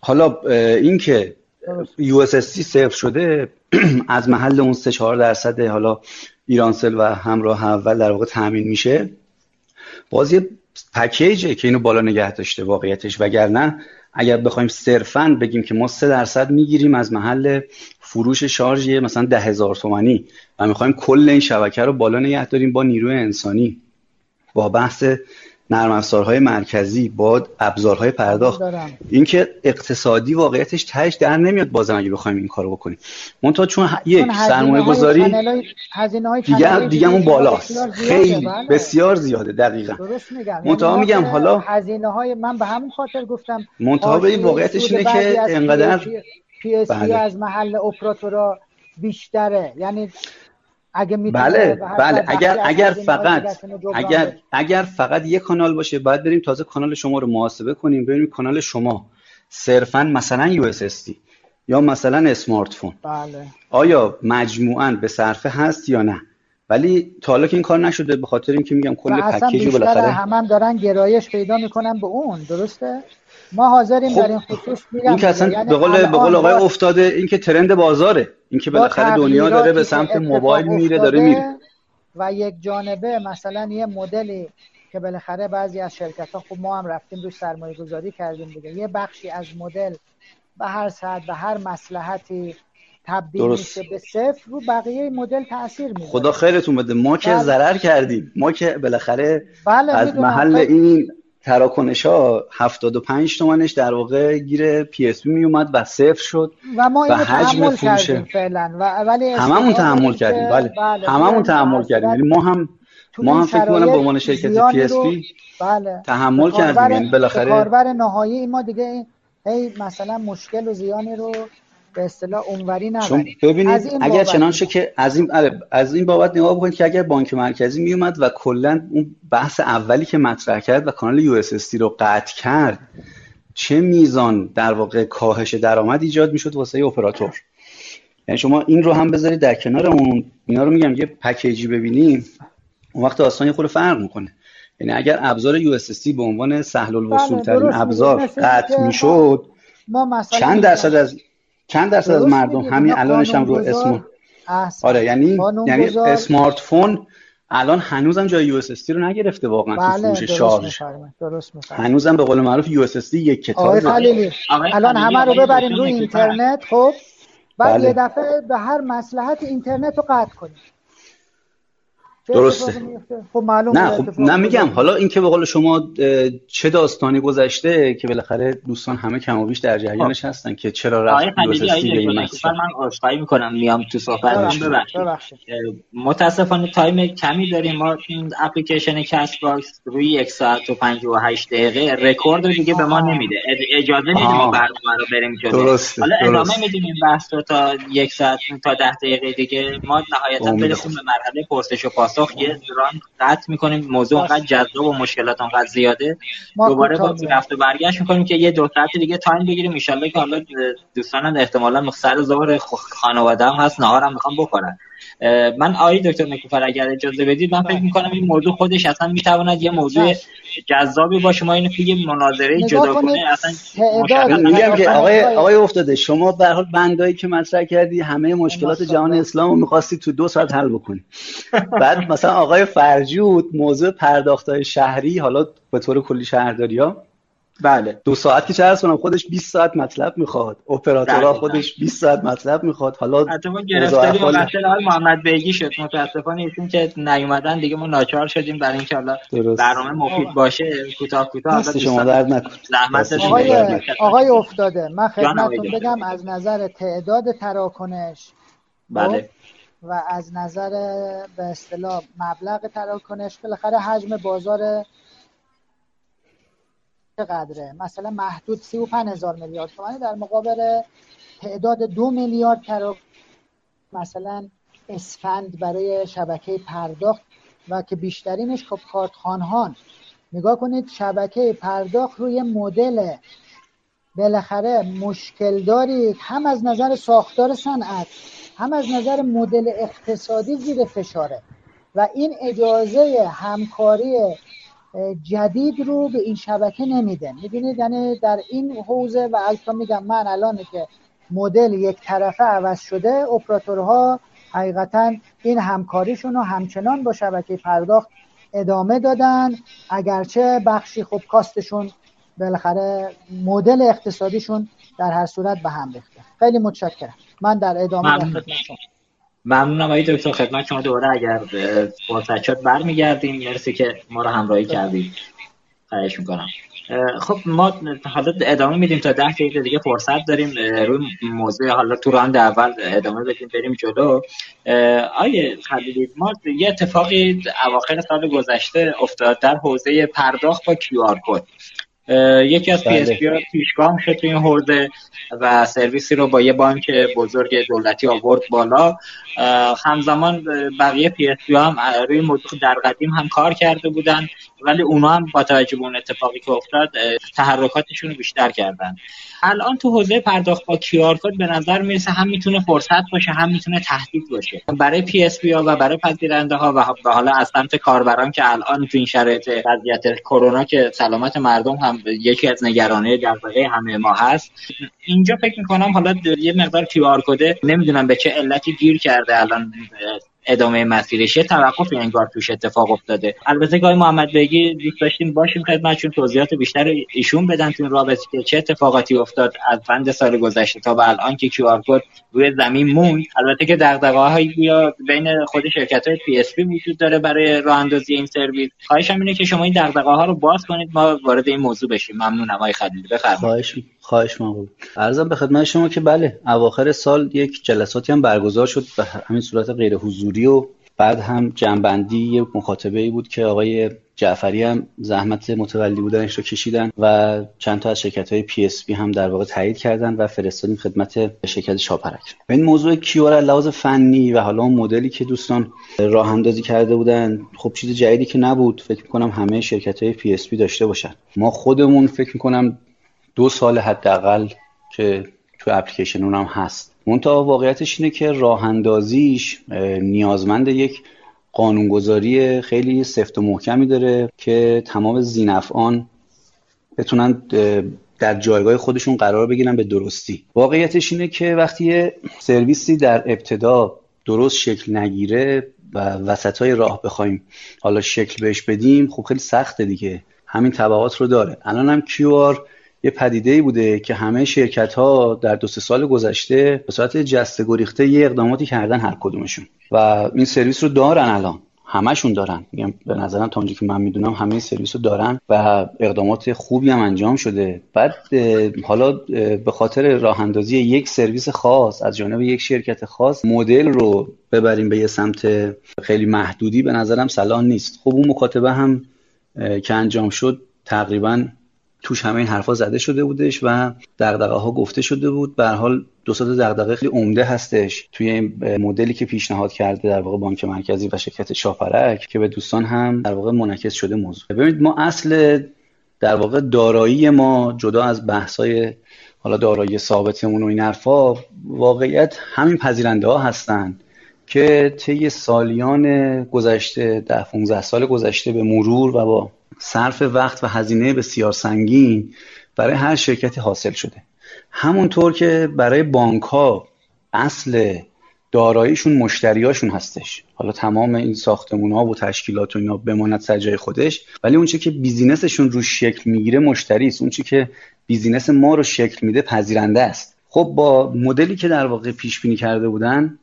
حالا اینکه USSC صفر شده از محل اون 3 4 درصد حالا ایرانسل و همراه اول در واقع تامین میشه. باز یه پکیجه که اینو بالا نگه داشته واقعیتش. وگرنه اگر بخوایم صرفا بگیم که ما 3 درصد می‌گیریم از محل فروش شارژ مثلا ده هزار تومانی و می‌خوایم کل این شبکه رو بالا نگه داریم با نیروی انسانی. با بحث نرم افزارهای مرکزی با ابزارهای پرداخت. اینکه اقتصادی واقعیتش تهش در نمیاد بازم اگه بخوایم این کارو بکنیم. منتها چون یک سرمایه گذاری دیگه دیگه اون بالاست. خیلی بله. بسیار زیاده دقیقا. منتها یعنی میگم حالا هزینه های من به همون خاطر گفتم منتها به واقعیتش اینه که انقدر PS بله. از محل اپراتورا بیشتره. یعنی اگه بله بله. اگر اگر فقط اگر اگر فقط یک کانال باشه باید بریم تازه کانال شما رو محاسبه کنیم ببینیم کانال شما. صرفا مثلا US یا مثلا اسمارت فون بله. آیا مجموعا به صرفه هست یا نه؟ ولی تا حالا که این کار نشده به خاطر اینکه میگم کل پکیج بالاخره همه هم دارن گرایش پیدا می‌کنن به اون درسته؟ ما حاضریم خب، در این خصوص میگم این که اصلا یعنی به قول به قول آقای افتاده این که ترند بازاره. این که بالاخره دنیا داره به سمت موبایل میره داره میره. و یک جانبه مثلا یه مدلی که بالاخره بعضی از شرکت ها خب ما هم رفتیم روی سرمایه گذاری کردیم دیگه. یه بخشی از مدل به هر ساعت به هر مصلحتی تبدیل میشه به صفر رو بقیه مدل تاثیر می‌ذاره. خدا خیرتون بده. ما که بله. ضرر کردیم. ما که بالاخره بله از محل این تراکنش ها 75 تومنش در واقع گیر PSP می اومد و صفر شد و ما اینو تحمل کردیم فعلا. و ولی هممون تحمل کردیم. بله, بله هممون تحمل کردیم. یعنی ما هم ما هم فکر کنم به عنوان شرکت PSP بله. تحمل کردیم. یعنی بالاخره کاربر نهایی ما دیگه هی مثلا مشکل و زیانی رو به اصطلاح اونوری نبرید. ببینید اگر چنانشه که از این آره، از این بابت نگاه بکنید که اگر بانک مرکزی می اومد و کلا اون بحث اولی که مطرح کرد و کانال یو اس رو قطع کرد چه میزان در واقع کاهش درآمد ایجاد می‌شد واسه اپراتور؟ یعنی شما این رو هم بذارید در کنار اون اینا رو میگم یه پکیجی ببینیم اون وقت داستان یه خورده فرق می‌کنه. یعنی اگر ابزار US به عنوان سهل الوصول بله، ترین ابزار قطع می‌شد چند درصد از چند درصد از مردم. همین الانش هم رو اسم. آره یعنی یعنی smartphone الان هنوزم جای US رو نگرفته واقعا تو بله فروش درست شارژ درست میفرمایید هنوزم به قول معروف US یک کتاب آقای. خلیلی الان همه رو ببریم روی. اینترنت خب بعد بله. یه دفعه به هر مصلحت اینترنت رو قطع کنیم درسته. خب معلوم نه خب نه میگم. حالا اینکه به قول شما چه داستانی گذشته که بالاخره دوستان همه کم و بیش در جریانش هستن که چرا رفت این من عذرخواهی می‌کنم میام تو صحبت متاسفانه time کمی داریم ما این اپلیکیشن کست باکس روی یک ساعت و 58 دقیقه رکورد رو دیگه به ما. نمیده اجازه میدیم آها. ما برنامه رو بریم جلو درسته، حالا. ادامه میدیم این بحث رو تا یک ساعت تا ده دقیقه دیگه ما نهایتا برسیم. به مرحله پرسش و پاسخ یه ران قطع می‌کنیم موضوع انقدر جذاب و مشکلات انقدر زیاده دوباره با. رفت و برگشت می‌کنیم که یه دو ساعت دیگه تایم بگیریم ان که حالا دوستان احتمالا سر ظهر خ- خانواده هم هست نهار هم می‌خوام بخورن من آقای دکتر نکوفر اگر اجازه بدید من فکر می‌کنم این موضوع خودش اصلا می‌تواند یه موضوع. جذابی باشه. ما اینو توی یه مناظره نگاه جدا کنید، کنه اصلا میگم که آقای- آقای افتاده شما به هر حال بندایی که مطرح کردی همه مشکلات جهان اسلام رو می‌خواستی تو دو ساعت حل بکنی. بعد مثلا آقای فرجود موضوع پرداختهای شهری حالا به طور کلی شهرداری ها بله. دو ساعت که چرا کنم خودش 20 ساعت مطلب می‌خواد. اپراتورها دقیقاً. خودش 20 ساعت مطلب می‌خواد. حالا گرفتاری احوال- مقصر آقای محمد بیگی شد. متاسفانه ایشون که نیومدن دیگه ما ناچار شدیم برای اینکه حالا. برنامه مفید باشه کوتاه کوتاه. شما درد نکن زحمت آقای. آقای افتاده من خدمتتون. بگم از نظر تعداد تراکنش بله. و از نظر به اصطلاح مبلغ تراکنش بالاخره حجم بازار چقدره؟ مثلا محدود 35 هزار میلیارد. تومانی در مقابل تعداد دو میلیارد تراکنش مثلا اسفند برای شبکه پرداخت و که بیشترینش خب کارتخانهان نگاه کنید شبکه پرداخت روی مدل بالاخره مشکل داری هم از نظر ساختار صنعت هم از نظر مدل اقتصادی زیر فشاره و این اجازه همکاری جدید رو به این شبکه نمیده می‌دونید یعنی در این حوزه و البته میگم من الان که مدل یک طرفه عوض شده اپراتورها حقیقتا این همکاریشون رو همچنان با شبکه پرداخت ادامه دادن. اگرچه بخشی خب کاستشون بالاخره مدل اقتصادیشون در هر صورت به هم ریخته. خیلی متشکرم. من در ادامه ممنون. ممنونم آقای دکتر. خدمت شما دوباره اگر فرصت شد برمیگردیم. مرسی که ما رو همراهی کردید خواهش می‌کنم. خب ما حالا ادامه میدیم. تا ده دقیقه دیگه فرصت داریم. روی موضوع حالا تو round اول ادامه بدیم. بریم جلو. آقای خلیلی ما یه اتفاقی اواخر سال گذشته افتاد در حوزه پرداخت با QR code. یکی از PSP پیشگام شد تو این حوزه و سرویسی رو با یه بانک بزرگ دولتی آورد بالا همزمان بقیه PSP هم روی موضوع در قدیم هم کار کرده بودن ولی اونا هم با توجه به اون اتفاقی که افتاد تحرکاتشون رو بیشتر کردن. الان تو حوزه پرداخت با QR code به نظر می‌رسه هم می‌تونه فرصت باشه هم می‌تونه تهدید باشه. برای PSP ها و برای پذیرنده ها و و حالا از سمت کاربران که الان تو این شرایط وضعیت کرونا که سلامت مردم هم یکی از نگرانی دغدغه همه ما هست. اینجا فکر می‌کنم حالا یه مقدار QR code ه نمی‌دونم به چه علتی گیر کرده الان ادامه مسیرش. یه توقفی انگار توش اتفاق افتاده. البته که محمد بگی دوست داشتیم باشیم خدمتشون توضیحات بیشتر ایشون بدن تو رابطه که چه اتفاقاتی افتاد از اسفند سال گذشته تا به الان که QR code روی زمین موند. البته که دغدغه‌هایی بیا بین خود شرکت های PSP وجود داره برای راه اندازی این سرویس. خواهشم اینه که شما این دغدغه ها رو باز کنید ما وارد این موضوع بشیم. ممنونم. آقای خلیلی بفرمایید. خواهش مقبول عرضم به خدمت شما که بله اواخر سال یک جلساتی هم برگزار شد به همین صورت غیر حضوری و بعد هم جمع‌بندی یک مکاتبه ای بود که آقای جعفری هم زحمت متولی بودنش رو کشیدن و چند تا از شرکت های PSP هم در واقع تایید کردن و فرستادیم خدمت شرکت شاپرک. این موضوع QR از لحاظ فنی و حالا اون مدلی که دوستان راه اندازی کرده بودن خب چیز جدیدی که نبود فکر می‌کنم همه شرکت های PSP داشته باشن. ما خودمون فکر می‌کنم دو سال حداقل که تو اپلیکیشن اونم هست. منتها واقعیتش اینه که راه اندازیش نیازمند یک قانونگذاری خیلی سفت و محکمی داره که تمام ذینفعان بتونن در جایگاه خودشون قرار بگیرن به درستی. واقعیتش اینه که وقتی یه سرویسی در ابتدا درست شکل نگیره و وسط های راه بخوایم حالا شکل بهش بدیم خب خیلی سخته دیگه. همین طبعات رو داره. الان هم QR یه پدیده بوده که همه شرکت ها در دو سه سال گذشته به صورت جسته گریخته یه اقداماتی کردن هر کدومشون. و این سرویس رو دارن الان. همشون دارن. میگم به نظرم تا اونجا که من می‌دونم همه سرویس رو دارن و اقدامات خوبی هم انجام شده. بعد حالا به خاطر راه اندازی یک سرویس خاص از جانب یک شرکت خاص مدل رو ببریم به یه سمت خیلی محدودی به نظرم سلام نیست. خب اون مکاتبه هم که انجام شد تقریبا توش همه این حرفا زده شده بودش و دغدغه ها گفته شده بود. به حال دو تا دغدغه خیلی عمده هستش. توی این مدلی که پیشنهاد کرده در واقع بانک مرکزی و شرکت شاپرک که به دوستان هم در واقع منعکس شده موضوع. ببینید ما اصل در واقع دارایی ما جدا از بحثای حالا دارایی ثابتمون و این حرفا واقعیت همین پذیرنده ها هستن که طی سالیان گذشته ده 15 سال گذشته به مرور و با صرف وقت و هزینه بسیار سنگین برای هر شرکتی حاصل شده. همونطور که برای بانک ها اصل داراییشون مشتریاشون هستش. حالا تمام این ساختمون ها و تشکیلات و اینا بماند سر جای خودش. ولی اونچه که بیزینسشون رو شکل می‌گیره مشتری است. اونچه که business ما رو شکل میده پذیرنده است. خب با مدلی که در واقع پیش بینی کرده بودن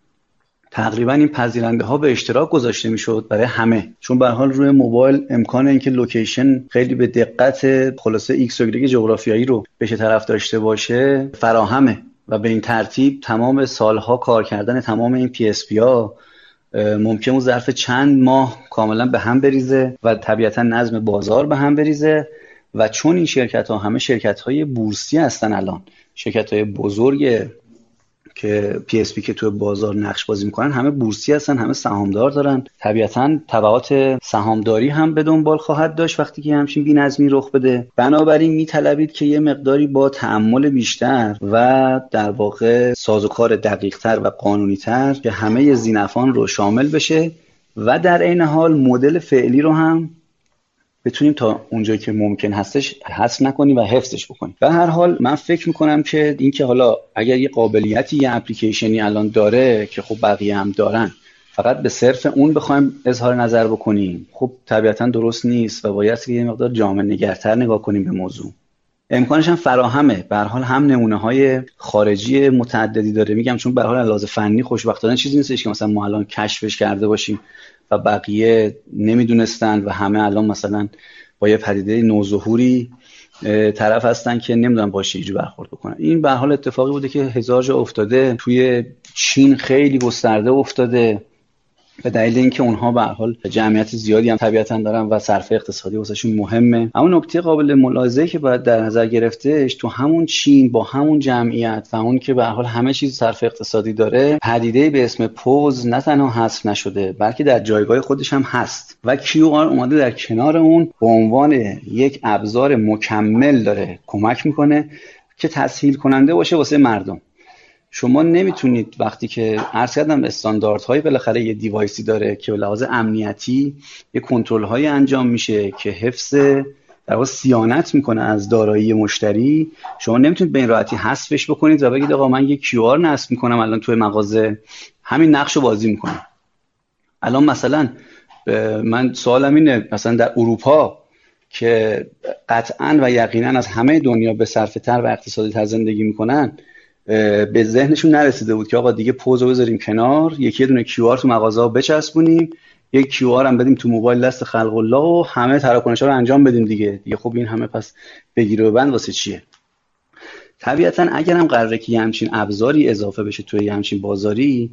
تقریبا این پذیرنده ها به اشتراک گذاشته می‌شد برای همه. چون به حال روی موبایل امکان اینکه location خیلی به دقت خلاصه X و Y جغرافیایی رو بشه طرف داشته باشه فراهمه. و به این ترتیب تمام سالها کار کردن تمام این PSP ها ممکن اون ظرف چند ماه کاملا به هم بریزه و طبیعتا نظم بازار به هم بریزه. و چون این شرکت ها همه شرکت های بورسی هستن الان شرکت های بزرگ که PSP که تو بازار نقش بازی می‌کنن همه بورسی هستن همه سهامدار دارن. طبیعتا تبعات سهامداری هم به دنبال خواهد داشت وقتی که همچین بی‌نظمی رخ بده. بنابراین میطلبید که یه مقداری با تأمل بیشتر و در واقع سازوکار دقیقتر و قانونیتر که همه ذینفعان رو شامل بشه و در عین حال مدل فعلی رو هم بتونیم تا اونجایی که ممکن هستش حذف نکنیم و حفظش بکنیم. به هر حال من فکر می‌کنم که اینکه حالا اگر یه قابلیتی یه اپلیکیشنی الان داره که خب بقیه هم دارن فقط به صرف اون بخوایم اظهار نظر بکنیم. خب طبیعتا درست نیست و باید یه مقدار جامع نگرتر نگاه کنیم به موضوع. امکانش هم فراهمه. به حال هم نمونه های خارجی متعددی داره. میگم چون به حال لحاظ فنی خوشبختانه چیزی نیستش که مثلا ما الان کشفش کرده باشیم. و بقیه نمی‌دونستن و همه الان مثلا با یه پدیده نوظهوری طرف هستن که نمی‌دونن با چجوری برخورد بکنن. این به حال اتفاقی بوده که هزار جا افتاده توی چین خیلی گسترده افتاده. به دلیل اینکه اونها به حال جمعیت زیادی هم طبیعتا دارن و صرف اقتصادی واسهشون مهمه. اما نکته قابل ملاحظه که باید در نظر گرفتهش تو همون چین با همون جمعیت و اون که به حال همه چیز صرف اقتصادی داره پدیده به اسم پوز نه تنها حذف نشده بلکه در جایگاه خودش هم هست. و QR اومده در کنار اون به عنوان یک ابزار مکمل داره کمک می‌کنه که تسهیل کننده باشه واسه مردم. شما نمی‌تونید وقتی که عرض کردم استانداردهای بالاخره یه دیوایسی داره که به لحاظ امنیتی یه کنترل های انجام میشه که حفظ در واقع سیانت می‌کنه از دارایی مشتری. شما نمی‌تونید به این راحتی حذفش بکنید و بگید آقا من یه کیو آر نصب می‌کنم الان توی مغازه همین نقش رو بازی می‌کنم. الان مثلا من سوالم اینه مثلا در اروپا که قطعا و یقینا از همه دنیا به صرفه تر و اقتصادی تر زندگی می‌کنن به ذهنشون نرسیده بود که آقا دیگه پوزو بذاریم کنار یکی دونه کیو تو مغازه بچسبونیم یک کیو هم بدیم تو موبایل دست خلق الله و همه تراکنش ها رو انجام بدیم دیگه. دیگه خب این همه پس بگیره و بند واسه چیه؟ طبیعتا اگر هم قراره که یه همچین ابزاری اضافه بشه توی یه همچین بازاری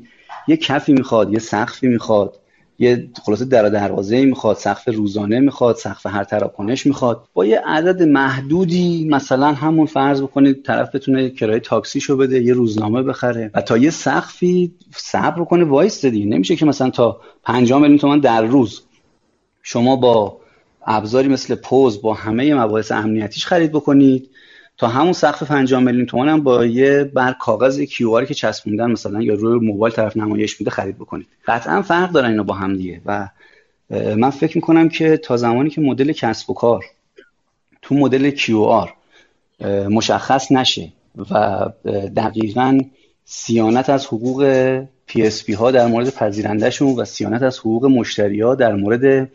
یه کفی می‌خواد یه سقفی می‌خواد یه خلاصه در دروازه می‌خواد سقف روزانه می‌خواد سقف هر تراکنش می‌خواد. با یه عدد محدودی مثلا همون فرض بکنید طرف بتونه کرایه تاکسیشو بده یه روزنامه بخره و تا یه سقفی صبر کنه وایسه دیگه. نمیشه که مثلا تا 5 میلیون تومان در روز شما با ابزاری مثل پوز با همه مباحث امنیتیش خرید بکنید. تا همون سقف 50 میلیون تومان هم با یه برگ کاغذ QR که چسبوندن مثلا یا روی موبایل طرف نمایش میده خرید بکنید. قطعا فرق دارن اینا با هم دیگه و من فکر می‌کنم که تا زمانی که مدل کسب و کار تو مدل QR مشخص نشه و دقیقا سیانت از حقوق PSP ها در مورد پذیرندهشون و سیانت از حقوق مشتری ها در مورد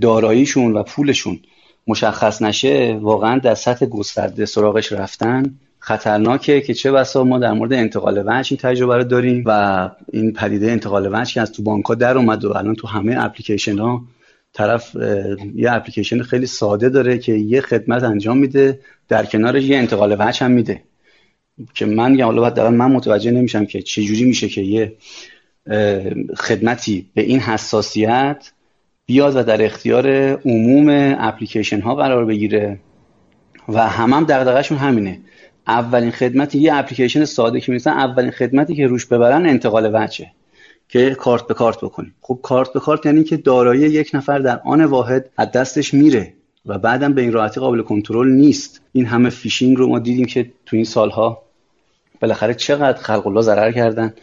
داراییشون و پولشون مشخص نشه واقعا در سطح گسترده سراغش رفتن خطرناکه که چه بسا ما در مورد انتقال وجه این تجربه رو داریم و این پدیده انتقال وجه که از تو بانک ها در اومد و الان تو همه اپلیکیشن ها طرف یه اپلیکیشن خیلی ساده داره که یه خدمت انجام میده در کنارش یه انتقال وجه هم میده. که من میگم حالا بعد من متوجه نمیشم که چه جوری میشه که یه خدمتی به این حساسیت بیاد و در اختیار عموم اپلیکیشن ها قرار بگیره. و هم هم دغدغه‌شون همینه. اولین خدمتی یه اپلیکیشن ساده که میسن اولین خدمتی که روش ببرن انتقال وجه که کارت به کارت بکنیم. خب کارت به کارت یعنی که دارایی یک نفر در آن واحد از دستش میره و بعدم به این راحتی قابل کنترل نیست. این همه فیشینگ رو ما دیدیم که تو این سالها بالاخره چقدر خلق الله ضرر کردن.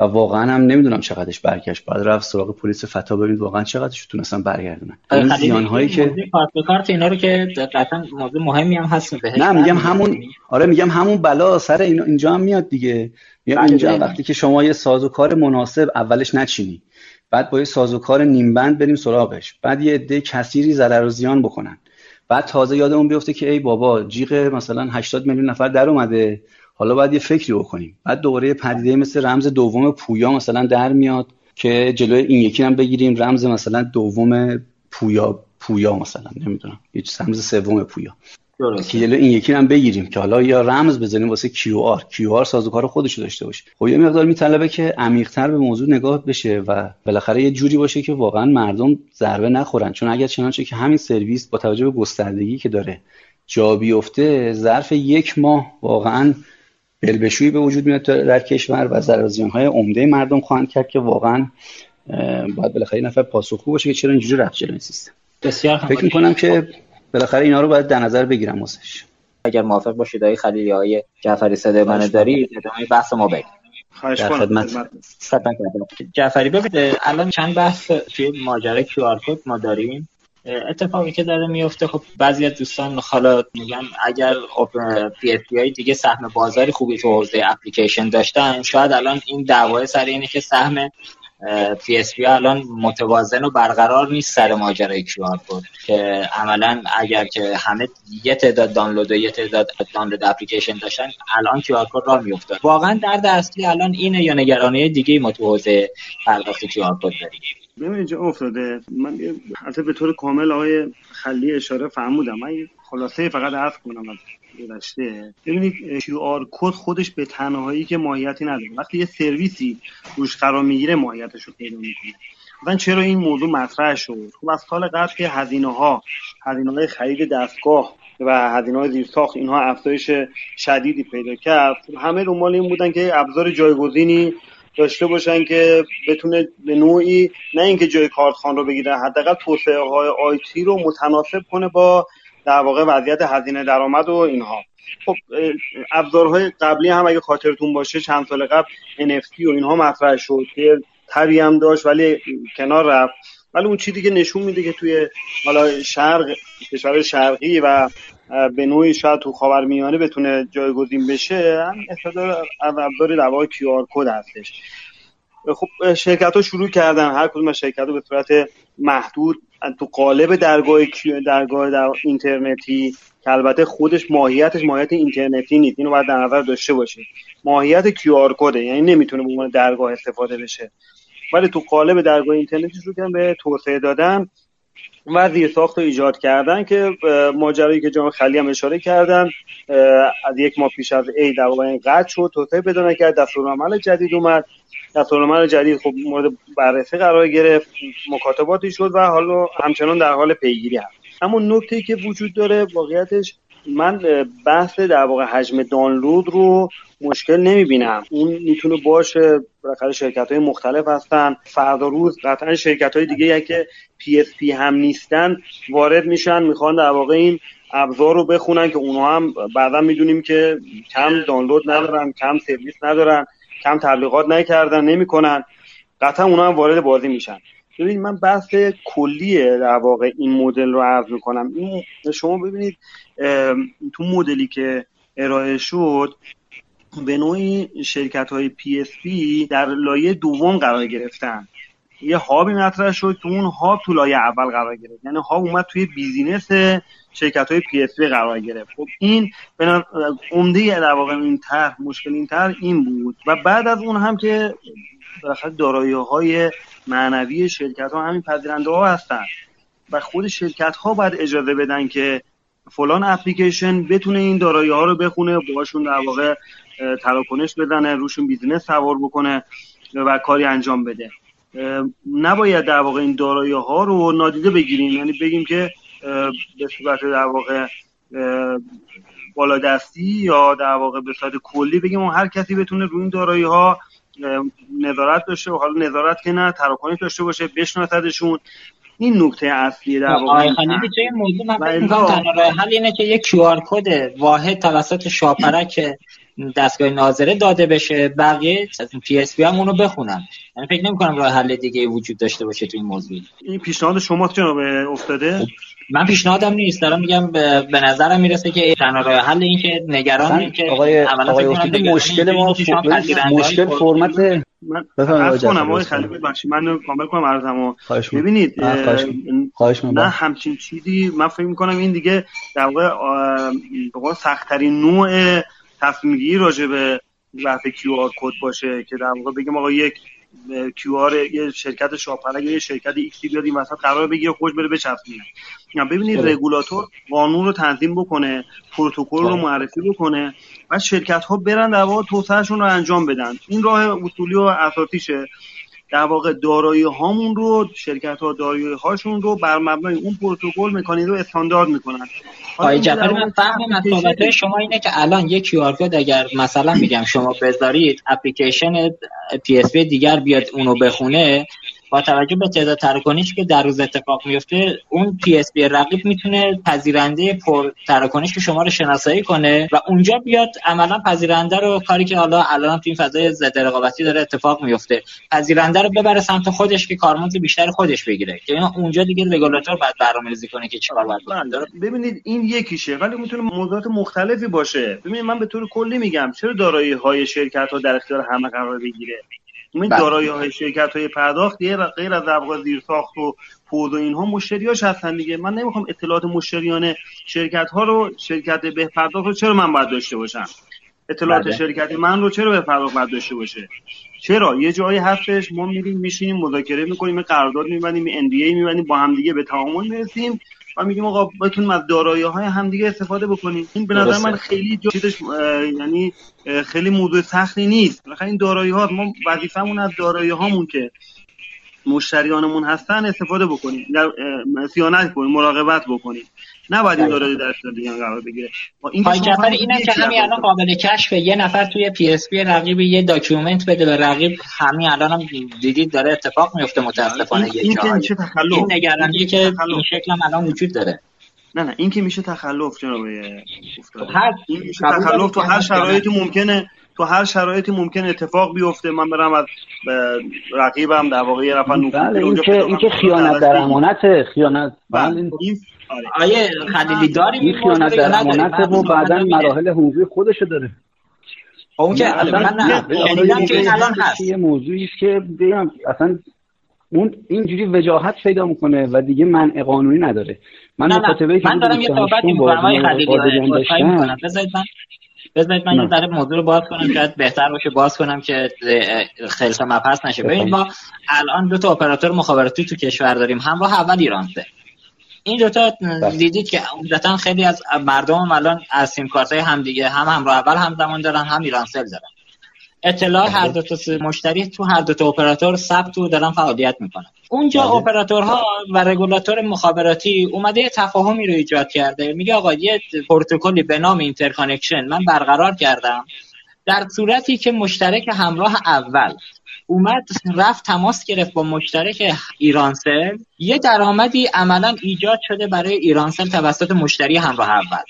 و واقعا هم نمی‌دونم چقدرش برگشت. بعد رفت سراغ پلیس فتا ببینید واقعا چقدرش تونستن برگردونن. این زیان هایی که کارت به کارت اینا رو که قطعا موضوع مهمی هم هست نه میگم همون آره میگم همون بلا سر اینجا هم میاد دیگه. میگم بله، اینجا بله. وقتی که شما یه سازوکار مناسب اولش نچینی. بعد با یه سازوکار نیمبند بریم سراغش. بعد یه عده کثیری ضرر و زیان بکنن. بعد تازه یادمون بیفته که ای بابا جیغ مثلا 80 میلیون نفر در اومده. حالا باید یه فکری بکنیم. بعد دوباره پدیده مثل رمز دوم پویا مثلا در میاد که جلوی این یکی هم بگیریم. رمز مثلا دوم پویا پویا مثلا نمی‌دونم. یه رمز سوم پویا. که جلو این یکی هم بگیریم که حالا یا رمز بزنیم واسه QR. QR سازوکار خودش داشته باشه. خب یه مقدار میطلبه که عمیق‌تر به موضوع نگاه بشه و بالاخره یه جوری باشه که واقعا مردم ضربه نخورن. چون اگر چنانچه که همین سرویس با توجه به گستردگی که داره جا بیفته ظرف یک ماه واقعا بلبشویی به وجود میاد در کشور و ضرر و زیان های عمده مردم خواهند کرد که واقعا باید بالاخره نفر پاسخگو باشه که چرا اینجوری رفت جلوی سیستم. بسیار فکر می‌کنم که بالاخره اینا رو باید در نظر بگیرم واسش. اگر موافق باشید آقای خلیلی آقای جعفری صدای من دارید؟ ادامه بحث ما بریم خواهش خدمت. جعفری ببینید الان چند بحث توی ماجرای QR code ما داریم؟ اتفاقی که داره میفته خب بعضی از دوستان حالا میگن اگر PSP دیگه سهم بازاری خوبی تو حوزه اپلیکیشن داشتن شاید الان این دعوای سر اینه که سهم PSP الان متوازن و برقرار نیست سر ماجرای QR که عملا اگر که همه یه تعداد دانلود و یه تعداد دانلود اپلیکیشن داشتن الان QR code راه میافتاد. واقعا درد اصلی الان اینه یا نگرانی دیگه ما تو حوزه پرداخت QR code داریم. ببین اینجا افتاده. من البته به طور کامل آقای خلیلی اشاره فرمودن. من خلاصه فقط عرض کنم از گذشته ببینید QR code خودش به تنهایی که ماهیتی نداره. وقتی یه سرویسی روش قرار می‌گیره ماهیتش رو پیدا می‌کنه. مثلا چرا این موضوع مطرح شد خب از سال قبل که هزینه ها هزینه های خرید دستگاه و هزینه های زیرساخت اینها افزایش شدیدی پیدا کرد همه دنبال این بودن که ابزار جایگزینی داشته باشن که بتونه به نوعی نه اینکه جای کارتخان رو بگیره حداقل توسعه های آیتی رو متناسب کنه با در واقع وضعیت هزینه درآمد و اینها. خب ابزارهای قبلی هم اگه خاطرتون باشه چند سال قبل NFT و اینها مطرح شد که تبی هم داشت ولی کنار رفت. ولی اون چیزی که نشون میده که توی حالا شرق کشور شرقی و به نوعی شاید تو خاورمیانه بتونه جایگزین بشه هم ابزار در واقع کیو آر کد هستش. خب شرکت ها شروع کردن هر کدوم از شرکت ها به صورت محدود تو قالب درگاه درگاه در اینترنتی که البته خودش ماهیتش ماهیت اینترنتی نیست اینو باید در نظر داشته باشید. ماهیت کیو آر کده یعنی نمی‌تونه به درگاه استفاده بشه. ولی تو قالب درگاه اینترنتی شروع کردن به توسعه دادن و زیر ساخت رو ایجاد کردن که ماجرایی که جان خلی هم اشاره کردن از یک ماه پیش از ای در واقع قطع شد توسعه پیدا نکرد دستورالعمل جدید اومد. دستورالعمل جدید خب مورد بررسی قرار گرفت مکاتباتی شد و حالا همچنان در حال پیگیری هست. اما نکته که وجود داره واقعیتش من بحث در واقع حجم دانلود رو مشکل نمی‌بینم. اون می‌تونه باشه بالاخره شرکت های مختلف هستن. فردا روز قطعا شرکت های دیگه که PSP هم نیستن وارد میشن می‌خوان در واقع این ابزار رو بخونن که اونها هم بعدا می‌دونیم که کم دانلود ندارن کم سرویس ندارن کم تبلیغات نکردن نمی‌کنن. قطعا اونها هم وارد بازی میشن. ببینید من بحث کلیه در واقع این مدل رو عرض می‌کنم. این شما ببینید تو مدلی که ارائه شد به نوعی شرکت های PSP در لایه دوم قرار گرفتن. یه hub ی مطرح شد که اون hub تو لایه اول قرار گرفت. یعنی hub اومد توی business شرکت های PSP قرار گرفت. خب این عمده در واقع این طرح مشکل این طرح این بود. و بعد از اون هم که بالاخره دارایی های معنوی شرکت ها همین پذیرنده ها هستن. و خود شرکت ها باید اجازه بدن که فلان اپلیکیشن بتونه این دارایی ها رو بخونه باشون در واقع تراکنش بزنه روشون بیزینس سوار بکنه و کاری انجام بده. نباید در واقع این دارایی ها رو نادیده بگیریم. یعنی بگیم که به صورت در واقع بالادستی یا در واقع به صورت کلی بگیم هر کسی بتونه روی این دارایی ها نظارت داشته و حالا نظارت که نه تراکنش داشته باشه بشناسدشون. این نکته اصلی در واقع این موضوع من فکر تنها راه حل اینه که یک QR کد واحد توسط شاپرک دستگاه ناظره داده بشه بقیه از PSP هم اونو بخونن. یعنی فکر نمی کنم راه حل دیگه وجود داشته باشه تو این موضوع. این پیشنهاد شما جناب افتاده؟ خب، من پیشنهادم نیست. دارم میگم به نظرم می‌رسه که تنها راه حل این که نگران که آقای آقای مشکل ما مشکل فرمت من کنم آقای خلیفه بخشی من کامل کنم عرضمو ببینید نه همچین چیزی من فکر می‌کنم این دیگه در واقع به سختترین نوع تصمیم گیری راجع به بحث کیو آر کد باشه که در واقع بگیم آقا یک QR یه شرکت شاپرک یه شرکت X ی بیاد این وسط قرار بگیره خوش بره بچسبونه ببینید بله. رگولاتور قانون رو تنظیم بکنه پروتکل رو بله. معرفی بکنه. و شرکت ها برن در واقع توسعهشون رو انجام بدن. این راه اصولی و اساسیشه در واقع دارایی هامون رو شرکت ها دارایی هاشون رو بر مبنای اون پروتکل مکانیزم رو استاندارد می‌کنن. آقای جعفری من صحبت شما اینه که الان یک QR code اگر مثلا میگم شما بذارید اپلیکیشن PSP دیگر بیاد اونو بخونه با توجه به تعداد تراکنش که در روز اتفاق میفته اون PSP رقیب می‌تونه پذیرنده پر تراکنش که شما رو شناسایی کنه و اونجا بیاد عملا پذیرنده رو کاری که حالا الان تو این فضای ضد رقابتی داره اتفاق میفته پذیرنده رو ببره سمت خودش که کارمزد بیشتر خودش بگیره. که اونجا دیگه رگولاتور باید برنامه‌ریزی کنه که چیکار باید ببینید این یکیشه ولی می‌تونه موضوعات مختلفی باشه. ببینید من به طور کلی میگم چرا دارایی های شرکت ها در اختیار همه قرار بگیره؟ این بله. دارایی های شرکت های پرداخت غیر از ابقا زیر ساخت و پود و اینها مشتریاش هستن دیگه. من نمی‌خوام اطلاعات مشتریان شرکت ها رو شرکت به پرداخت رو چرا من باید داشته باشم؟ اطلاعات بله. شرکت من رو چرا به پرداخت باید داشته باشه؟ چرا؟ یه جایی هستش ما میریم میشینیم مذاکره می‌کنیم قرارداد میبندیم ای میبندیم با هم دیگه به تعامل می‌رسیم. و میگیم آقا بتونیم از دارایی های همدیگه استفاده بکنیم. این به نظر من خیلی چیزش یعنی خیلی موضوع سختی نیست. بالاخره این دارایی ها ما وظیفمون از دارایی هامون که مشتریانمون هستن استفاده بکنیم. صیانت کنیم مراقبت بکنیم. نباید این داره در دیگه قرار بگیره. این اینه که همین الان قابل کشف یه نفر توی PSP رقیب یه document بده به رقیب. همین الان هم دیدید داره اتفاق میفته متاسفانه که میشه تخلف. این نگرانی که این شکل هم الان وجود داره. نه نه این که میشه تخلف جناب افتاده. این میشه تخلف تو هر شرایطی ممکنه تو هر شرایطی ممکن اتفاق بیفته من برم از رقیبم در واقع یه نفر بله این که این که خیانت در امانت خیانت بله. این آیه خلیلی داریم این خیانت در امانت و بعدا مراحل حقوقی خودشو داره. اون که اصلا من شنیدم که این الان هست. یه موضوعی است که بگم اصلا اون اینجوری وجاهت پیدا می‌کنه و دیگه منع قانونی نداره. من مکاتبه من دارم یه صحبت می‌کنم. آقای خلیلی بذارید من بذارید من یه ذره موضوع رو باز کنم شاید بهتر باشه باز کنم که خیلی مبحث نشه. ببینید ما الان دو تا اپراتور مخابراتی تو کشور داریم همراه اول ایرانسل این دوتا بله. دیدید که عمدتا خیلی از مردم الان از سیم کارت های هم دیگه هم همراه اول هم زمان دارن هم ایرانسل دارن. اطلاع هر دو تا مشتری تو هر دو تا اپراتور ثبت و دارن فعالیت می‌کنن. اونجا بله. اپراتورها و رگولاتور مخابراتی اومده یه تفاهمی رو ایجاد کرده. میگه آقا یه پروتکلی به نام interconnection من برقرار کردم. در صورتی که مشترک همراه اول اومد رفت تماس گرفت با مشترک ایرانسل. یه درآمدی عملا ایجاد شده برای ایرانسل توسط مشتری همراه اول.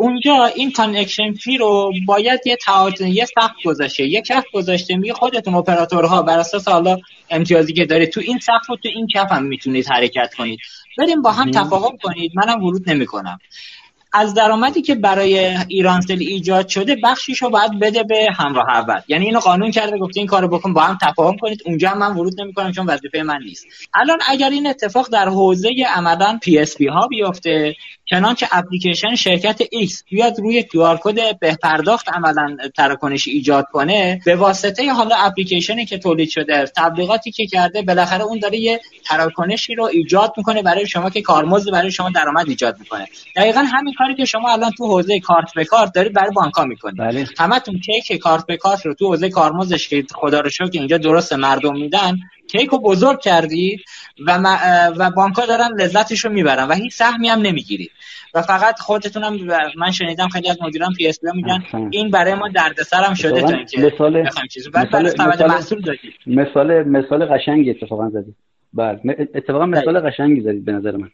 اونجا interconnection fee رو باید یه تعادل یه سقف گذاشته. یه کف گذاشته میگه خودتون اپراتورها بر اساس حالا امتیازی که داره تو این سقف و تو این کف هم می‌تونید حرکت کنید. بریم با هم تفاهم کنید. منم ورود نمی‌کنم. از درآمدی که برای ایرانسل ایجاد شده بخشیش رو باید بده به همراه اول. یعنی اینو قانون کرده گفته این کارو بکن با هم تفاهم کنید. اونجا هم من ورود نمی‌کنم چون وظیفه من نیست. الان اگر این اتفاق در حوزه عملا PSP ها بیفته چنانچه اپلیکیشن شرکت X بیاد روی QR code به پرداخت عملا تراکنش ایجاد کنه به واسطه حالا اپلیکیشنی که تولید شده تبلیغاتی که کرده بالاخره اون داره یه تراکنشی رو ایجاد می‌کنه برای شما که کارمزد برای شما درآمد ایجاد می‌کنه. دقیقا همین کاری که شما الان تو حوزه کارت به کارت دارید برای بانک‌ها می‌کنید. بله. همتون کیک کارت به کارت رو تو حوزه کارمزدش که خدا رو شکر اینجا درست مردم میدن کیک رو بزرگ کردید و, و بانک ها دارن لذتش رو می‌برن و هیچ سهمی هم نمی‌گیرید. و فقط خودتونم من شنیدم خیلی از مدیران PSP میگن این برای ما دردسر هم شده تا اینکه مثال مثال محصول دادید مثال مثال قشنگی اتفاقا زدید بله. اتفاقا مثال قشنگی زدید به نظر من.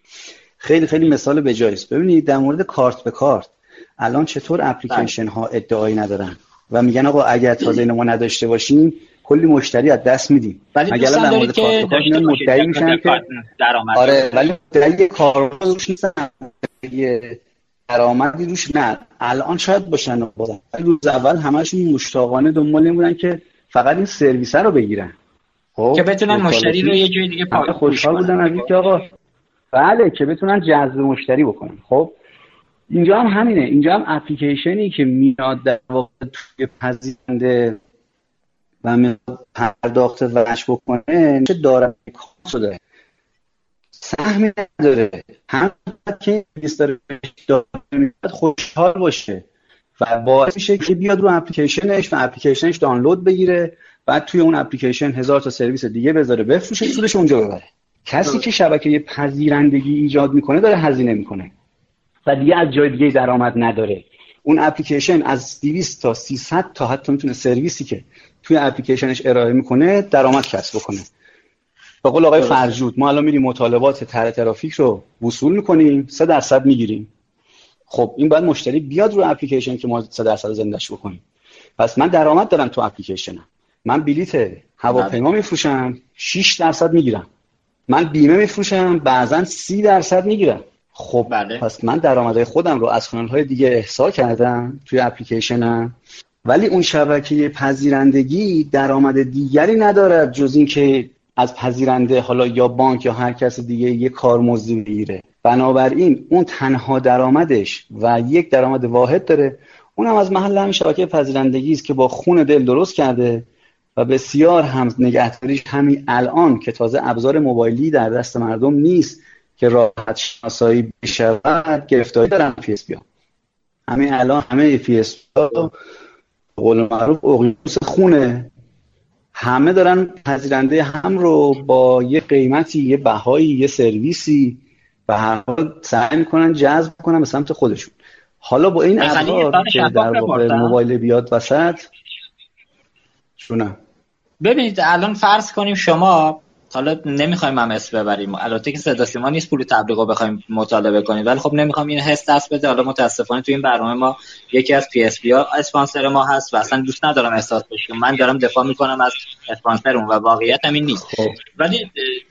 خیلی خیلی مثال بجایست ببینید در مورد کارت به کارت الان چطور اپلیکیشن ها ادعایی ندارن؟ و میگن آقا اگر تازه ما نداشته باشیم کلی مشتری از دست میدیم ولی در مورد کارت مشتری میشن که آره ولی مشتری کارمز روش نیستن. درآمدی روش نه. الان شاید باشن بازم روز اول همشون مشتاقانه دنبال بودن که فقط این سرویس رو بگیرن. خب که بتونن مشتری رو یه جای دیگه پاک خوشحال بودن از اینکه آقا بله که بتونن جذب مشتری بکنن. خب اینجا هم همینه. اینجا هم اپلیکیشنی که میاد در واقع توی پذیرنده و پرداخت وش بکنه چه داره. شده سهمی نداره. هم که داره خوشحال باشه و باعث میشه که بیاد رو اپلیکیشنش و اپلیکیشنش دانلود بگیره بعد توی اون اپلیکیشن هزار تا سرویس دیگه بذاره بفروشه سودش اونجا ببره. کسی که شبکه پذیرندگی ایجاد می‌کنه داره هزینه می‌کنه و دیگه از جای دیگه درآمد نداره. اون اپلیکیشن از 200 تا 300 تا حتی می‌تونه سرویسی که توی اپلیکیشنش ارائه می‌کنه درآمد کسب بکنه. به قول آقای فرجود ما الان میریم مطالبات تر ترافیک رو وصول می‌کنیم 3 درصد می‌گیریم. خب این باید مشتری بیاد رو اپلیکیشن که ما 3 درصد زندش بکنیم. پس من درآمد دارم تو اپلیکیشنم. من بلیت هواپیما بله. میفروشم 6 درصد می‌گیرم. من بیمه میفروشم بعضا 30 درصد می‌گیرم. خب بله. پس من درآمدهای خودم رو از کانال های دیگه احصا کردم توی اپلیکیشنم. ولی اون شبکه پذیرندگی درآمد دیگری ندارد جز اینکه از پذیرنده حالا یا بانک یا هر کس دیگه یه کارمزدی بگیره بنابراین اون تنها درآمدش و یک درآمد واحد داره. اونم از محل همین شبکه پذیرندگی است که با خون دل درست کرده و بسیار هم نگهداریش همین الان که تازه ابزار موبایلی در دست مردم نیست که راحت شناسایی بشود گرفتاری دارن پی اس همین الان همه پی اس قول معروف اقیانوس خونه. همه دارن پذیرنده هم رو با یه قیمتی یه بهایی یه سرویسی و هر سعی می‌کنن جذب کنن به سمت خودشون. حالا با این ابزار که در واقع موبایل بیاد وسط شونه. ببینید الان فرض کنیم شما حالا نمی‌خوایم هم اسم ببریم. البته که صدا سیما نیست پول تبلیغ بخوایم مطالبه کنیم. ولی خب نمی‌خوام این حس دست بده. حالا متاسفانه تو این برنامه ما یکی از PSP ها اسپانسر ما هست و اصلا دوست ندارم احساس بشه من دارم دفاع می‌کنم از اسپانسر اون و واقعیت هم این نیست. خب. ولی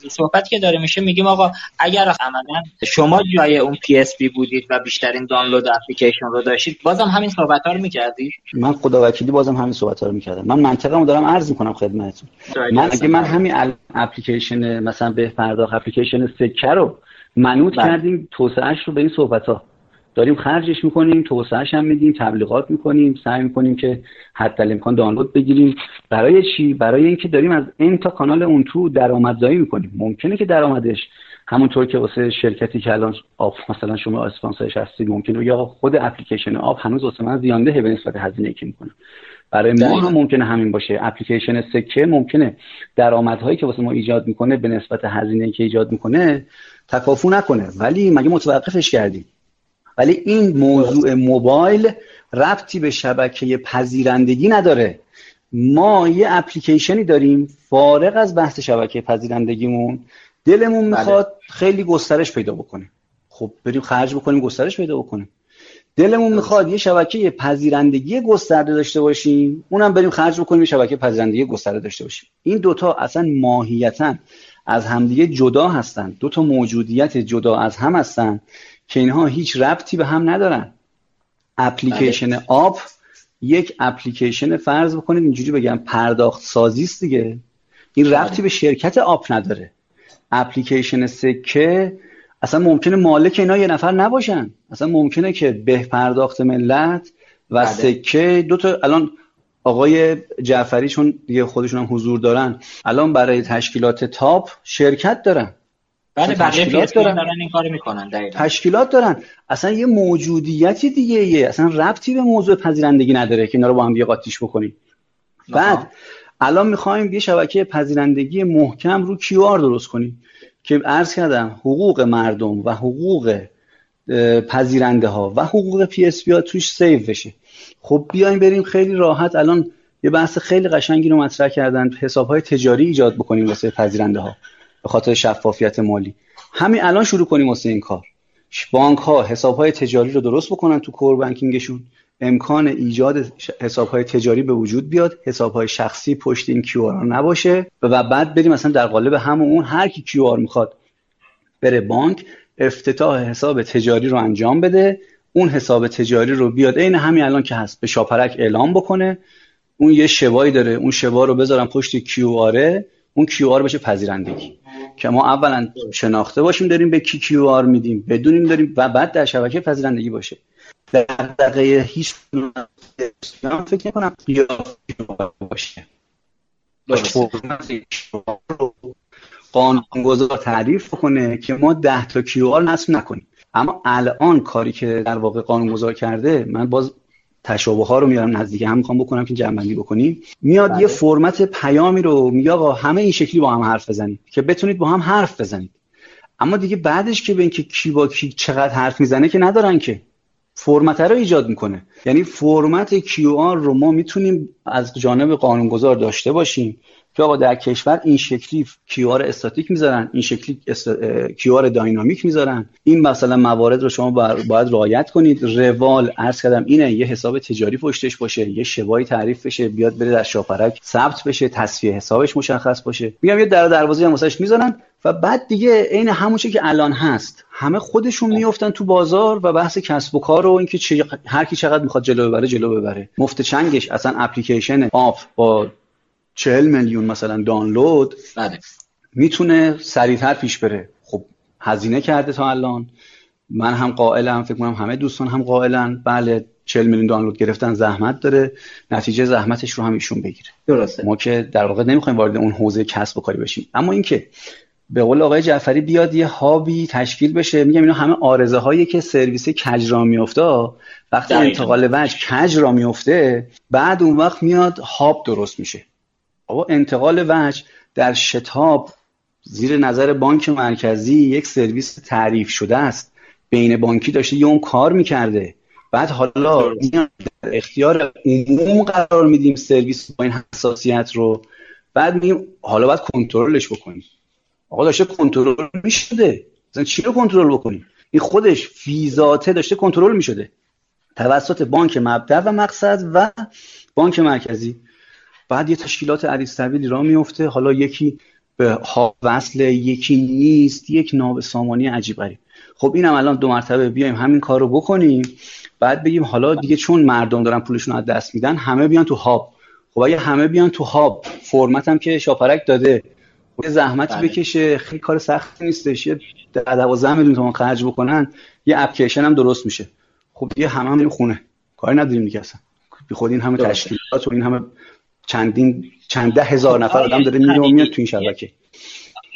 صحبتی که داره میشه میگیم آقا اگر عملا شما جای اون PSP بودید و بیشترین دانلود اپلیکیشن رو داشتید بازم همین صحبت ها رو می‌کردید من خدا وکیلی بازم همین صحبت ها رو می‌کردم. من منطقه‌مو دارم عرض می‌کنم خدمتتون. من اگه من همین اپلیکیشن مثلا به پرداخت اپلیکیشن سکه رو منوط بله. کردیم توسعهش رو به این صحبت ها داریم خرجش می‌کنیم توسعهش هم میدیم تبلیغات می‌کنیم سعی می‌کنیم که حتی امکان دانلود بگیریم. برای چی؟ برای اینکه داریم از این تا کانال اون تو درآمدزایی می‌کنیم. ممکنه که درآمدش همونطور که واسه شرکتی که الان آب مثلا شما اسپانسرش هستید ممکنه یا خود اپلیکیشن آب هنوز واسه من زیانده به نسبت هزینه که می‌کنه. برای ما هم ممکنه همین باشه. اپلیکیشن سکه ممکنه درآمدهایی که واسه ما ایجاد می‌کنه به نسبت هزینه که ایجاد می‌کنه تکافو نکنه. ولی مگه متوقفش کردیم؟ ولی این موضوع موبایل ربطی به شبکه پذیرندگی نداره. ما یه اپلیکیشنی داریم فارغ از بحث شبکه پذیرندگیمون. دلمون بله. می‌خواد خیلی گسترش پیدا بکنیم خب بریم خرج بکنیم گسترش پیدا بکنیم. دلمون می‌خواد یه شبکه پذیرندگی گسترده داشته باشیم. اونم بریم خرج بکنیم یه شبکه پذیرندگی گسترده داشته باشیم. این دوتا اصلا ماهیتا از همدیگه جدا هستن. دو تا موجودیت جدا از هم هستن که اینها هیچ ربطی به هم ندارن. اپلیکیشن بله. آپ یک اپلیکیشن فرض بکنید اینجوری بگم پرداخت سازی است دیگه. این بله. ربطی به شرکت آپ نداره. اپلیکیشن سکه اصلا ممکنه مالک اینا یه نفر نباشن. اصلا ممکنه که به پرداخت ملت و بله. سکه دو تا الان آقای جعفری چون دیگه خودشون هم حضور دارن الان برای تشکیلات تاپ شرکت دارن. بله بقیه دارن. دارن این کارو می‌کنن تشکیلات دارن. اصلا یه موجودیتی دیگه یه اصلا ربطی به موضوع پذیرندگی نداره که اینا رو با هم یه قاطیش بکنیم. بعد الان می‌خوایم یه شبکه پذیرندگی محکم رو کیو آر درست کنیم؟ که عرض کردم حقوق مردم و حقوق پذیرنده ها و حقوق PSP ها توش save بشه. خب بیایم بریم خیلی راحت. الان یه بحث خیلی قشنگی رو مطرح کردن. حساب های تجاری ایجاد بکنیم واسه پذیرنده ها به خاطر شفافیت مالی. همین الان شروع کنیم واسه این کار. بانک ها حساب های تجاری رو درست بکنن تو core banking شون. امکان ایجاد حساب های تجاری به وجود بیاد. حساب های شخصی پشت این QR نباشه و بعد بریم مثلا در قالب همون هر کی QR می‌خواد بره بانک افتتاح حساب تجاری رو انجام بده. اون حساب تجاری رو بیاد. عین همین الان که هست به شاپرک اعلام بکنه. اون یه شبایی داره. اون شبا رو بذارم پشت QR ه اون QR بشه پذیرندگی. که ما اولا شناخته باشیم داریم به کی QR میدیم بدونیم داریم و بعد در شبکه پذیرندگی باشه. در دقیقه هیچ فکر کنم باشه. قانونگذار تعریف کنه که ما ده تا کیو آر نصب نکنیم. اما الان کاری که در واقع قانونگذار کرده من باز تشابه ها رو میارم نزدیک هم می‌خوام بکنم که جمع بکنیم. میاد یه بله. فرمت پیامی رو میگه آقا همه این شکلی با هم حرف بزنید که بتونید با هم حرف بزنید. اما دیگه بعدش که به اینکه کی با کی چقدر حرف می‌زنه که ندارن که. فرمت رو ایجاد می‌کنه. یعنی فرمت QR رو ما می‌تونیم از جانب قانونگذار داشته باشیم که آقا در کشور این شکلی QR static می‌ذارن این شکلی QR dynamic می‌ذارن. این مثلا موارد رو شما باید رعایت کنید. روال عرض کردم اینه یه حساب تجاری پشتش باشه یه شبایی تعریف بشه بیاد بره در شاپرک ثبت بشه تسویه حسابش مشخص باشه. میگم یه در دروازه هم واسش می‌ذارن. و بعد دیگه عین همون که الان هست همه خودشون میفتن تو بازار و بحث کسب و کار و اینکه چه هر کی چقدر می‌خواد جلو ببره جلو ببره. مفت چنگش اصلا اپلیکیشن آف با چهل میلیون مثلا دانلود بله. می‌تونه سریعتر پیش بره. خب هزینه کرده تا الان. من هم قائلم فکر کنم همه دوستان هم قائلن. بله 40 میلیون دانلود گرفتن زحمت داره. نتیجه زحمتش رو هم ایشون بگیره. درسته. ما که در واقع نمی‌خوایم وارد اون حوزه کسب و کاری بشیم. اما اینکه به قول آقای جعفری بیاد یه هابی تشکیل بشه. میگم اینا همه آرزه هایی که سرویس کج را میفته وقتی انتقال وجه کج را میفته بعد اون وقت میاد هاب درست میشه. آقا انتقال وجه در شتاب زیر نظر بانک مرکزی یک سرویس تعریف شده است. بین بانکی داشته یه اون کار می‌کرده. بعد حالا اختیار عموم قرار میدیم سرویس با این حساسیت رو. بعد میگیم حالا باید کنترلش بکنیم. آقا داشته کنترل می‌شده. مثلا چی رو کنترل بکنیم این خودش فیزاته داشته کنترل می‌شده. توسط بانک مبدع و مقصد و بانک مرکزی. بعد یه تشکیلات عریض را میفته حالا یکی به وصل یکی نیست. یک ناب سامانی عجیب غریب. خب اینم الان دو مرتبه بیایم همین کار رو بکنیم. بعد بگیم حالا دیگه چون مردم دارن پولشون از دست میدن همه بیان تو هاب. خب اگه همه بیان تو هاب فرمت هم که شاپرک داده. یه زحمتی بله. بکشه خیلی کار سختی نیستش. یه 12 میلیون تومان خرج بکنن یه اپلیکیشن هم درست میشه. خب دیگه همه بریم خونه کاری نداریم دیگه اصلا. بی خود این همه تشکیلات و این همه چندین چند ده هزار نفر آدم داره میره و میاد تو این شبکه.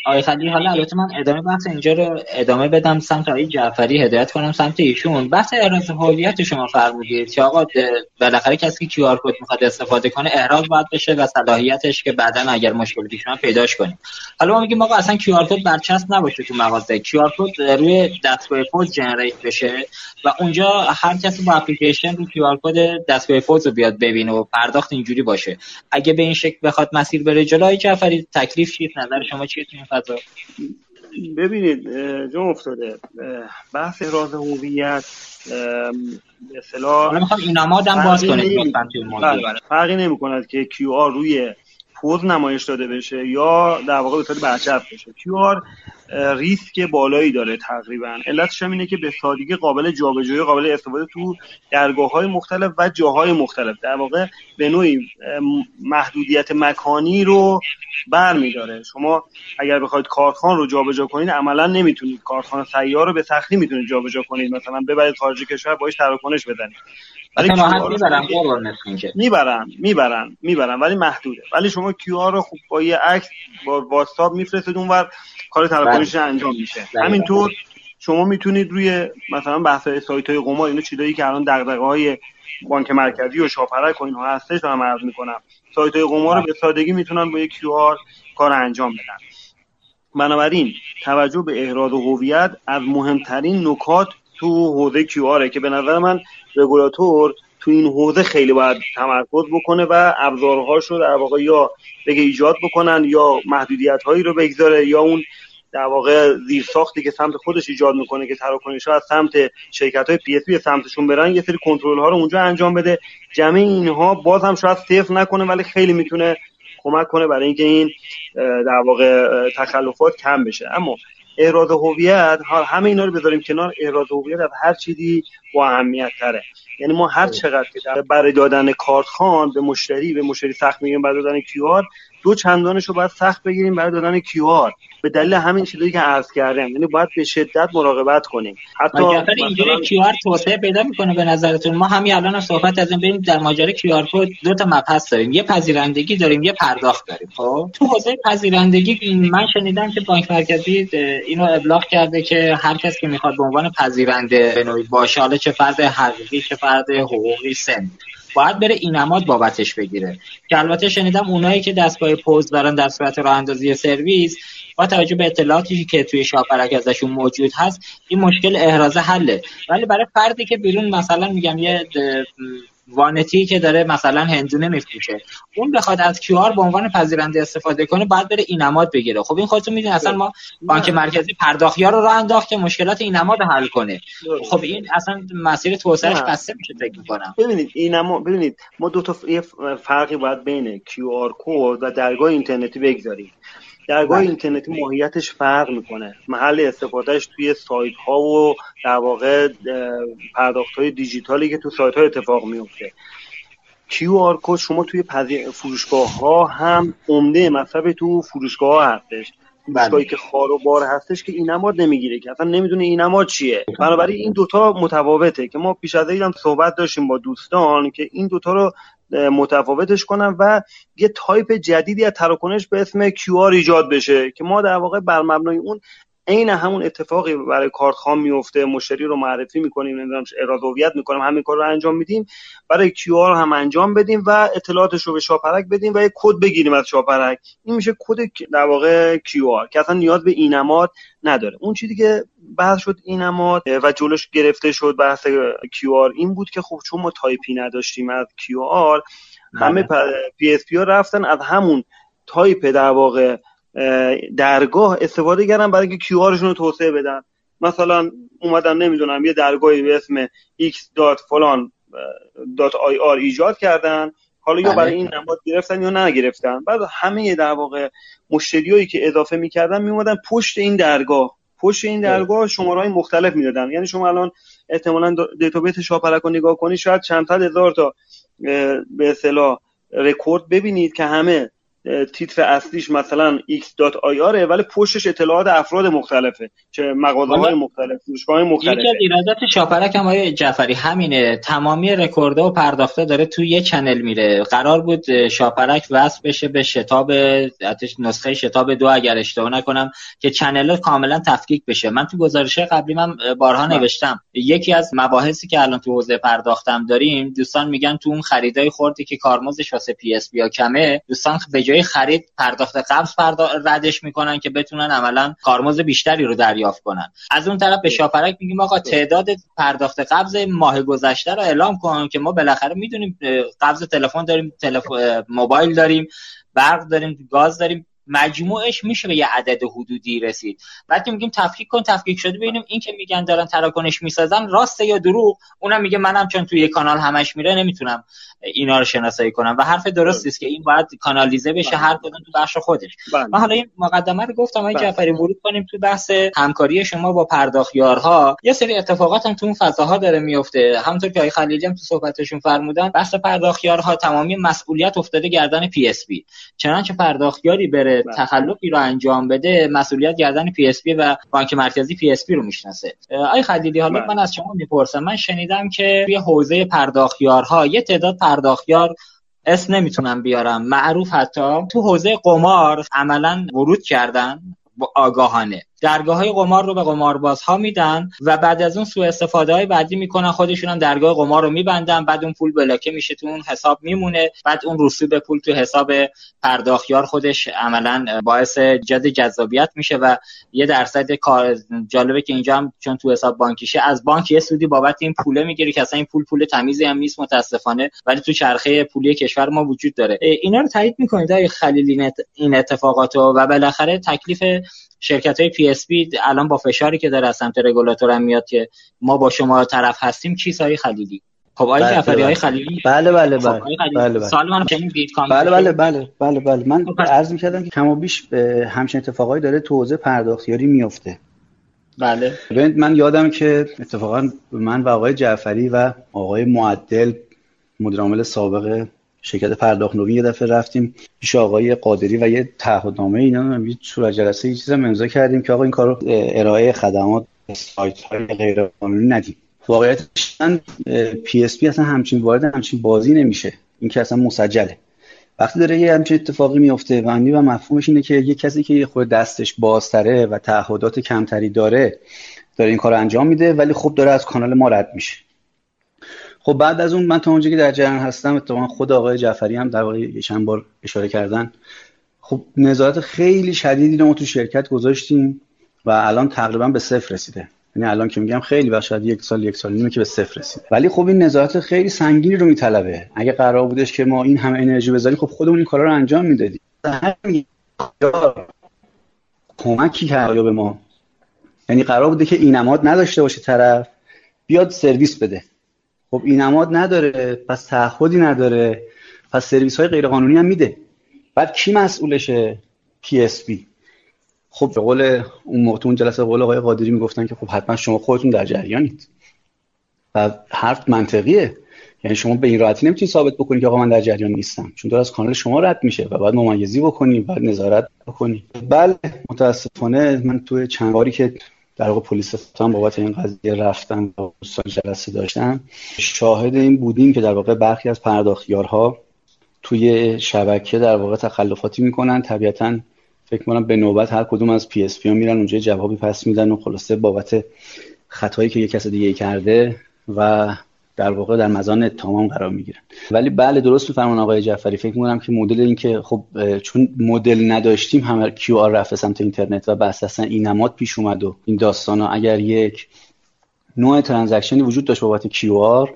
آقای خلیلی حالا البته من ادامه بحث اینجا رو ادامه بدم سمت آقای جعفری هدایت کنم سمت ایشون. بحث احراز هویت شما فرمودید که آقا بالاخره کسی که QR code می‌خواد استفاده کنه احراز باید بشه و صلاحیتش که بعدا اگر مشکلی پیش اومد پیداش کنیم. حالا ما میگیم آقا اصلا QR code برچسب نباشه تو مغازه. QR code روی دستگاه پوز generate بشه و اونجا هر کسی با اپلیکیشن رو QR code دستگاه پوز رو بیاد ببینه و پرداخت اینجوری باشه. اگه به این شکل بخواد مسیر بره جلو آقای جعفری تکلیف چیه نظر شما چیه فضا. ببینید جو افتاده. بحث احراز هویت به اصطلاح می‌خوام اینمادم باز کنید بله، بله. فرقی نمی کند که QR روی پوز نمایش داده بشه یا در واقع به صورت برچسب بشه. QR ریسک بالایی داره تقریبا. علتش هم اینه که به سادگی قابل جابجایی قابل استفاده تو درگاه های مختلف و جاهای مختلف. در واقع به نوعی محدودیت مکانی رو برمیداره. شما اگر بخواید کارتخان رو جابجا کنید عملا نمی‌تونید. کارتخان سیار رو به سختی می‌تونید جابجا کنید. مثلا ببرید خارج کشور باش تراکنش بزنید. ولی می‌برن. می‌برن می‌برن ولی محدوده. ولی شما کیو رو خوب با یه عکس با واتساپ میفرستید اونور. کار تراکنش بله. انجام میشه. همینطور شما می‌تونید روی مثلا بحث سایت های قمار اینو چیزایی که الان دغدغه های بانک مرکزی و شاپرک و اینها هستش رو عرض می‌کنم. سایت های قمار رو به سادگی می‌تونن با یک QR کار انجام بدن. بنابراین توجه به احراز هویت از مهمترین نکات تو حوزه QR ه که به نظر من رگولاتور تو این حوزه خیلی باید تمرکز بکنه و ابزارهاش رو در واقع یا بگه ایجاد بکنن یا محدودیت هایی رو بگذاره یا اون در واقع زیر ساختی که سمت خودش ایجاد می‌کنه که تراکنش ها از سمت شرکت های PSP سمتشون برن یه سری کنترل ها رو اونجا انجام بده. جمع اینها باز هم شاید صفر نکنه ولی خیلی می‌تونه کمک کنه برای اینکه این در واقع تخلفات کم بشه. اما احراز هویت همه اینا رو بذاریم کنار. احراز هویت از هر چیزی با اهمیت تره. یعنی ما هر چقدر که برای دادن کارتخوان به مشتری به مشتری سخت میگیریم برای دادن QR دو چندانش رو باید سخت بگیریم برای دادن QR به دلیل همین چیزی که عرض کردم یعنی باید به شدت مراقبت کنیم. حتی اینجوری Q R توسعه پیدا می‌کنه به نظرتون. ما همین الان هم صحبت از این بریم در ماجرا QR code دو تا مبحث داریم. یه پذیرندگی داریم یه پرداخت داریم. خب؟ تو حوزه پذیرندگی من شنیدم که بانک مرکزی اینو ابلاغ کرده که هر کس که می‌خواد به عنوان پذیرنده به نوعی باشه حالا چه فرد حقیقی چه فرد حقوقی سن. باید بره اینماد بابتش بگیره. که البته شنیدم اونایی که دستگاه پوز دارن در صورت راه اندازی سرویس با توجه به اطلاعاتی که توی شاپرک ازشون موجود هست این مشکل احراز حله. ولی برای فردی که بیرون مثلا میگم یه وانتی که داره مثلا هندونه میفروشه. اون بخواد از کیو به عنوان پذیرنده استفاده کنه باید بره اینماد بگیره. خب این خودتون می‌دونید اصلا ما بانک مرکزی پرداخیا رو راه انداخت که مشکلات اینماد حل کنه. خب این اصلا مسیر توسعهش بسته میشه فکر می‌کنم. ببینید اینماد ببینید ما دو تا فرقی باید بین QR code و درگاه اینترنتی بگذاریم. درگاه بله. اینترنتی ماهیتش فرق می‌کنه. محل استفادهش توی سایت ها و در واقع پرداخت های دیجیتالی که تو سایت ها اتفاق میفته QR code شما توی فروشگاه ها هم عمده مصرف تو فروشگاه ها هستش فروشگاهی بله. که خواروبار هستش که این نماد نمی‌گیره که اصلا نمی‌دونه این نماد چیه. بنابراین این دوتا متفاوته که ما پیش از هم صحبت داشتیم با دوستان که این دوتا رو متفاوتش کنم و یه تایپ جدیدی از تراکنش به اسم QR ایجاد بشه که ما در واقع بر مبنای اون عین همون اتفاقی برای کارتخوان میفته مشتری رو معرفی می‌کنیم نمی‌دونم احراز هویت می‌کنیم همین کار رو انجام میدیم. برای QR هم انجام بدیم و اطلاعاتش رو به شاپرک بدیم و یه کد بگیریم از شاپرک. این میشه کد در واقع QR که اصلا نیاز به اینماد نداره. اون چیزی که بحث شد اینماد و جلوش گرفته شد بحث QR این بود که خب چون ما تایپی نداشتیم از QR همه PSP ها رفتن از همون تایپ در واقع درگاه استفاده کردن برای اینکه QR رو توسعه بدن. مثلا اومدن نمی‌دونم یه درگاهی به اسم x فلان ir ایجاد کردن. حالا یا برای بله. این نماد گرفتن یا نگرفتن. بعد همه در واقع مشتریایی که اضافه می‌کردن میومدن پشت این درگاه. پشت این بله. درگاه شماره های مختلف می‌دادن. یعنی شما الان احتمالا database شاپرک رو نگاه کنید شاید چند هزار تا به اصطلاح رکورد ببینید که همه تیتر اصلیش مثلا x.ir ولی پشتش اطلاعات افراد مختلفه چه مغازه های مختلف فروشگاه مختلف یکی از ایرادات شاپرک هم آقای جعفری همینه. تمامی رکورده و پرداخته داره تو یه channel میره. قرار بود شاپرک وصل بشه به شتاب نسخه شتاب دو اگر اشتباه نکنم که channel کاملا تفکیک بشه. من تو گزارش قبلی من بارها. نوشتم. یکی از مباحثی که الان تو حوزه پرداخت هم داریم دوستان میگن تو اون خریدای خردی که کارمزدش واسه PSP کمه دوستان به جای خرید پرداخت قبض پردا... ردش می‌کنن که بتونن عملا کارمزد بیشتری رو دریافت کنن. از اون طرف به شاپرک میگیم آقا تعداد پرداخت قبض ماه گذشته رو اعلام کن که ما بالاخره می‌دونیم قبض تلفن داریم تلف... موبایل داریم برق داریم گاز داریم. مجموعش میشه به یه عدد حدودی رسید. بعد میگیم تفکیک کن تفکیک شده ببینیم این که میگن دارن تراکنش می‌سازن راسته یا دروغ اونم میگه منم چون توی کانال همش میره نمی‌تونم اینا رو شناسایی کنم. و حرف درستی است که این باید کانالیزه بشه بله. هر کدوم تو بخش خودش. و بله. حالا این مقدمه رو گفتم آقای بله. جعفری ورود کنیم تو بحث همکاری شما با پرداختیارها. یه سری اتفاقات هم تو اون فضاها داره میفته. همونطور که آقای خلیلی هم تو صحبتشون فرمودن بحث پرداختیارها تمامی مسئولیت افتاده گردن PSP چنانچه پرداختیاری بره تخلفی رو انجام بده مسئولیت گردن PSP و بانک مرکزی PSP رو می‌شناسه. آقای خلیلی حالا من از شما می‌پرسم. من شنیدم که توی حوزه پرداختیارها یه تعداد پرداختیار اسم نمی‌تونم بیارم. معروف حتی تو حوزه قمار عملا ورود کردن آگاهانه. درگاه های قمار رو به قمارباز ها میدن و بعد از اون سوء استفاده های بعدی می‌کنن. خودشون هم درگاه قمار رو میبندن. بعد اون پول block میشه تو اون حساب میمونه. بعد اون رسوب پول تو حساب پرداختیار خودش عملا باعث جد جذابیت میشه و یه درصد کار جالبه که اینجا هم چون تو حساب بانکیشه از بانک یه سودی بابت این پوله می‌گیره که اصلا این پول پول تمیزی هم نیست متاسفانه. ولی تو چرخه پولی کشور ما وجود داره. اینا رو تایید می‌کنید آقای خلیلی این اتفاقات و بالاخره تکلیف شرکت های PSP الان با فشاری که داره از سمت رگولاتور هم میاد که ما با شما طرف هستیم چی سایی خلیلی؟ خب آقای بله، جعفری های خلیلی؟ بله بله بله بله بله. سوال من بله بله بله بله بله. من خب، عرض می‌کردم که کم و بیش همچین اتفاقایی داره تو حوزه پرداختیاری میفته بله. من یادم که اتفاقا من و آقای جعفری و آقای معدل مدیر عامل سابق شرکت پرداخت نوین یه دفعه رفتیم پیش آقای قادری و یه تعهدنامه اینا یه صورت جلسه یه چیز امضا کردیم که آقا این کارو ارائه خدمات سایت های غیر قانونی ندیم واقعیت PSP اصلا همچین وارد همچین بازی نمیشه. این که اصلا مسجله. وقتی داره یه همچین اتفاقی میفته و و مفهومش اینه که یه کسی که خود دستش بازتره و تعهدات کمتری داره داره این کار انجام میده ولی خب داره از کانال ما رد میشه. خب بعد از اون من تا اونجا که در جریان هستم اتفاقا خود آقای جعفری هم در واقع چند بار اشاره کردن. خب نظارت خیلی شدیدی رو ما تو شرکت گذاشتیم و الان تقریبا به صفر رسیده. یعنی الان که میگم خیلی و شاید یک سال یک سال نیمه که به صفر رسید ولی خب این نظارت خیلی سنگینی رو میطلبه. اگه قرار بودش که ما این همه انرژی بذاریم خب خودمون این کارا رو انجام می‌دادیم. کمکی کرد به ما. یعنی قرار بوده که این نداشته باشه طرف بیاد سرویس بده. خب این نماد نداره پس تعهدی نداره پس سرویس های غیرقانونی هم میده. بعد کی مسئولشه؟ PSP خب به قول اون موقع جلسه قول آقای قادری می‌گفتن که خب حتما شما خودتون در جریانید. و حرف منطقیه. یعنی شما به این راحتی نمی‌تونید ثابت بکنید که آقا من در جریان نیستم. چون داره از کانال شما رد میشه و بعد ممیزی بکنید بعد نظارت بکنید بله متاسفانه من توی چند باری که در واقع پلیس هم بابت این قضیه رفتن و جلسه داشتن. شاهد این بودیم که در واقع برخی از پرداختیارها توی شبکه در واقع تخلفاتی می‌کنن. طبیعتا فکر کنم به نوبت هر کدوم از PSP ها میرن اونجا جوابی پس میدن و خلاصه بابت خطایی که یک کس دیگه کرده و در واقع در مظان اتهام قرار می‌گیرن. ولی بله درست میفرماین آقای جعفری. فکر می‌کنم که مدل این که خب چون مدل نداشتیم همه QR رفت سمت اینترنت و بس اصلا این نماد پیش اومد و این داستان اگر یک نوع transaction ی وجود داشت بابت QR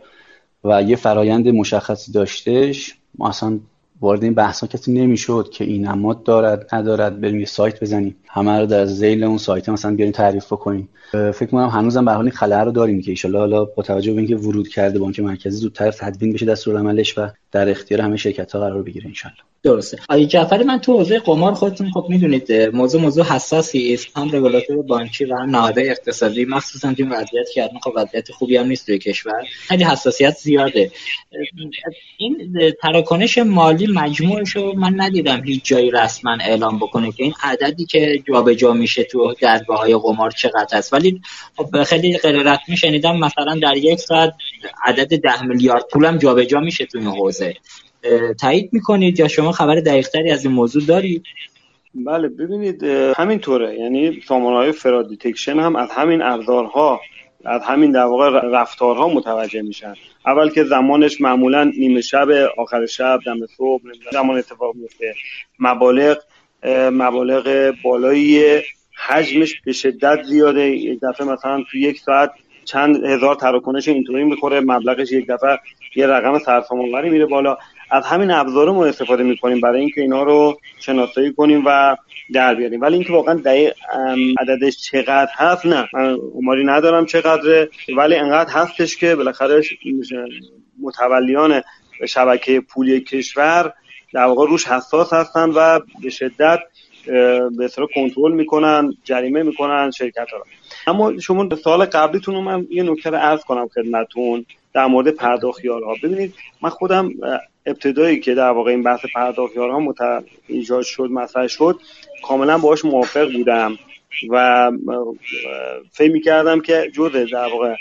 و یه فرایند مشخصی داشتش ما اصلا وارد این بحثا کسی نمی‌شد که این نماد دارد ندارد بریم یه سایت بزنیم. همه رو در ذیل اون سایت مثلا بیاریم تعریف بکنیم فکر کنم هنوزم به حال این خلأ رو داریم که ان حالا با توجه به اینکه ورود کرده بانک مرکزی زودتر تدوین بشه دستورالعملش و در اختیار همه شرکت ها قرار بگیره انشالله درسته. آقای جعفری من تو حوزه قمار خودتون خب می‌دونید موضوع موضوع حساسی است. هم رگولاتور بانکی و هم نهادهای اقتصادی. مخصوصا تو وضعیت که خب وضعیت خوبی هم نیست توی کشور. خیلی حساسیت زیاده. این تراکنش مالی مجموعش رو من ندیدم هیچ جایی رسما اعلام بکنه که این عددی که جابجا میشه تو درگاه های قمار چقدر است. ولی خب خیلی غیر رسمی شنیدم مثلا در یک ساعت عدد ده میلیارد پولم جابجا میشه تو این حوزه. تایید می‌کنید یا شما خبر دقیقتری از این موضوع دارید؟ بله ببینید همینطوره. یعنی سامانه های fraud detection هم از همین ابزارها از همین در واقع رفتارها متوجه میشن. اول که زمانش معمولا نیمه شب آخر شب دم صبح زمان اتفاق میفته مبالغ مبالغ بالایی حجمش به شدت زیاده. یک دفعه مثلا تو یک ساعت چند هزار تراکنش اینطوری می‌خوره. مبلغش یک دفعه یه رقم سرسامانوری میره بالا. از همین ابزار ما استفاده می‌کنیم برای اینکه اینا رو شناسایی کنیم و در بیاریم. ولی اینکه واقعا دقیق عددش چقدر هست نه. من عماری ندارم چقدره. ولی انقدر هستش که بالاخره متولیان شبکه پولی کشور در واقع روش حساس هستن و به شدت به اصطلاح کنترل می‌کنن جریمه می‌کنن شرکت ها اما شما سال قبلیتون رو من یه نکته رو عرض کنم خدمتتون در مورد پرداختیارها ببینید من خودم ابتدایی که در واقع این بحث پرداختیارها مت... ایجاد شد مطرح شد کاملا باهاش موافق بودم و فکر می‌کردم که جز در واقع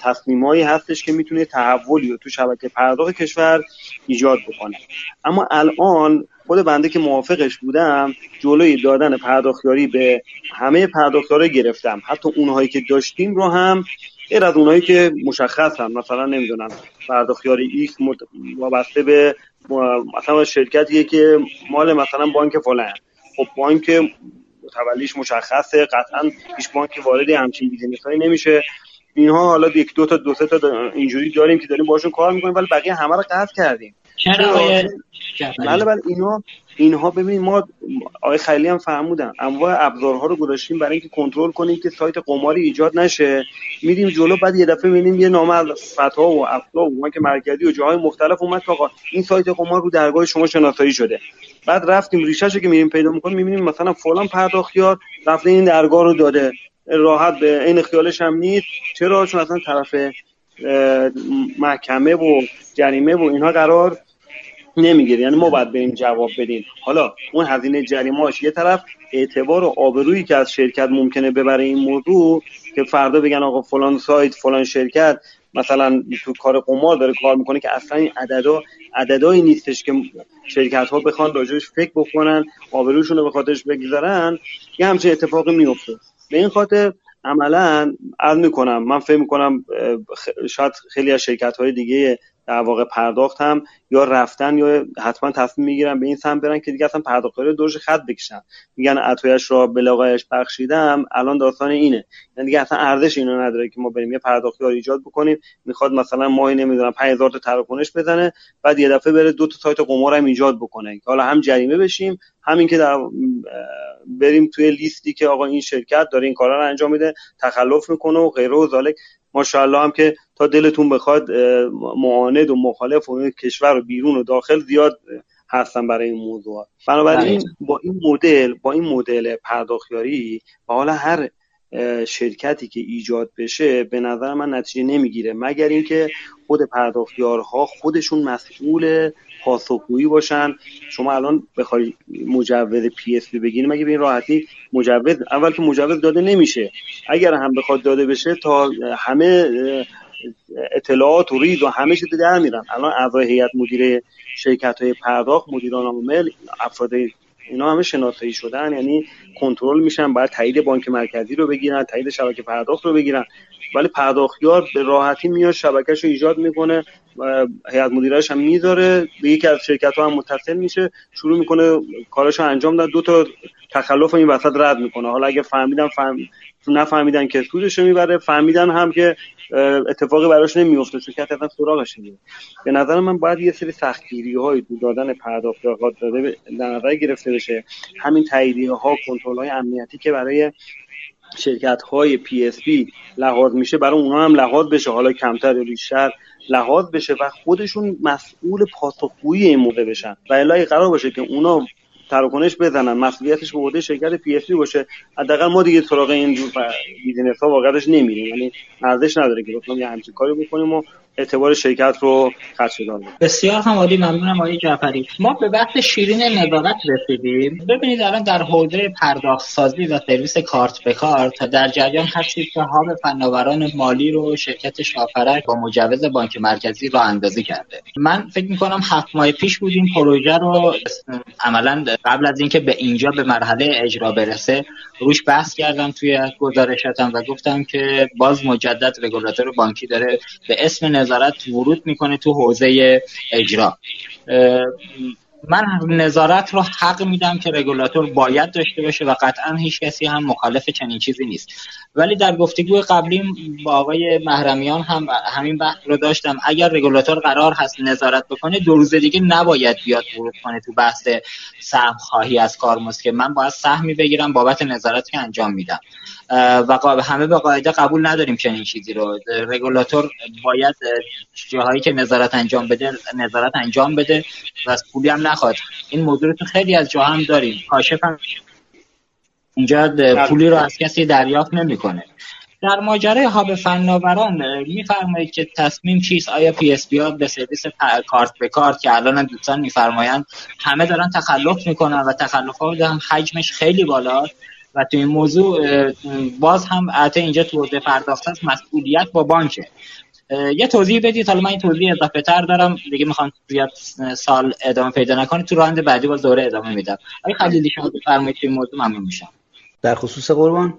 تصمیمایی هستش که می‌تونه تحولی رو تو شبکه پرداخت کشور ایجاد بکنه اما الان خود بنده که موافقش بودم جلوی دادن پرداختیاری به همه پرداختیارا گرفتم. حتی اونهایی که داشتیم رو هم غیر از اونایی که مشخص هم مثلا نمی‌دونم پرداختیار X وابسته به مثلا شرکتیه که مال مثلا بانک فلان. خب بانک متولیش مشخصه قطعا هیچ بانکی وارد همچین business هایی نمیشه. اینها حالا یک دو تا دو سه تا اینجوری داریم که داریم باشون کار می‌کنیم ولی بقیه همه رو قطع کردیم. بله بله اینا اینها ببینید ما آقای خلیلی هم فرمودن انواع ابزارها رو گذاشتیم برای اینکه کنترل کنیم که سایت قماری ایجاد نشه. میریم جلو بعد یه دفعه می‌بینیم یه نامه از فتا و افلا و بانک مرکزی و جاهای مختلف اومد که آقا این سایت قمار رو درگاه شما شناسایی شده. بعد رفتیم ریشهش که میریم پیدا می‌کنیم می‌بینیم مثلا فلان پرداختیار رفته این درگاه رو داده. راحت به این خیالش هم نیست. چرا؟ چون اصلا طرف محکمه و جریمه و اینها قرار نمی‌گیره یعنی ما باید بریم جواب بدیم حالا اون هزینه جریمهاش یه طرف اعتبار و آبرویی که از شرکت ممکنه ببره این موضوع که فردا بگن آقا فلان سایت فلان شرکت مثلا تو کار قمار داره کار می‌کنه که اصلا این عددا عددایی نیستش که شرکت ها بخوان راجعش فکر بکنن آبروشون رو به خاطرش بگذارن. یه همچین اتفاقی میفته به این خاطر عملا عرض می‌کنم من فکر می‌کنم شاید خیلی از شرکت های دیگه در واقع پرداخت هم یا رفتن یا حتما تصمیم می‌گیرن به این سمت برن که دیگه اصلا پرداخت رو دورش خط بکشن میگن عطایش را به لقایش بخشیدم الان داستان اینه. یعنی دیگه اصلا ارزش اینو نداره که ما بریم یه پرداختی رو ایجاد بکنیم می‌خواد مثلا ماهی نمی‌دونم 5000 تا تراکنش بزنه بعد یه دفعه بره دو تا سایت قمار هم ایجاد بکنه. که حالا هم جریمه بشیم همین که در بریم توی لیستی که آقا این شرکت داره این کارا رو انجام میده تخلف می‌کنه و غیره و ذالک. ماشاءالله هم که تا دلتون بخواد معاند و مخالف و کشور و بیرون و داخل زیاد هستن برای این موضوع بنابراین بله. با این مدل با این مدل پرداختیاری و حالا هر شرکتی که ایجاد بشه به نظر من نتیجه نمی‌گیره مگر اینکه خود پرداختیارها خودشون مسئول پاسخگویی باشن. شما الان بخوای مجوز پی اس بی بگیری مگه به این راحتی مجوز اول که مجوز داده نمیشه. اگر هم بخواد داده بشه تا همه اطلاعات و ریز و همه چیز در میرن. الان اعضای هیئت مدیره شرکت های پرداخت مدیران عامل افراد اینا همه شناسایی شدن یعنی کنترل میشن باید تایید بانک مرکزی رو بگیرن تایید شبکه پرداخت رو بگیرن. ولی پرداختیار به راحتی میاد شبکهش رو ایجاد می‌کنه هیئت مدیرش هم می‌ذاره به یکی از شرکت ها هم متصل میشه شروع می‌کنه کارش رو انجام داد دو تا تخلف این وسط رد می‌کنه. حالا اگه فهمیدن فهم... نفهمیدن که سودش رو می‌بره فهمیدن هم که اتفاقی براش نمیفته شرکت اصلا سراغش نمیره به نظر من باید یه سری سختگیری های تو دادن پرداختیار در نظر گرفته بشه. همین تاییدیه ها کنترل های امنیتی که برای شرکت های PSP لحاظ میشه برای اونها هم لحاظ بشه. حالا کمتر یا بیشتر لحاظ بشه و خودشون مسئول پاسخگویی این موقع بشن. و الا قرار باشه که اونا تراکنش بزنن مسئولیتش به عهده شرکت PSP باشه. حداقل ما دیگه سراغ این business ها واقعش نمیریم. یعنی ارزش نداره که بخوام یه همچین کاری بکنیم و اعتبار شرکت رو خدشه‌دار بسیار هم عالی ممنونم آقای جعفری. ما به وقت شیرین نظارت رسیدیم. ببینید الان در حوزه پرداخت‌سازی و سرویس کارت به کارت در جریان هستید که hub فناوران مالی رو شرکت شاپرک با مجوز بانک مرکزی راه اندازی کرده. من فکر می‌کنم هفت ماه پیش بود این پروژه رو عملا قبل از اینکه به اینجا به مرحله اجرا برسه روش بحث کردم توی گزارشاتم و گفتم که باز مجدد رگولاتور بانکی داره به اسم نظارت ورود می‌کنه تو حوزه اجرا. من نظارت رو حق میدم که رگولاتور باید داشته باشه و قطعا هیچ کسی هم مخالف چنین چیزی نیست. ولی در گفتگو قبلی با آقای محرمیان هم همین بحث رو داشتم. اگر رگولاتور قرار هست نظارت بکنه دو روز دیگه نباید بیاد ورود کنه تو بحث سهم خواهی از کارمزد که من باید سهمی بگیرم بابت نظارت که انجام میدم. و همه به قاعده قبول نداریم چنین چیزی رو. رگولاتور باید جاهایی که نظارت انجام بده نظارت انجام بده و از پولی هم نخواد. این موضوع تو خیلی از جاها هم داریم. کاشف هم اینجا پولی رو از کسی دریافت نمی‌کنه. در ماجرای hub فناوران میفرمایید که تصمیم چیست؟ آیا PSP به سرویس کارت به کارت که الان دوستان میفرمایند همه دارن تخلف می‌کنن و تخلف ها هم حجمش خیلی بالاست؟ و تو این موضوع باز هم حتی اینجا تو حوزه پرداخت هست مسئولیت با بانکه یه توضیح بدید حالا من این توضیح اضافه تر دارم. دیگه می‌خوام زیاد سوال ادامه پیدا نکنه تو راند بعدی باز دوره ادامه میدم. آقای خلیلی شما بفرمایید این موضوع ممنون میشم. در خصوص قربان.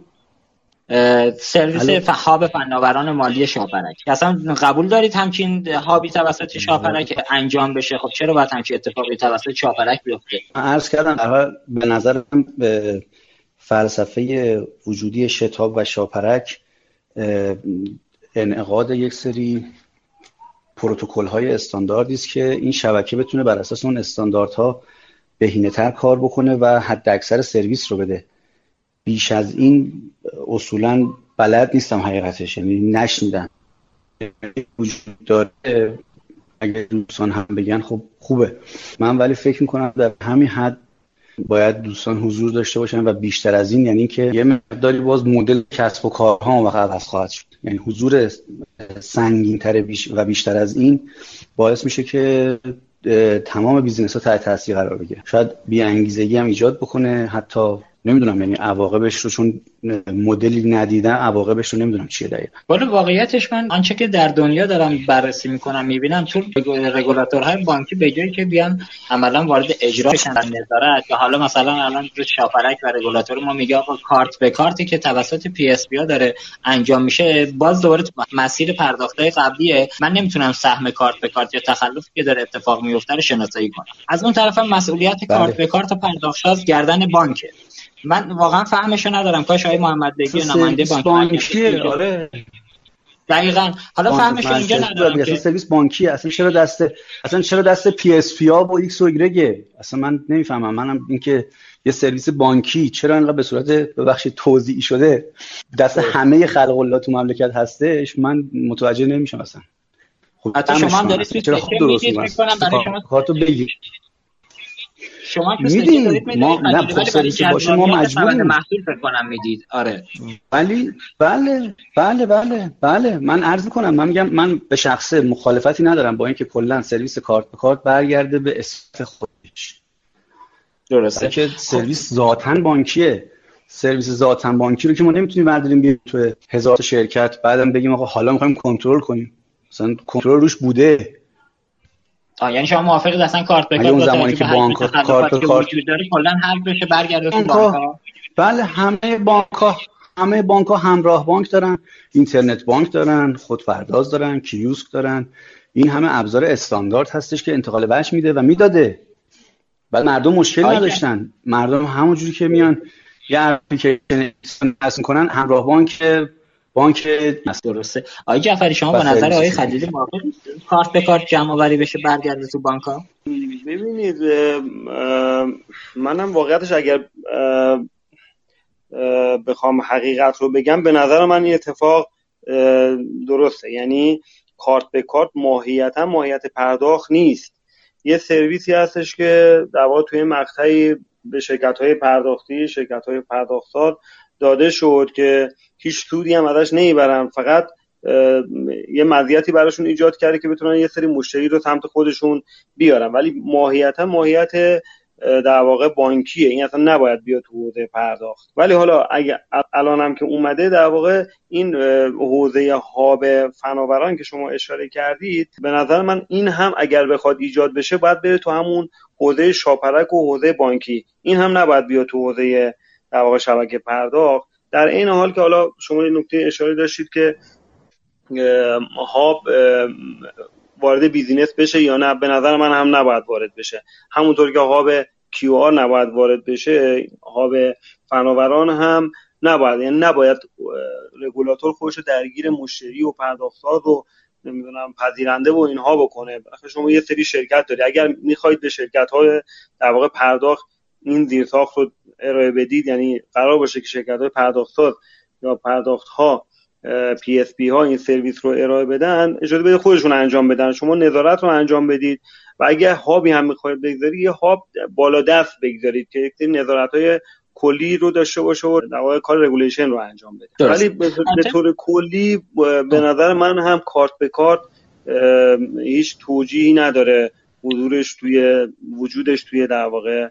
سرویس هاب فناوران مالی شاپرک. اصلا قبول دارید همچین هابی توسط شاپرک انجام بشه؟ خب چرا باید همچین اتفاقی توسط شاپرک بیفته؟ عرض کردم به نظرم به فلسفه وجودی شتاب و شاپرک انعقاد یک سری پروتکل های استانداردی است که این شبکه بتونه بر اساس اون استانداردها بهینه تر کار بکنه و حد اکثر سرویس رو بده. بیش از این اصولا بلد نیستم حقیقتش یعنی نشنیدم. وجود داره اگر دوستان هم بگن خب خوبه. من ولی فکر می‌کنم در همین حد باید دوستان حضور داشته باشن و بیشتر از این یعنی که یه مقداری باز مدل کسب و کارها وقت عوض خواهد شد. یعنی حضور سنگین تر و بیشتر از این باعث میشه که تمام بیزینس ها تحت تاثیر قرار بگیره. شاید بی انگیزگی هم ایجاد بکنه حتی نمی‌دونم یعنی عواقبش رو چون مدلی ندیدن عواقبش رو نمی‌دونم چیه دقیقا. ولی واقعیتش من آنچه که در دنیا دارم بررسی می‌کنم می‌بینم چون رگولاتورهای بانکی به جای اینکه بیان عملا وارد اجرا بشن نظارت و حالا مثلا الان شاپرک و رگولاتور ما میگه آقا کارت به کارتی که توسط PSP داره انجام میشه باز دوباره مسیر پرداختای قبلیه. من نمی‌تونم سهم کارت به کارت یا تخلفی که داره اتفاق میفته رو شناسایی کنم. از اون طرف مسئولیت بله. کارت به کارت پرداخت گردن بانکه. من واقعا فهمشو ندارم. کاش آقای محمد بگی نماینده بانک. بانکی آره. دقیقا. حالا فهمش اینجا ندارم که. سرویس بانکی. اصلا چرا دست اصلا چرا دست PSP ها و ایکس و ایگرگه اصلا من نمی‌فهمم. منم اینکه یه سرویس بانکی چرا انقدر به صورت ببخشید توزیعی شده؟ دست همه خلق الله تو مملکت هستش. من متوجه نمیشم اصلا. خب حتی شما هم دارید چرا خوب درست می‌کنم برای شما کارتو بگیر شما می‌دید ما نه خب باشه ما مجبوریم. محصول فکر کنم می‌دید. آره. ولی بله بله بله بله. من عرض کنم من میگم من به شخصه مخالفتی ندارم با اینکه کلا سرویس کارت به کارت برگرده به اسم خودش. درسته. که سرویس ذاتا بانکیه. سرویس ذاتا بانکی رو که ما نمی‌تونیم برداریم بیاریم تو هزار شرکت بعدم بگیم آقا حالا می‌خوایم کنترل کنیم. مثلا کنترل روش بوده. آه یعنی شما موافقید اصلا کارت به اون زمانی که بانک کارت کارت کلا حل بشه برگرده تو بانک بله همه بانک ها همه بانک ها همراه بانک دارن اینترنت بانک دارن خودپرداز دارن کیوسک دارن. این همه ابزار استاندارد هستش که انتقال وجه میده و می‌داده. بعد مردم مشکل نداشتن. مردم همونجوری که میان یه اپلیکیشن نصب کنن همراه بانک بانک درسته. آقای جعفری شما با نظر آقای خلیلی موافق کارت به کارت جمع آوری بشه برگرده تو بانک ها ببینید منم واقعیتش اگر بخوام حقیقت رو بگم به نظر من این اتفاق درسته. یعنی کارت به کارت ماهیتا ماهیت پرداخت نیست. یه سرویسی هستش که در واقع توی مقطعی به شرکت های پرداختی شرکت های پرداختار داده شد که هیچ سودی هم ازش نمی‌برن. فقط یه مزیتی براشون ایجاد کرده که بتونن یه سری مشتری رو سمت خودشون بیارن. ولی ماهیتا ماهیت در واقع بانکیه. این اصلا نباید بیاد تو حوزه پرداخت. ولی حالا اگه الان هم که اومده در واقع این حوزه هاب فناوران که شما اشاره کردید به نظر من این هم اگر بخواد ایجاد بشه باید بره تو همون حوزه شاپرک و حوزه بانکی. این هم نباید بیاد تو حوزه در واقع شبکه پرداخت. در این حال که حالا شما این نکته اشاره داشتید که هاب وارد بیزینس بشه یا نه به نظر من هم نباید وارد بشه. همونطور که هاب QR نباید وارد بشه هاب فناوران هم نباید. یعنی نباید رگولاتور خودش درگیر مشتری و پرداختار و نمی‌دونم پذیرنده و اینها بکنه. شما یه سری شرکت داری. اگر می‌خواید به شرکت های در واقع پرداخت این زیرساخت رو ارائه بدید یعنی قرار باشه که شرکت های پرداختار یا پرداخت ها PSP ها این سرویس رو ارائه بدن اجازه بده خودشون انجام بدن. شما نظارت رو انجام بدید و اگر هابی هم می‌خواید بگذارید یه هاب بالا دست بگذارید که یک نظارت های کلی رو داشته باشه و در کار regulation رو انجام بده. ولی به طور کلی به نظر من هم کارت به کارت هیچ توجیهی نداره حضورش توی وجودش توی در واقع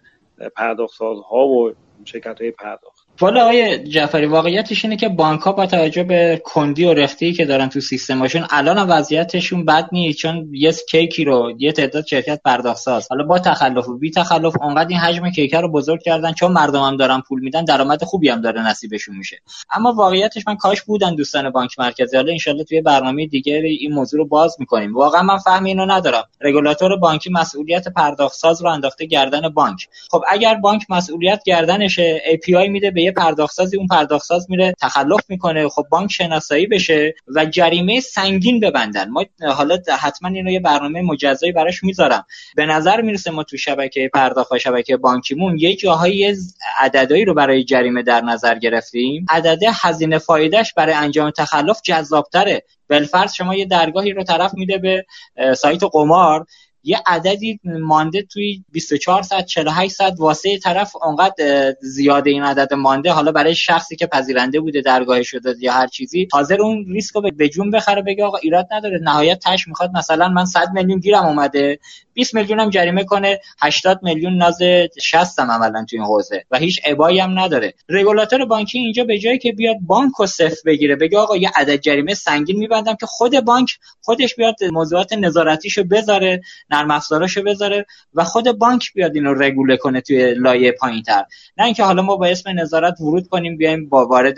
پرداخت ها و شرکت های پرداخت. والا آقای جعفری واقعیتش اینه که بانک ها با توجه به کندی و رختی که دارن تو سیستمشون الان وضعیتشون بد نیست چون یه کیکی رو یه تعداد شرکت پرداخت ساز حالا با تخلف و بی تخلف اونقدر این حجم کیک رو بزرگ کردن چون مردم هم دارن پول میدن درآمد خوبی هم داره نصیبشون میشه. اما واقعیتش من کاش بودن دوستان بانک مرکزی. حالا ان توی برنامه دیگه این موضوع رو باز می‌کنیم. واقعا من فهم اینو ندارم. رگولاتور بانکی مسئولیت پرداخت ساز رو انداخته گردن بانک. خب اگر بانک مسئولیت گردنشه API میده به یه پرداختسازی اون پرداختساز میره تخلف می‌کنه خب بانک شناسایی بشه و جریمه سنگین ببندن. ما حالا حتما اینو یه برنامه مجزایی براش می‌ذارم. به نظر می‌رسه ما تو شبکه پرداخت شبکه بانکیمون یه جاهایی عددهایی رو برای جریمه در نظر گرفتیم. عدد هزینه فایدهش برای انجام تخلف جذابتره. بالفرض شما یه درگاهی رو طرف میده به سایت قمار. یه عددی مانده توی 24 ساعت 48 ساعت واسه طرف اونقدر زیاده این عدد مانده. حالا برای شخصی که پذیرنده بوده درگاه شده یا هر چیزی حاضر اون ریسک رو به جون بخره بگه آقا ایراد نداره. نهایت تش می‌خواد مثلا من 100 میلیون گیرم اومده 20 میلیون هم جریمه کنه 80 میلیون ناز 60 هم عملا تو این حوزه و هیچ ابایی هم نداره. رگولاتور بانکی اینجا به جایی که بیاد بانک رو صفر بگیره بگه آقا یه عدد جریمه سنگین میبندم که خود بانک خودش بیاد موضوعات نظارتیشو بذاره. نرم افزاراشو بذاره و خود بانک بیاد اینو رگوله کنه توی لایه پایینتر. نه اینکه حالا ما با اسم نظارت ورود کنیم بیایم با وارد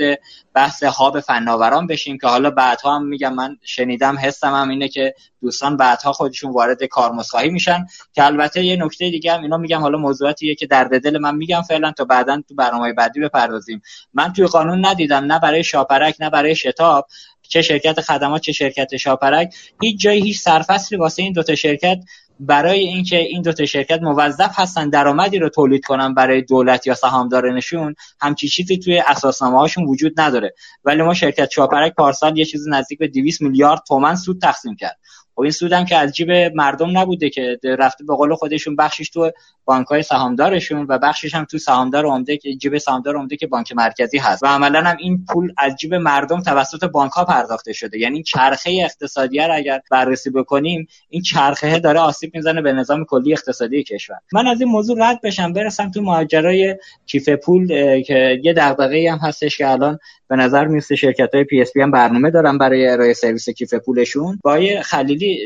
بحث هاب فناوران بشیم که حالا بعدها هم میگم من شنیدم حسم هم اینه که دوستان بعدها خودشون وارد کارمسخایی میشن که البته یه نکته دیگه هم اینا میگم حالا موضوعاتیه که در دل من میگم فعلا تا بعدا تو برنامه بعدی بپردازیم. من توی قانون ندیدم نه برای شاپرک نه برای شتاب چه شرکت خدمات چه شرکت شاپرک. هیچ جایی هیچ سرفصلی واسه این دوتا شرکت برای اینکه این دو تا شرکت موظف هستن درآمدی رو تولید کنن برای دولت یا سهامدارانشون همچی چیزی توی اساسنامه هاشون وجود نداره. ولی ما شرکت شاپرک پارسال یه چیزی نزدیک به 200 میلیارد تومن سود تقسیم کرد. خب این سودم که از جیب مردم نبوده که رفته به قول خودشون بخشش تو بانک های سهامدارشون و بخشش هم تو سهامدار عمده که جیب سهامدار عمده که بانک مرکزی هست. و عملا هم این پول از جیب مردم توسط بانک ها پرداخته شده. یعنی چرخه اقتصادی را اگر بررسی بکنیم این چرخه داره آسیب می‌زنه به نظام کلی اقتصادی کشور. من از این موضوع رد بشم برسم تو ماجرای کیف پول که یه دغدغه‌ای هم هستش که الان به نظر می‌رسه شرکت های PSP هم برنامه دارن برای ارائه سرویس کیف پولشون. با یه خلیلی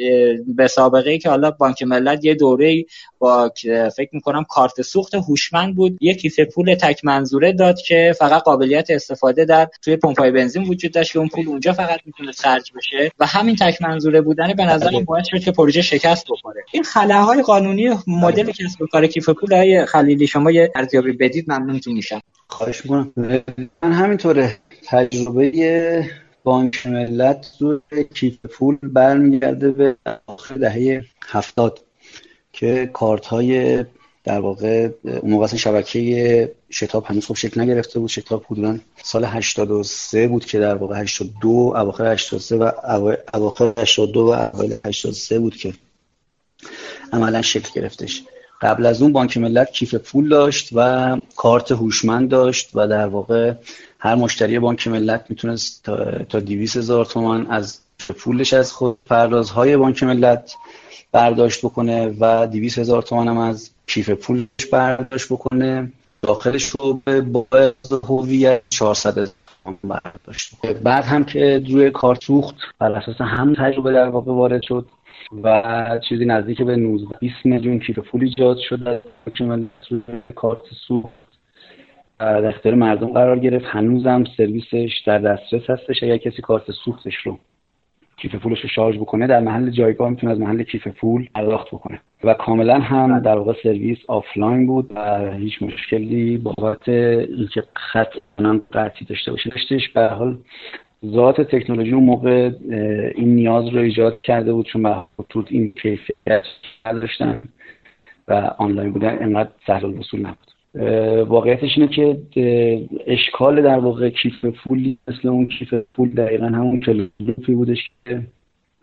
به سابقه ای که حالا بانک ملت یه دوره با فکر می‌کنم کارت سوخت هوشمند بود یه کیف پول تک منظوره داد که فقط قابلیت استفاده در توی پمپای بنزین وجود داشت که اون پول اونجا فقط می‌تونه خرج بشه و همین تک منظوره بودن به نظر من باعث شد که پروژه شکست بخوره. این خلاهای قانونی مدل کسب و کار کیف پول های خلیلی شما یه ارزیابی بدید ممنونتون میشم. خواهش می‌کنم. من همینطوره. تجربه بانک ملت رو کیف پول برمیگرده به آخر دهه هفتاد که کارت های در واقع اون موقع شبکه شتاب هنوز خوب شکل نگرفته بود. شتاب حدودا سال 83 بود که در واقع 82 اواخر 83 و اواخر 82 و اوایل 83 بود که عملا شکل گرفتش. قبل از اون بانک ملت کیف پول داشت و کارت هوشمند داشت و در واقع هر مشتری بانک ملت می‌تونست تا 200 هزار تومان از پولش از خود پردازهای بانک ملت برداشت بکنه و 200 هزار تومان هم از کیف پولش برداشت بکنه. داخلش رو به باز هویت 400 برداشت. بعد هم که روی کارت سوخت بر اساس هم تجربه در واقع وارد شد. و چیزی نزدیک به 19 20 میلیون کیف پول ایجاد شد کارت سوخت در اختیار مردم قرار گرفت. هنوزم سرویسش در دسترس هستش. اگر کسی کارت سوختش رو کیف پولش رو شارژ بکنه در محل جایگاه می‌تونه از محل کیف پول پرداخت بکنه. و کاملا هم در واقع سرویس آفلاین بود و هیچ مشکلی بابت اینکه خط قطعی داشته باشه داشتش. به حال ذات تکنولوژی اون موقع این نیاز رو ایجاد کرده بود چون خطوط این کیفیت نداشتن و آنلاین بودن انقدر سهل الوصول نبود. واقعیتش اینه که اشکال در واقع کیف پولی مثل اون کیف پول دقیقا همون کلوفی بودش که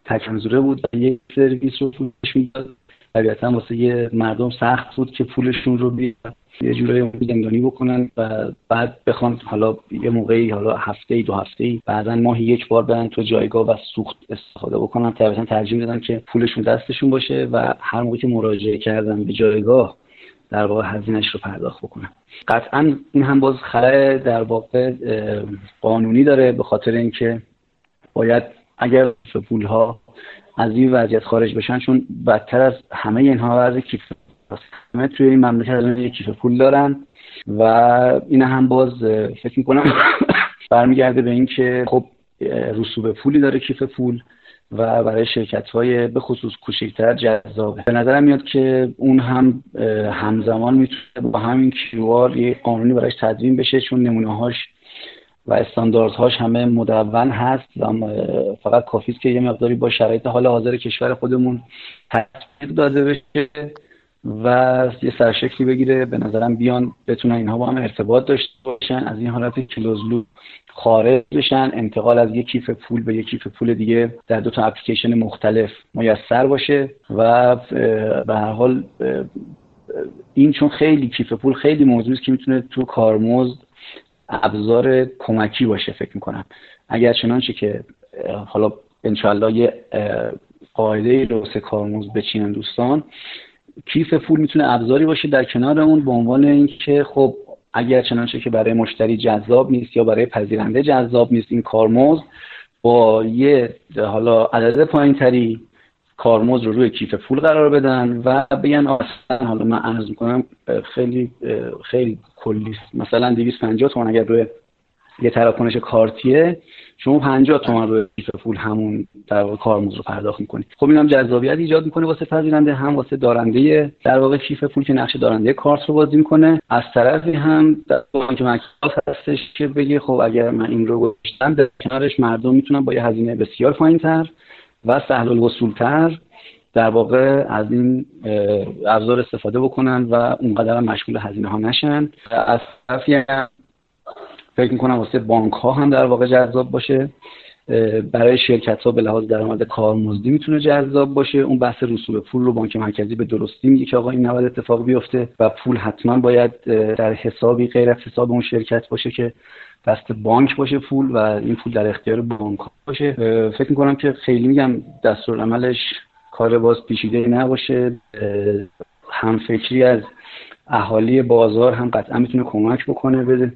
تکنزوره بود و یک سرویس رو پولش می‌داد. طبیعتا واسه مردم سخت بود که پولشون رو بیاد یه جورایی زندانی بکنن و بعد بخوان حالا یه موقعی حالا هفته ای دو هفته ای بعدا ماهی یک بار برن تو جایگاه و سوخت استفاده بکنن. طبیعتا ترجیح می‌دادن که پولشون دستشون باشه و هر موقعی که مراجعه کردن به جایگاه در واقع هزینهش رو پرداخت بکنن. قطعا این هم باز خلای در واقع قانونی داره به خاطر اینکه باید اگر پول ها از این وضعیت خارج بشن چون بدتر از همه اینها وضع کیف همه توی این مملکت یک کیف پول دارن و این هم باز فکر می‌کنم برمیگرده به اینکه خب رسوب پولی داره کیف پول و برای شرکت های به خصوص کوچکتر جذابه. به نظرم میاد که اون هم همزمان می‌تونه با همین کیوار یه قانونی براش تدوین بشه چون نمونه هاش و استانداردهاش همه مدون هست و فقط کافی که یه مقداری با شرایط حال حاضر کشور خودمون تطبیق داده بشه و یه سرشکلی بگیره. به نظرم بیان بتونن اینها با هم ارتباط داشته باشن از این حالت کلوزلو خارج بشن. انتقال از یک کیف پول به یک کیف پول دیگه در دو تا اپلیکیشن مختلف میسر باشه و به هر حال این چون خیلی کیف پول خیلی موضوعی که می‌تونه تو کارمزد ابزار کمکی باشه فکر می‌کنم. اگر چنانچه که حالا انشالله یه قاعده راسته کارمزد بچینن دوستان کیف پول می‌تونه ابزاری باشه در کنار اون به عنوان اینکه خب اگر چنانچه که برای مشتری جذاب نیست یا برای پذیرنده جذاب نیست این کارمزد با یه حالا عدد پایین تری کارمزد رو روی کیف پول قرار بدن و بگن اصلا حالا من عرض می‌کنم خیلی خیلی کلی مثلا 250 تومن اگر روی یه تراکنش کارتیه شما 50 تومن رو کیف پول همون در واقع کارمزد رو پرداخت می‌کنید خب اینم جذابیت ایجاد می‌کنه واسه پذیرنده هم واسه دارنده در واقع کیف پول که نقش دارنده کارت رو بازی می‌کنه. از طرفی هم در بانک مرکز هستش که بگه خب اگر من این رو گذاشتم در کنارش مردم می‌تونن با یه هزینه بسیار پایینتر و سهل الوصولتر در واقع از این ابزار استفاده بکنن و اونقدر مشغول هزینه ها نشن. از طرفی فکر می‌کنم واسه بانک ها هم در واقع جذاب باشه. برای شرکت ها به لحاظ درآمد کارمزدی می‌تونه جذاب باشه. اون بحث رسوب پول رو بانک مرکزی به درستی میگه که آقا این نباید اتفاق بیفته و پول حتما باید در حسابی غیر از حساب اون شرکت باشه که دست بانک باشه پول و این پول در اختیار بانک باشه. فکر می‌کنم که خیلی میگم دستورالعملش کار باز پیچیده نباشه. هم فکری از اهالی بازار هم قطعا می‌تونه کمک بکنه بده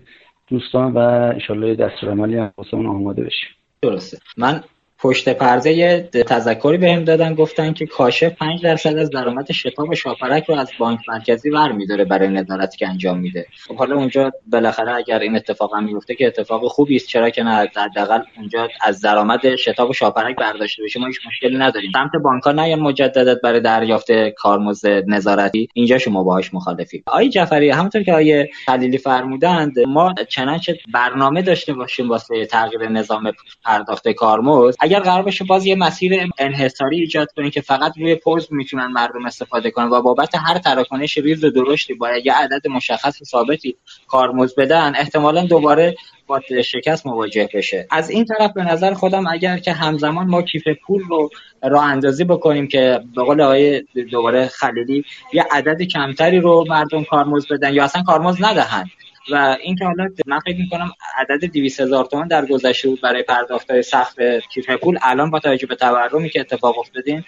دوستان و انشالله دستورالعملی هم آماده بشیم درسته. من پشت پرده تذکری بهم دادن گفتن که کاشه 5 درصد از درآمد شتاب شاپرک رو از بانک مرکزی ور میداره برای نظارتی که انجام میده. خب حالا اونجا بالاخره اگر این اتفاق هم میفته که اتفاق خوبی است چرا که نه حداقل اونجا از درآمد شتاب شاپرک برداشته بشه ما هیچ مشکلی نداریم. سمت بانک ها یا مجددت برای دریافت کارمزد نظارتی. اینجا شما باهاش مخالفی آقای جعفری همونطور که آقای خلیلی فرمودند ما چنانچه برنامه داشته باشیم واسه تغییر نظام پرداخت کارمزد اگر قرار باشه باز یه مسیر انحصاری ایجاد کنیم که فقط روی پوز می‌تونن مردم استفاده کنن و بابت هر تراکنش ریز درشتی با یه عدد مشخص ثابتی کارمز بدن احتمالا دوباره با شکست مواجه بشه. از این طرف به نظر خودم اگر که همزمان ما کیف پول رو راه اندازی بکنیم که به قول آقای دوباره خلیلی یه عدد کمتری رو مردم کارمز بدن یا اصلا کارمز ندهند و این که حالا من فکر می‌کنم عدد 200 هزار تومان در گذشته بود برای پرداخت های سخت کیف پول الان با توجه به تورمی که اتفاق افتادین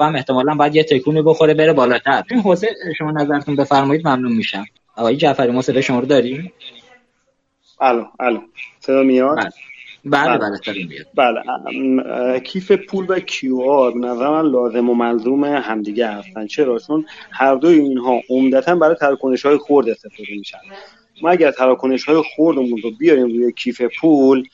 هم احتمالا باید یه تکونی بخوره بره بالاتر. این حوزه شما نظرتون بفرمایید ممنون میشم. آقای جعفری ما صدا شما رو داریم؟ الو الو. صدا میاد؟ بله. بله بله. بله کیف پول و کیو آر نظر من لازم و ملزوم همدیگه هستن. چرا؟ چون هر دوی اینها عمدتا برای تراکنش های خورد استفاده میشن. ما اگر تراکنش های خوردمون رو بیاریم روی کیف پول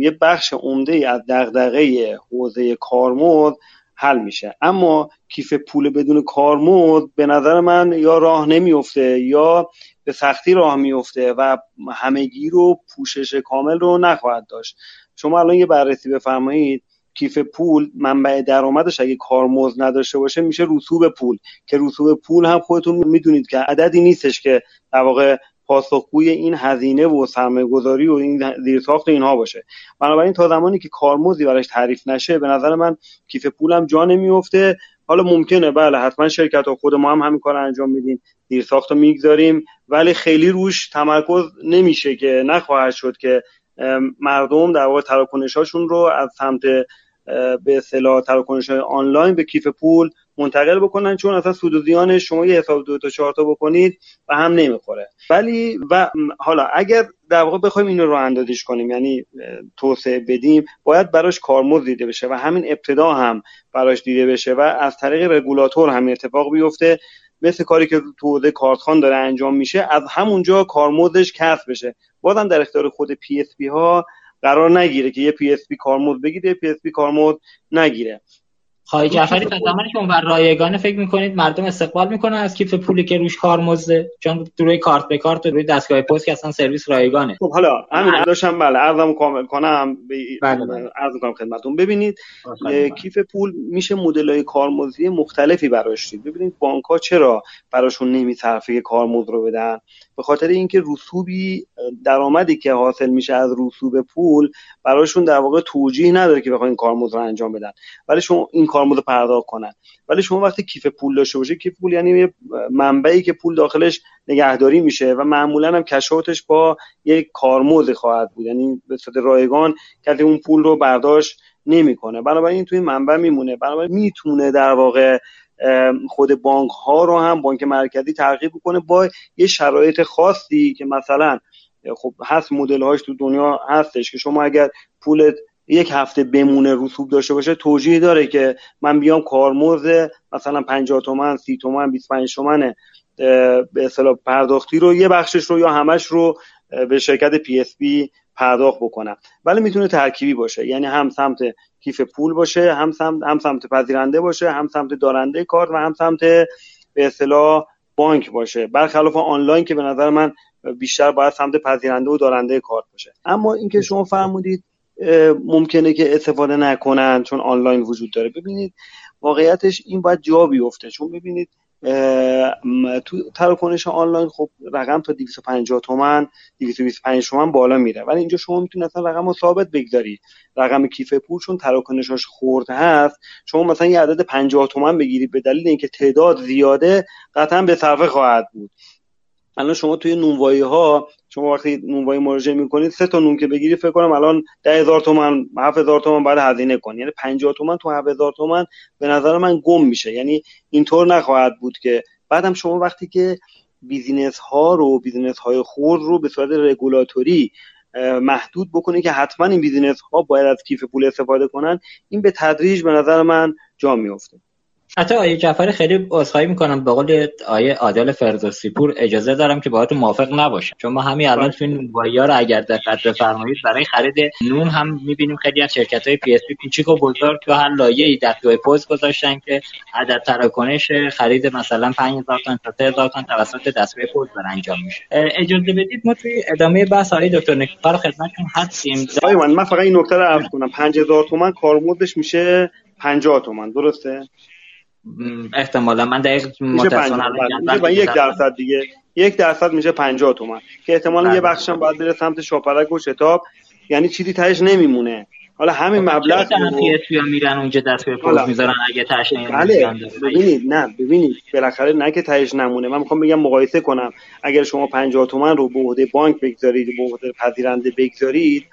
یه بخش عمده ای از دغدغه حوزه کارمزد حل میشه. اما کیف پول بدون کارمزد به نظر من یا راه نمیفته یا به سختی راه میفته و همگی رو پوشش کامل رو نخواهد داشت. شما الان یه بررسی بفرمایید. کیف پول منبع درآمدش اگه کارمزد نداشته باشه میشه رسوب پول. که رسوب پول هم خودتون می‌دونید که عددی نیستش که در واقع پاسخگوی این هزینه و سرمایه گذاری و این زیرساخت اینها باشه. بنابراین تا زمانی که کارمزدی براش تعریف نشه به نظر من کیف پولم جا نمیفته حالا ممکنه بله حتما شرکت ها خود ما هم همین کار انجام میدیم. زیرساخت رو می‌گذاریم. ولی خیلی روش تمرکز نمیشه که نخواهد شد که مردم در واقع تراکنش هاشون رو از سمت به اصطلاح تراکنش های آنلاین به کیف پول منتقل بکنن چون اصلا سود و زیان شما یه حساب دو تا چهار تا بکنید و هم نمی‌خوره. ولی و حالا اگر در واقع بخوایم اینو رو اندازش کنیم یعنی توسعه بدیم باید براش کارمزد دیده بشه و همین ابتدا هم براش دیده بشه و از طریق رگولاتور همین اتفاق بیفته. مثل کاری که تو حوزه کارتخوان داره انجام میشه از همونجا کارمزدش کسب بشه. بازم در اختیار خود PSP ها قرار نگیره که یه پی اس پی کارمزد بگیره پی اس پی کارمزد نگیره. آقای جعفری تا زمانی که اون بر رایگانه فکر می‌کنید مردم استقبال می‌کنن از کیف پولی که روش کارمزده چون روی کارت به کارت و روی دستگاه پوز که اصلا سرویس رایگانه. خب حالا همین داشتم بله عرضم کامل کنم. بله بله. عرض کنم خدمتتون. ببینید کیف پول میشه مدل های کارمزدی مختلفی براش دید. ببینید بانک ها چرا براشون نمیصرفه کارمزد رو بدن؟ به خاطر اینکه رسوبی درآمدی که حاصل میشه از رسوب پول براشون در واقع توجیه نداره که بخواین کارمزد رو انجام بدن. ولی شما این کارمزد پرداخت کنن. ولی شما وقتی کیف پول داشته باشه کیف پول یعنی یه منبعی که پول داخلش نگهداری میشه و معمولا هم کشاتش با یک کارمزد خواهد بود. یعنی به صورت رایگان کسی اون پول رو برداشت نمی‌کنه. بنابراین توی منبع میمونه. بنابراین می‌تونه در واقع خود بانک ها رو هم بانک مرکزی ترغیب کنه با یه شرایط خاصی که مثلا خب هست مدل هاش تو دنیا هستش که شما اگر پولت یک هفته بمونه رسوب داشته باشه توجیه داره که من بیام کارمزد مثلا 50 تومن 30 تومن 25 تومن به اصطلاح پرداختی رو یه بخشش رو یا همش رو به شرکت PSP پرداخت بکنم. ولی می‌تونه ترکیبی باشه. یعنی هم سمت کیف پول باشه هم سمت هم سمت پذیرنده باشه هم سمت دارنده کارت و هم سمت به اصطلاح بانک باشه. برخلاف آنلاین که به نظر من بیشتر باید سمت پذیرنده و دارنده کارت باشه. اما اینکه شما فرمودید ممکنه که استفاده نکنن چون آنلاین وجود داره. ببینید واقعیتش این باید جا بیفته. چون ببینید تو تراکنش آنلاین خب رقم تا 250 تومن 225 تومن بالا میره. ولی اینجا شما می‌تونید اصلا رقم رو ثابت بگذاری. رقم کیف پول چون تراکنشاش خورده هست شما مثلا یه عدد 50 تومن بگیرید به دلیل اینکه تعداد زیاده قطعا به صرفه خواهد بود. الان شما توی نونوایی ها شما وقتی نونوایی مراجعه می‌کنید سه تا نون که بگیری فکر کنم الان ده هزار تومن هفت هزار تومن بعد هزینه کنی. یعنی 50 تومن تو هفت هزار تومن به نظر من گم میشه. یعنی اینطور نخواهد بود که بعدم شما وقتی که بیزینس ها رو بیزینس های خرد رو به صورت رگولاتوری محدود بکنه که حتما این بیزینس ها باید از کیف پول استفاده کنن این به تدریج به نظر من جا میفته حتی آقای جعفری خیلی عذرخواهی می‌کنم. به قول آقای عادل فردوسی پور اجازه دارم که باهاتون موافق نباشم. چون ما همین الان تو این رو اگر دقت بفرمایید برای خرید نون هم می‌بینیم خیلی از شرکت های PSP کوچیک و بزرگ تو هر لایه‌ای دستگاه پوز گذاشتن که عدد تراکنش خرید مثلا 5000 تا 3000 تا توسط دستگاه پوز بر انجام میشه. اجازه بدید ما توی ادامه بحث آقای دکتر نکفر خدمتتون هستیم. من من فقط این نکته رو عرض کنم. 5000 تومان کارمزدش میشه 50 تومان درسته؟ احتمالا. من دقیق متاسفانه. یک درصد دیگه. یک درصد میشه 50 تومن. که احتمالا یه بله. بخشم باید بره سمت شاپرک و شتاب. یعنی چیزی تهش نمیمونه. حالا همین خب، مبلغ پی میرن اونجا دست به پوز می‌ذارن اگه تهش بله. ببینید نه ببینید. بالاخره نه که تهش نمونه. من می‌خوام بگم مقایسه کنم. اگر شما 50 تومن رو به عهده بانک بگذارید به عهده پذیرنده بگذارید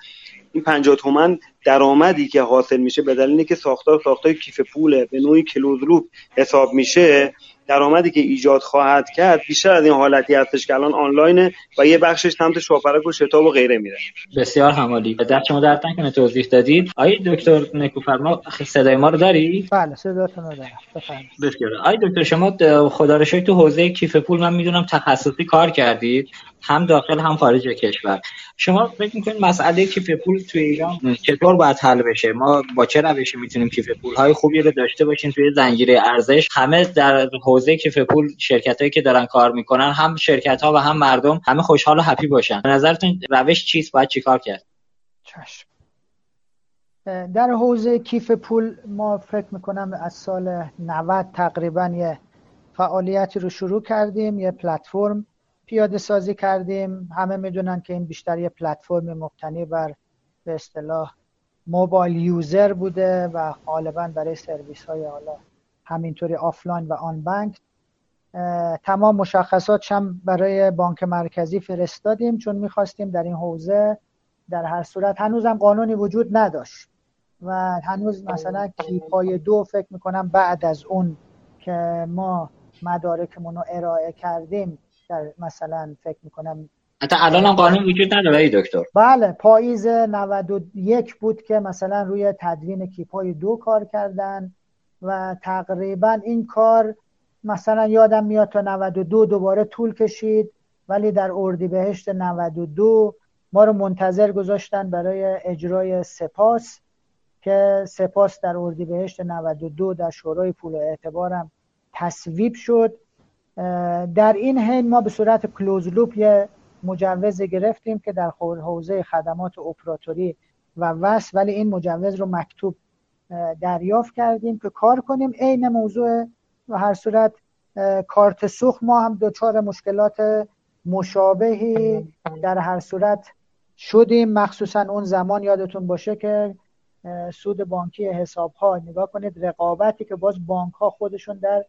این 50 تومن درآمدی که حاصل میشه به دلیل اینکه ساختار ساختار کیف پوله به نوعی closed loop حساب میشه درآمدی که ایجاد خواهد کرد بیشتر از این حالتی هستش که الان آنلاینه و یه بخشش سمت شاپرک و شتاب و غیره میره. بسیار همالی. در شما در کنه توضیح دادید. آقای دکتر نکوفرما صدای ما رو داری؟ بله صداتون رو دارم. بسیار. آقای دکتر شما خدا رو تو حوزه کیف پول من می‌دونم تخصصی کار کردید. هم داخل هم خارج کشور. شما فکر می‌کنید مسئله کیف پول توی ایران چطور باید حل بشه؟ ما با چه روشی می‌تونیم کیف پول های خوبی رو داشته باشیم توی زنجیره ارزش؟ همه در حوزه کیف پول شرکت هایی که دارن کار می‌کنن هم شرکت ها و هم مردم همه خوشحال و هپی باشن. به نظرتون روش چیست؟ باید چیکار کرد؟ در حوزه کیف پول ما فکر می‌کنم از سال 90 تقریبا یه فعالیتی رو شروع کردیم یه پلتفرم. پیاده سازی کردیم. همه می‌دونن که این بیشتر یه پلتفرم مبتنی بر به اصطلاح mobile user بوده و غالبا برای سرویس های حالا همینطوری آفلاین و آن بانک. تمام مشخصات هم برای بانک مرکزی فرستادیم چون می‌خواستیم در این حوزه در هر صورت. هنوزم قانونی وجود نداشت و هنوز مثلا کیپای دو فکر می‌کنم بعد از اون که ما مدارکمون رو ارائه کردیم در مثلا فکر می‌کنم حتی الان هم قانون وجود نداره ای دکتر. بله پاییز 91 بود که مثلا روی تدوین کیپای دو کار کردن و تقریبا این کار مثلا یادم میاد تا 92 دوباره طول کشید ولی در اردیبهشت 92 ما رو منتظر گذاشتن برای اجرای سپاس که سپاس در اردیبهشت 92 در شورای پول و اعتبارم تصویب شد. در این حین ما به صورت کلوز لوپ یه مجوز گرفتیم که در حوزه خدمات اپراتوری و وصل ولی این مجوز رو مکتوب دریافت کردیم که کار کنیم. عین موضوع و هر صورت کارت سوخت ما هم دچار مشکلات مشابهی در هر صورت شدیم. مخصوصا اون زمان یادتون باشه که سود بانکی حساب ها نگاه کنید رقابتی که باز بانک ها خودشون در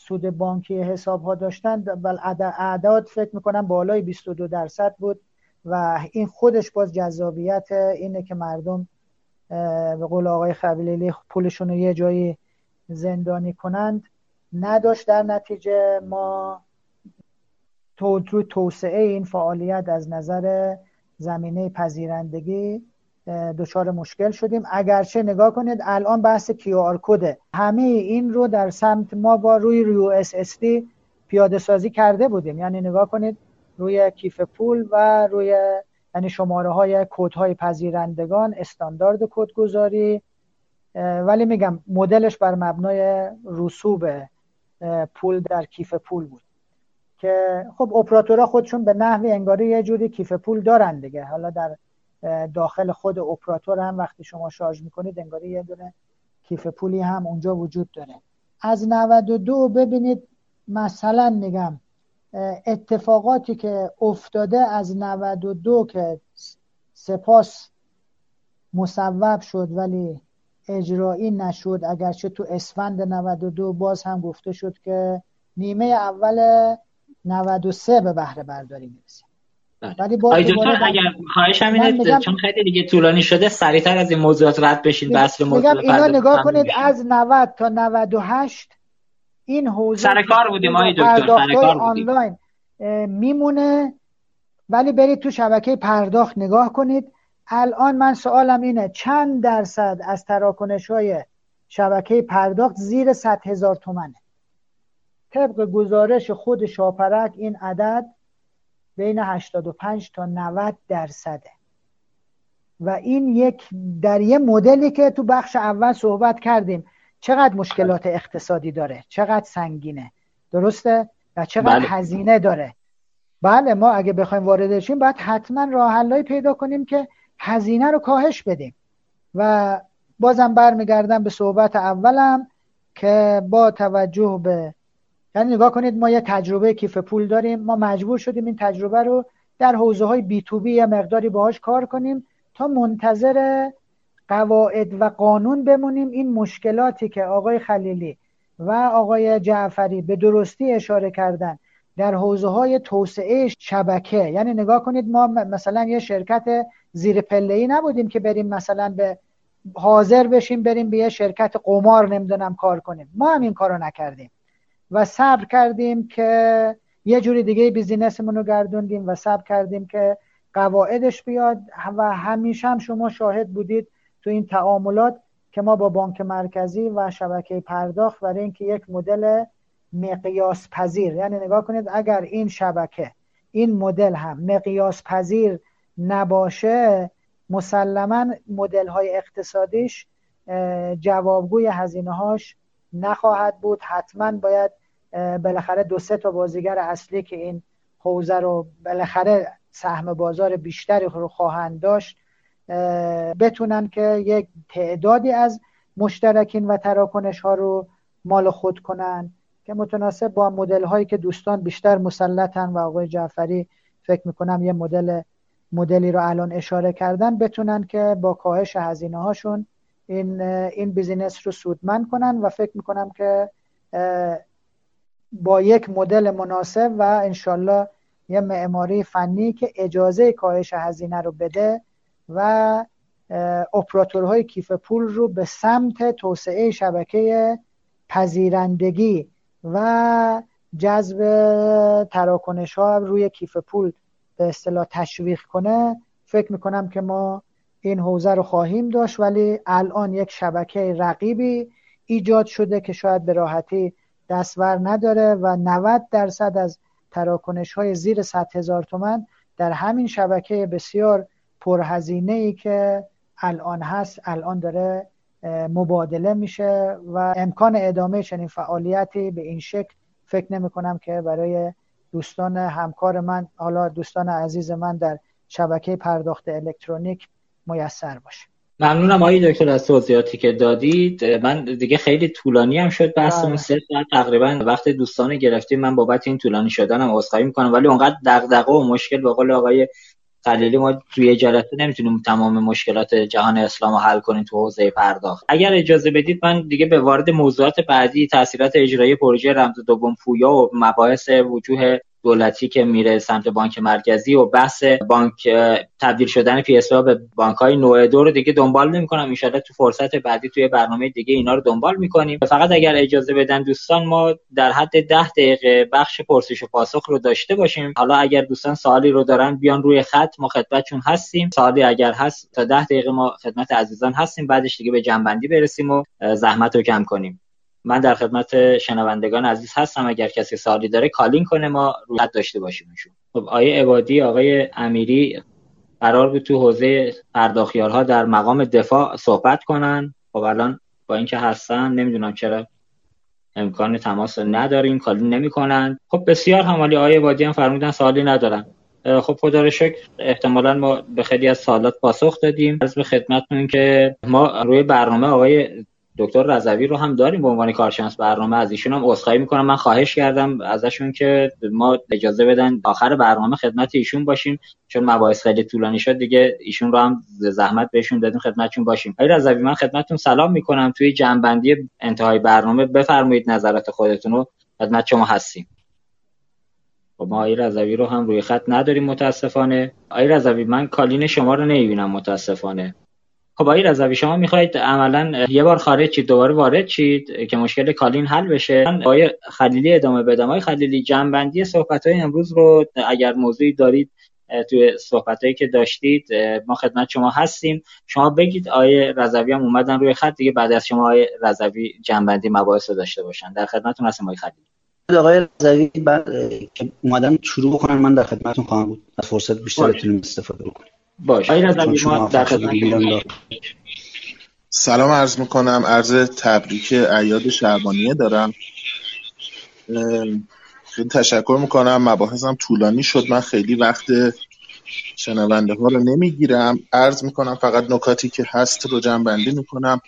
سود بانکی حساب ها داشتن بل اعداد فکر می‌کنم بالای 22 درصد بود و این خودش باز جذابیت اینه که مردم به قول آقای خبیلیلی پولشون رو یه جایی زندانی کنند. نداشت در نتیجه ما تو توسعه این فعالیت از نظر زمینه پذیرندگی دچار مشکل شدیم. اگرچه نگاه کنید الان بحث کیو آر کده همه این رو در سمت ما با روی اس دی پیاده سازی کرده بودیم. یعنی نگاه کنید روی کیف پول و روی یعنی شماره های کد های پذیرندگان استاندارد کدگذاری ولی میگم مدلش بر مبنای رسوب پول در کیف پول بود. که خب اپراتورها خودشون به نحو انگاری یه جوری کیف پول دارن دیگه. حالا در داخل خود اپراتور هم وقتی شما شارژ می‌کنید انگاری یه دونه کیف پولی هم اونجا وجود داره از 92 ببینید مثلا میگم اتفاقاتی که افتاده از 92 که سپاس مصوب شد ولی اجرایی نشد اگرچه تو اسفند 92 باز هم گفته شد که نیمه اول 93 به بهره برداری می‌رسیم بله. ولی با اگر خواهش اینه چون خیلی دیگه طولانی شده سریعتر از این موضوعات رد بشین بس موضوع اینا نگاه کنید از 90 تا 98 این حوزه سر کار بودیم آقای دکتر سر کار بودیم. آنلاین میمونه. ولی برید تو شبکه پرداخت نگاه کنید. الان من سوالم اینه چند درصد از تراکنش های شبکه پرداخت زیر 100 هزار تومنه؟ طبق گزارش خود شاپرک این عدد بین 85 تا 90 درصده. و این یک در یه مدلی که تو بخش اول صحبت کردیم چقدر مشکلات اقتصادی داره؟ چقدر سنگینه؟ درسته؟ و چقدر بله. هزینه داره؟ بله ما اگه بخوایم وارد شیم باید حتما راه پیدا کنیم که هزینه رو کاهش بدیم. و بازم برمیگردم به صحبت اولم که با توجه به یعنی نگاه کنید ما یه تجربه کیف پول داریم. ما مجبور شدیم این تجربه رو در حوزه های بی تو بی یه مقداری باهاش کار کنیم تا منتظر قواعد و قانون بمونیم این مشکلاتی که آقای خلیلی و آقای جعفری به درستی اشاره کردن در حوزه های توسعه شبکه. یعنی نگاه کنید ما مثلا یه شرکت زیر پله ای نبودیم که بریم مثلا به حاضر بشیم بریم به یه شرکت قمار نمی‌دونم کار کنیم. ما هم این کارو نکردیم. و صبر کردیم که یه جوری دیگه بیزینسمون رو گردوندیم و صبر کردیم که قواعدش بیاد و همیشه هم شما شاهد بودید تو این تعاملات که ما با بانک مرکزی و شبکه پرداخت برای اینکه یک مدل مقیاس پذیر یعنی نگاه کنید اگر این شبکه این مدل هم مقیاس پذیر نباشه مسلما مدل های اقتصادیش جوابگوی هزینه هاش نخواهد بود. حتما باید بالاخره دو سه تا بازیگر اصلی که این حوزه رو بالاخره سهم بازار بیشتری رو خواهند داشت بتونن که یک تعدادی از مشترکین و تراکنش ها رو مال خود کنن که متناسب با مدل هایی که دوستان بیشتر مسلطن و آقای جعفری فکر می‌کنم یه مدل مدلی رو الان اشاره کردن بتونن که با کاهش هزینه هاشون این این بیزینس رو سودمند کنن و فکر می‌کنم که با یک مدل مناسب و انشالله یه معماری فنی که اجازه کاهش هزینه رو بده و اپراتورهای کیف پول رو به سمت توسعه شبکه پذیرندگی و جذب تراکنش ها روی کیف پول به اصطلاح تشویق کنه. فکر می‌کنم که ما این حوزه رو خواهیم داشت ولی الان یک شبکه رقیبی ایجاد شده که شاید به راحتی دستور نداره و 90 درصد از تراکنش های زیر 100 هزار تومن در همین شبکه بسیار پرهزینه ای که الان هست الان داره مبادله میشه و امکان ادامه چنین فعالیتی به این شکل فکر نمی کنم که برای دوستان همکار من حالا دوستان عزیز من در شبکه پرداخت الکترونیک میسر باشه. ممنونم آقای دکتر از توضیحاتی که دادید. من دیگه خیلی طولانی هم شد بحثمون. بله. سه ساعت تقریبا وقت دوستان گرفتیم. من بابت این طولانی شدنم عذرخواهی می‌کنم. ولی اونقدر دغدغه و مشکل به قول آقای خلیلی ما توی جلسه نمی‌تونیم تمام مشکلات جهان اسلام رو حل کنیم تو حوزه پرداخت. اگر اجازه بدید من دیگه به وارد موضوعات بعدی تاثیرات اجرایی پروژه رمز دوم پویا و مباحث وجوه دولتی که میره سمت بانک مرکزی و بحث بانک تبدیل شدن پی به بانک های نوع دو رو دیگه دنبال نمی‌کنم. ان تو فرصت بعدی توی برنامه دیگه اینا رو دنبال می‌کنیم. فقط اگر اجازه بدن دوستان ما در حد ده دقیقه بخش پرسش و پاسخ رو داشته باشیم. حالا اگر دوستان سوالی رو دارن بیان روی خط. ما خدمتشون هستیم. سوالی اگر هست تا ده دقیقه ما خدمت عزیزان هستیم. بعدش دیگه به جنبندی برسیم و زحمت رو کم کنیم. من در خدمت شنوندگان عزیز هستم. اگر کسی سوالی داره کالین کنه ما روی داشته باشیمشون. خب آیه عبادی آقای امیری قرار بود تو حوزه پرداخیارها در مقام دفاع صحبت کنن. خب الان با اینکه هستن نمی‌دونم چرا امکان تماس نداریم کالین نمی‌کنن. خب بسیار همالی. آیه عبادی هم فرمودن سوالی ندارن. خب خدا رو شکر احتمالا ما به خیلی از سوالات پاسخ دادیم. از به خدمتتون که ما روی برنامه آقای دکتر رضوی رو هم داریم به عنوان کارشناس برنامه. از ایشون هم عذرخواهی می‌کنم. من خواهش کردم ازشون که ما اجازه بدن آخر برنامه خدمت ایشون باشیم. چون مباحث خیلی طولانی شد دیگه ایشون رو هم زحمت بهشون دادیم خدمتشون باشیم. آقای رضوی من خدمتتون سلام می‌کنم. توی جنبندی انتهای برنامه بفرمایید نظرات خودتون رو. خدمت شما هستیم. خب ما آقای رضوی رو هم روی خط نداریم متاسفانه. آقای رضوی من کالین شما رو نمی‌بینم متاسفانه. خب آقای رضوی شما می‌خواید عملا یه بار خارج چید دوباره وارد چید که مشکل کالین حل بشه. آقای خلیلی ادامه بدم. آقای خلیلی جنبندی صحبت های امروز رو اگر موضوعی دارید توی صحبتایی که داشتید ما خدمت شما هستیم. شما بگید آیه رضوی هم اومدن روی خط دیگه بعد از شما آیه رضوی جنبندی مباحث داشته باشن. در خدمتتون هستم آقای خلیلی. آقای رضوی بعد که اومدن شروع بکنن من در خدمتتون خواهم بود. از فرصت بیشتر بتونیم استفاده بکنیم. باش. آقای رضوی ما در خدمت سلام عرض می‌کنم. عرض تبریک عیاد شعبانیه دارم. خیلی تشکر می‌کنم. مباحثم طولانی شد. من خیلی وقت شنونده ها رو نمی‌گیرم. عرض می‌کنم فقط نکاتی که هست رو جنبندی می‌کنم.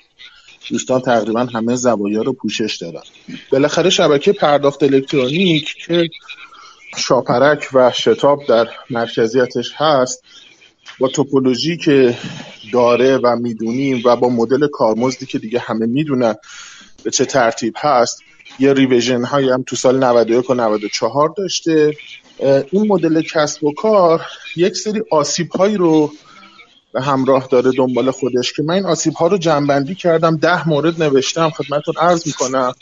دوستان تقریبا همه زوایا رو پوشش دارن بالاخره شبکه پرداخت الکترونیک که شاپرک و شتاب در مرکزیتش هست با توپولوژی که داره و می‌دونیم و با مدل کارمزدی که دیگه همه می‌دونن به چه ترتیب هست یه ریویژن هایی هم تو سال 91 و 94 داشته. این مدل کسب و کار یک سری آسیب هایی رو به همراه داره دنبال خودش که من این آسیب ها رو جنبندی کردم ده مورد نوشتم خدمتون عرض می‌کنم.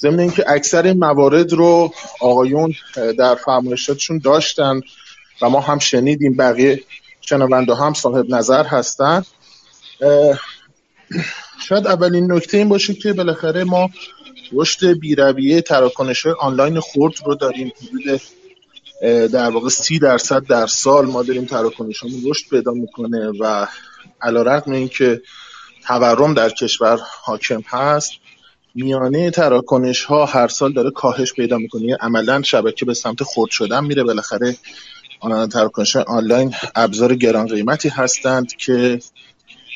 ضمن اینکه اکثر این موارد رو آقایون در فرمایشاتشون داشتن و ما هم شنیدیم بقیه شنونده هم صاحب نظر هستن. شاید اولین نکته این باشه که بالاخره ما رشد بیرویه تراکنش آنلاین خورد رو داریم. حدود در واقع سی درصد در سال ما داریم تراکنش رشد پیدا می‌کنه و علا رقم این که تورم در کشور حاکم هست میانه تراکنش ها هر سال داره کاهش پیدا می‌کنه. یعنی عملا شبکه به سمت خورد شدن میره. بالاخره تراکنش آنلاین ابزار گران قیمتی هستند که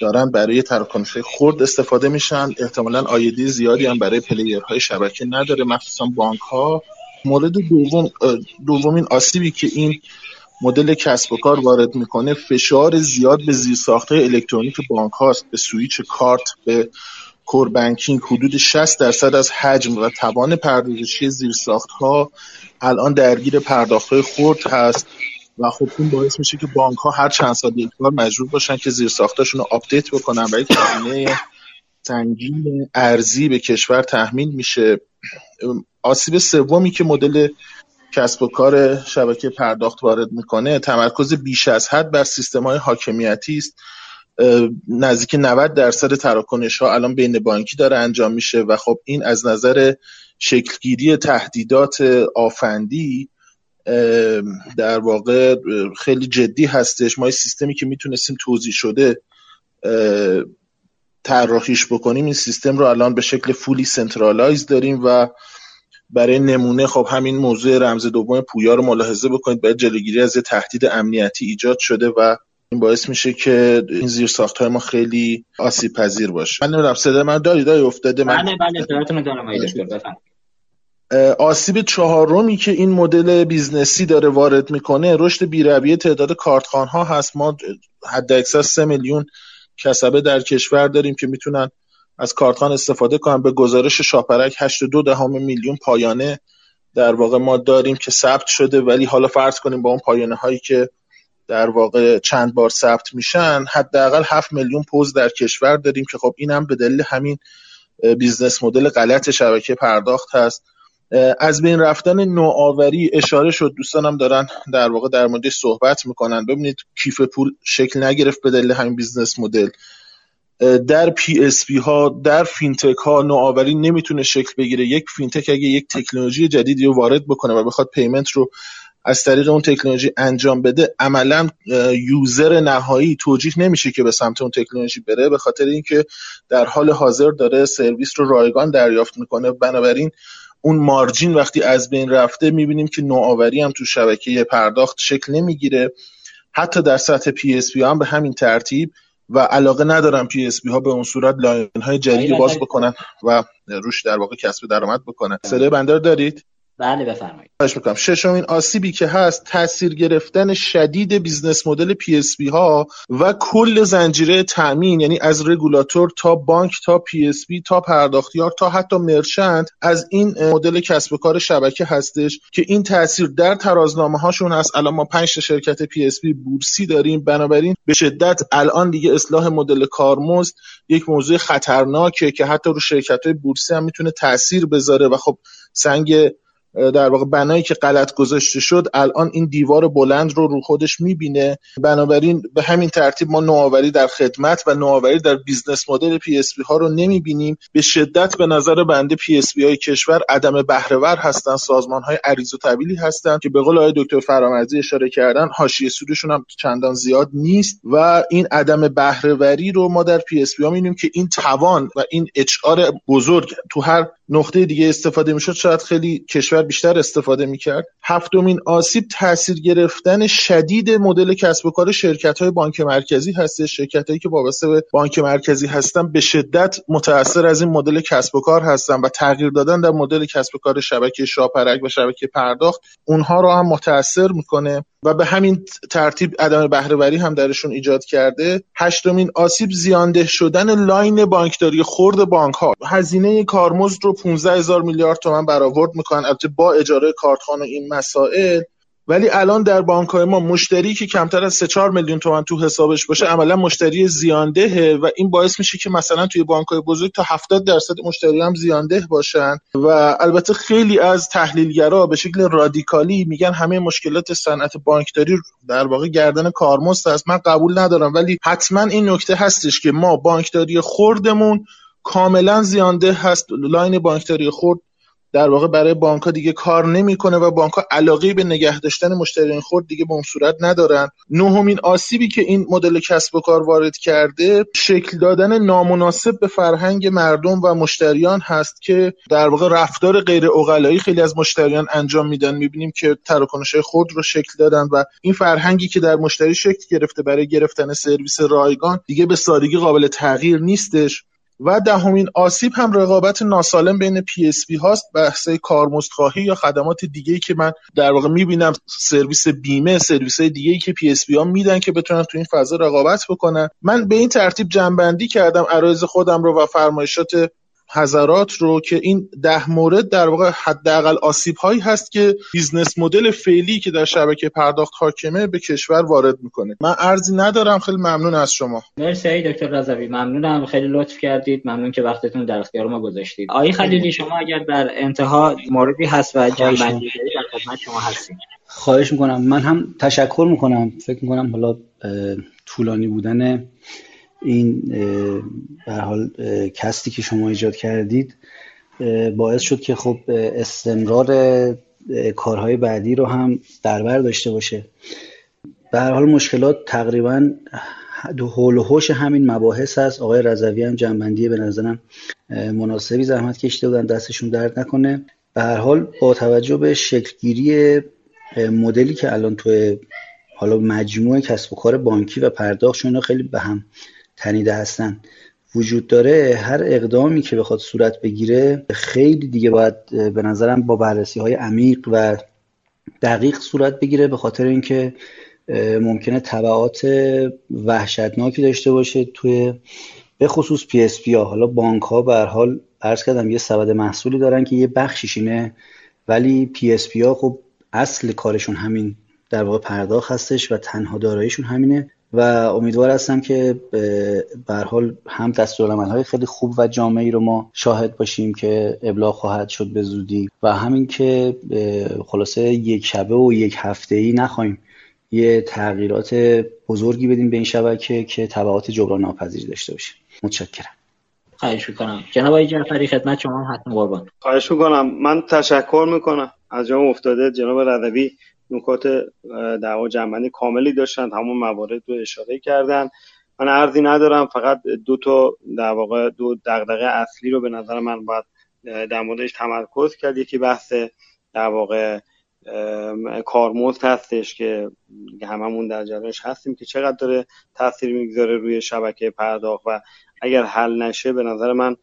دارن برای تراکنش خرد استفاده میشن. احتمالا عایدی زیادی هم برای player های شبکه نداره مخصوصا بانک ها مورد دوم دومین آسیبی که این مدل کسب و کار وارد می‌کنه فشار زیاد به زیرساختهای الکترونیک بانک هاست. به سویچ کارت به core banking حدود 60 درصد از حجم و توان پردازشی زیرساخت ها الان درگیر پرداخت های خرد هست. و خب این باعث میشه که بانک ها هر چند سال یک بار مجبور باشن که زیر ساختاشون رو update بکنن و یک سنگین ارزی به کشور تحمیل میشه. آسیب سومی که مدل کسب و کار شبکه پرداخت وارد می‌کنه تمرکز بیش از حد بر سیستم های حاکمیتی است. نزدیک 90 درصد تراکنش ها الان بین بانکی داره انجام میشه و خب این از نظر شکلگیری تهدیدات آفندی در واقع خیلی جدی هستش. ما سیستمی که می‌تونستیم توزیع شده طراحیش بکنیم این سیستم رو الان به شکل fully centralized داریم و برای نمونه خب همین موضوع رمز دوم پویا رو ملاحظه بکنید. برای جلوگیری از یه تهدید امنیتی ایجاد شده و این باعث میشه که این زیر ساخت های ما خیلی آسیب پذیر باشه. من نمی‌دونم صدای من داری؟ داری افتاده؟ من بله بله دارم آسیب چهارمی که این مدل business ی داره وارد می‌کنه رشد بیرویه تعداد کارتخوان ها هست. ما حد اکثر سه میلیون کسبه در کشور داریم که می‌تونن از کارتخوان استفاده کنن. به گزارش شاپرک 8.2 دهم میلیون پایانه در واقع ما داریم که ثبت شده ولی حالا فرض کنیم با اون پایانه هایی که در واقع چند بار ثبت میشن حداقل 7 میلیون پوز در کشور داریم که خب این هم به دلیل همین business model غلط شبکه پرداخت هست. از بین رفتن نوآوری اشاره شد. دوستانم دارن در واقع در مورد صحبت می‌کنن. ببینید کیف پول شکل نگرفت به دلیل همین business model. در PSP ها در فینتک ها نوآوری نمی‌تونه شکل بگیره. یک فینتک اگه یک تکنولوژی جدیدی رو وارد بکنه و بخواد payment رو از طریق اون تکنولوژی انجام بده عملا user نهایی توجیه نمیشه که به سمت اون تکنولوژی بره به خاطر اینکه در حال حاضر داره سرویس رو رایگان دریافت می‌کنه. بنابراین اون margin وقتی از بین رفته می‌بینیم که نوآوری هم تو شبکه پرداخت شکل نمی‌گیره. حتی در سطح PSP هم به همین ترتیب و علاقه ندارن PSP ها به اون صورت line های جدیدی باز بکنن و روش در واقع کسب درآمد بکنن. صدای بنده رو دارید؟ بله بفرمایید. خواهش می‌کنم. ششمین آسیبی که هست تاثیر گرفتن شدید business model PSP ها و کل زنجیره تامین یعنی از رگولاتور تا بانک تا PSP تا پرداختیار تا حتی merchant از این مدل کسب و کار شبکه هستش که این تاثیر در ترازنامه هاشون هست. الان ما 5 شرکت PSP بورسی داریم. بنابراین به شدت الان دیگه اصلاح مدل کارمزد یک موضوع خطرناکه که حتی رو شرکت های بورسی هم می‌تونه تاثیر بذاره و خب سنگ در واقع بنایی که غلط گذاشته شد الان این دیوار بلند رو رو خودش می‌بینه. بنابراین به همین ترتیب ما نوآوری در خدمت و نوآوری در business model PSP ها رو نمی‌بینیم. به شدت به نظر بنده PSP های کشور عدم بهرهور هستن سازمان های عریض و طویلی هستن که به قول آقای دکتر فرامرزی اشاره کردن حاشیه سودشون هم چندان زیاد نیست و این عدم بهرهوری رو ما در PSP ها می‌بینیم که این توان و این HR بزرگ تو هر نقطه دیگه استفاده می‌شد شاید خیلی کشور بیشتر استفاده می‌کرد. هفتمین آسیب تاثیر گرفتن شدید مدل کسب و کار شرکت های بانک مرکزی هستش. شرکت هایی که وابسته به بانک مرکزی هستن به شدت متاثر از این مدل کسب و کار هستن و تغییر دادن در مدل کسب و کار شبکه شاپرک و شبکه پرداخت. اونها رو هم متاثر می‌کنه. و به همین ترتیب عدم بهرهوری هم درشون ایجاد کرده. هشتمین آسیب زیانده شدن line بانکداری خرد بانک ها هزینه کارمزد رو 15 هزار میلیارد تومن برآورد می‌کنن. البته با اجاره کارتخوان‌ها این مسائل ولی الان در بانک های ما مشتری که کمتر از 3 4 میلیون تومن تو حسابش باشه عملا مشتری زیانده و این باعث میشه که مثلا توی بانک های بزرگ تا 70 درصد مشتری هم زیانده باشن. و البته خیلی از تحلیلگرا به شکل رادیکالی میگن همه مشکلات صنعت بانکداری در واقع گردن کارمزد است. من قبول ندارم ولی حتما این نکته هستش که ما بانکداری خوردمون کاملا زیانده هست. لاین بانکداری خورد در واقع برای بانک ها دیگه کار نمی‌کنه و بانک ها علاقه به نگه داشتن مشتریان خود دیگه به اون صورت ندارن. نهمین آسیبی که این مدل کسب و کار وارد کرده شکل دادن نامناسب به فرهنگ مردم و مشتریان هست که در واقع رفتار غیر اوغلایی خیلی از مشتریان انجام میدن. می‌بینیم که تراکنش خود رو شکل دادن و این فرهنگی که در مشتری شکل گرفته برای گرفتن سرویس رایگان دیگه به سادگی قابل تغییر نیستش. و دهمین آسیب هم رقابت ناسالم بین PSP هاست بحث کارمزدخواهی یا خدمات دیگه که من در واقع می‌بینم سرویس بیمه سرویس دیگه که PSP ها میدن که بتونن تو این فضا رقابت بکنن. من به این ترتیب جمع‌بندی کردم عرایض خودم رو و فرمایشات حضرات رو که این ده مورد در واقع حداقل آسیب هایی هست که business model فعلی که در شبکه پرداخت حاکمه به کشور وارد می‌کنه. من عرضی ندارم خیلی ممنون از شما. مرسی دکتر رضوی ممنونم. خیلی لطف کردید. ممنون که وقتتون در اختیار ما گذاشتید. آقای خلیلی شما اگر در انتها موردی هست و جنبندی در خدمت شما هستید خواهش می‌کنم. من هم تشکر می‌کنم. فکر می‌کنم حالا طولانی بودن این به حال کستی که شما ایجاد کردید باعث شد که خب استمرار کارهای بعدی رو هم در بر داشته باشه. به هر حال مشکلات تقریبا دو حول و حوش همین مباحث هست. آقای رضوی هم جنبندی به نظرم مناسبی زحمت کشیده بودن دستشون درد نکنه. به هر حال با توجه به شکلگیری مدلی که الان توی حالا مجموعه کسب و کار بانکی و پرداختشون خیلی به هم تنیده هستن. وجود داره هر اقدامی که بخواد صورت بگیره خیلی دیگه باید به نظرم با بررسی های عمیق و دقیق صورت بگیره به خاطر اینکه ممکنه تبعات وحشتناکی داشته باشه توی به خصوص PSP ها. حالا بانک ها به حال عرض کردم یه سبد محصولی دارن که یه بخشیش اینه ولی PSP ها خب اصل کارشون همین در واقع پرداخت هستش و تنها داراییشون همینه. و امیدوار هستم که به حال هم های خیلی خوب و جامعی رو ما شاهد باشیم که ابلاغ خواهد شد به زودی و همین که خلاصه یک شبه و یک هفته ای نخواهیم یه تغییرات بزرگی بدیم به این شبکه که تبعات جبران ناپذیر داشته باشه. متشکرم. خواهش می‌کنم. جناب آقای جعفری خدمت شما حتما قربان. خواهش می‌کنم. من تشکر می‌کنم. از جام افتاده جناب رضوی. نکات دعوا جنبندی کاملی داشتن تمام موارد رو اشاره کردن. من عرضی ندارم فقط دو تا در واقع دو دغدغه اصلی رو به نظر من باید در موردش تمرکز کرد. یکی بحث در واقع کارمزد هستش که هممون در جریانش هستیم که چقدر داره تاثیر می‌گذاره روی شبکه پرداخت و اگر حل نشه به نظر من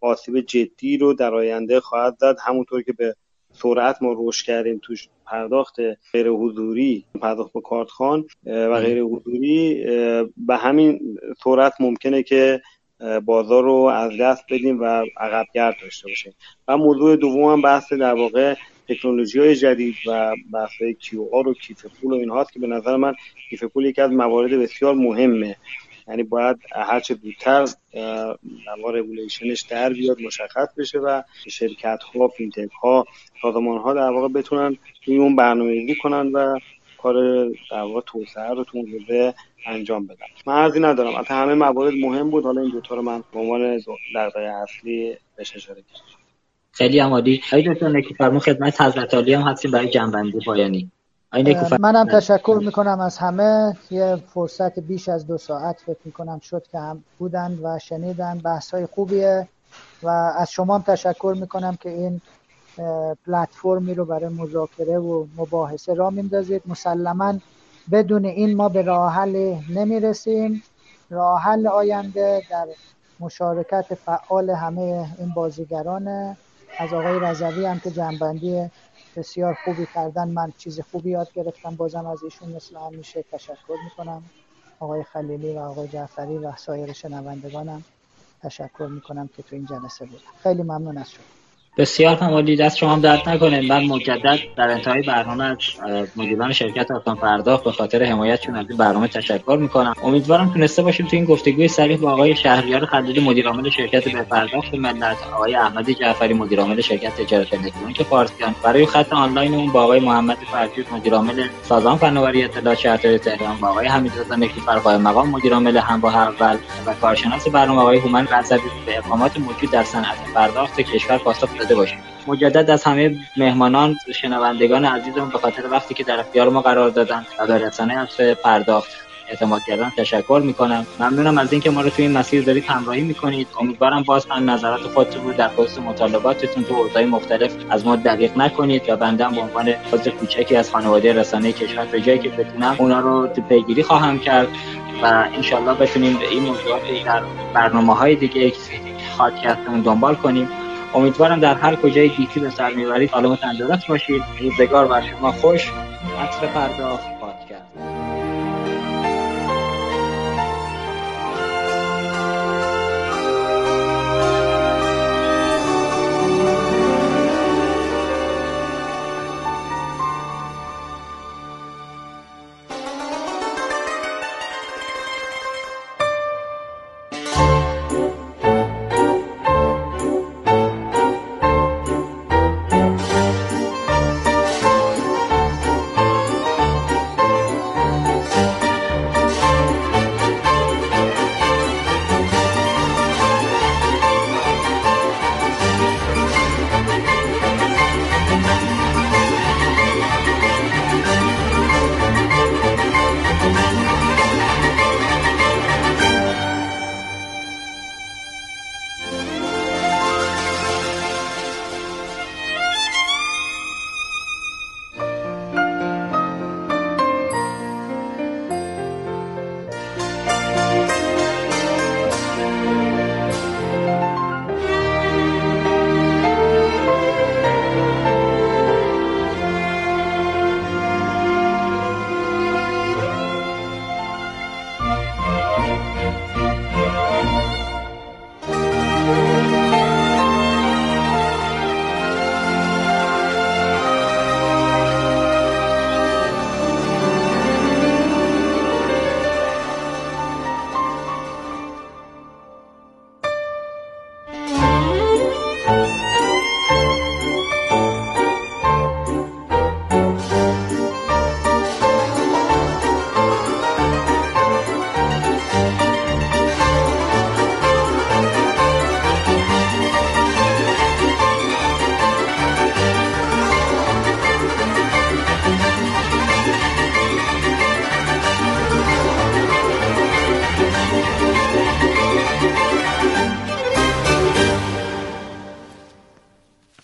آسیب جدی رو در آینده خواهد زد. همونطور که به سرعت ما روش کردیم توش پرداخت غیر حضوری پرداخت به کارتخان و غیر حضوری به همین سرعت ممکنه که بازار رو از دست بدیم و عقبگرد داشته باشیم. و موضوع دوم هم بحث در واقع تکنولوژی های جدید و بحث QR و کیف پول و اینهاست که به نظر من کیف پول یکی از موارد بسیار مهمه. یعنی باید هرچه زودتر در regulation ش در بیاد مشخص بشه و شرکت ها فینتک ها سازمان ها در واقع بتونن توی اون برنامه‌ریزی کنن و کار در واقع توسعه رو تو حوزه انجام بدن. من عرضی ندارم. البته همه موارد مهم بود. حالا این دوتا رو من به عنوان دغدغه اصلی بهش اشاره کردم. خیلی هم عالی. آقای دکتر نکی فرمون خدمت حضرت عالی هم هستیم برای جنبندی پایانی. منم تشکر می‌کنم از همه. یه فرصت بیش از دو ساعت فکر می‌کنم شد که هم بودند و شنیدن. بحث های خوبیه و از شما هم تشکر می‌کنم که این پلتفرمی رو برای مذاکره و مباحثه را میندازید مسلما بدون این ما به راه حل نمی‌رسیم. راه حل آینده در مشارکت فعال همه این بازیگران. از آقای رضوی هم که جنبندی بسیار خوبی کردن. من چیز خوبی یاد گرفتم. بازم از ایشون مثل همیشه تشکر می‌کنم. آقای خلیلی و آقای جعفری و سایر شنوندگانم تشکر می‌کنم که تو این جلسه بودم خیلی ممنون از شما. بسیار عالی دست شما هم درد نکنه. من مجدد در انتهای برنامه از مدیران شرکت آسان پرداخت به خاطر حمایتشون از این برنامه تشکر می‌کنم. امیدوارم تونسته باشیم تو این گفتگوی صریح با آقای شهریار خلیلی مدیر عامل شرکت به پرداخت ملت آقای احمد جعفری مدیر عامل شرکت تجارت الکترونیک فارسیان. برای خط آنلاین اون با آقای محمد فرجی مدیر عامل سازمان فناوری اطلاعات شهرداری تهران با آقای حمیدرضا نکیفر قائم مقام مدیر عامل همراه اول و کارشناس برنامه آقای هومن رضوی. به اقامات موجود در صنعت پرداخت کشور پاسخ داده باشیم مجدد از همه مهمانان شنوندگان عزیزم به خاطر وقتی که در اختیار ما قرار دادن و به رسانه از پرداخت اعتماد کردن تشکر می‌کنم. ممنونم از اینکه ما رو توی این مسیر دارید همراهی می‌کنید. امیدوارم باز هم نظرات خودتون رو در خصوص مطالباتتون تو حوزه‌های مختلف از ما دقیق نکنید و بنده به عنوان عضو کوچکی از خانواده رسانه کشور به جایی که بتونم اونا رو تو پیگیری خواهم کرد و انشالله بتونیم این موضوعات در برنامه های دیگه خاطیتمون دنبال کنیم. امیدوارم در هر کجای گیتی به سر می‌برید و تندرست باشید. روزگار بر شما خوش. عطر پرداخت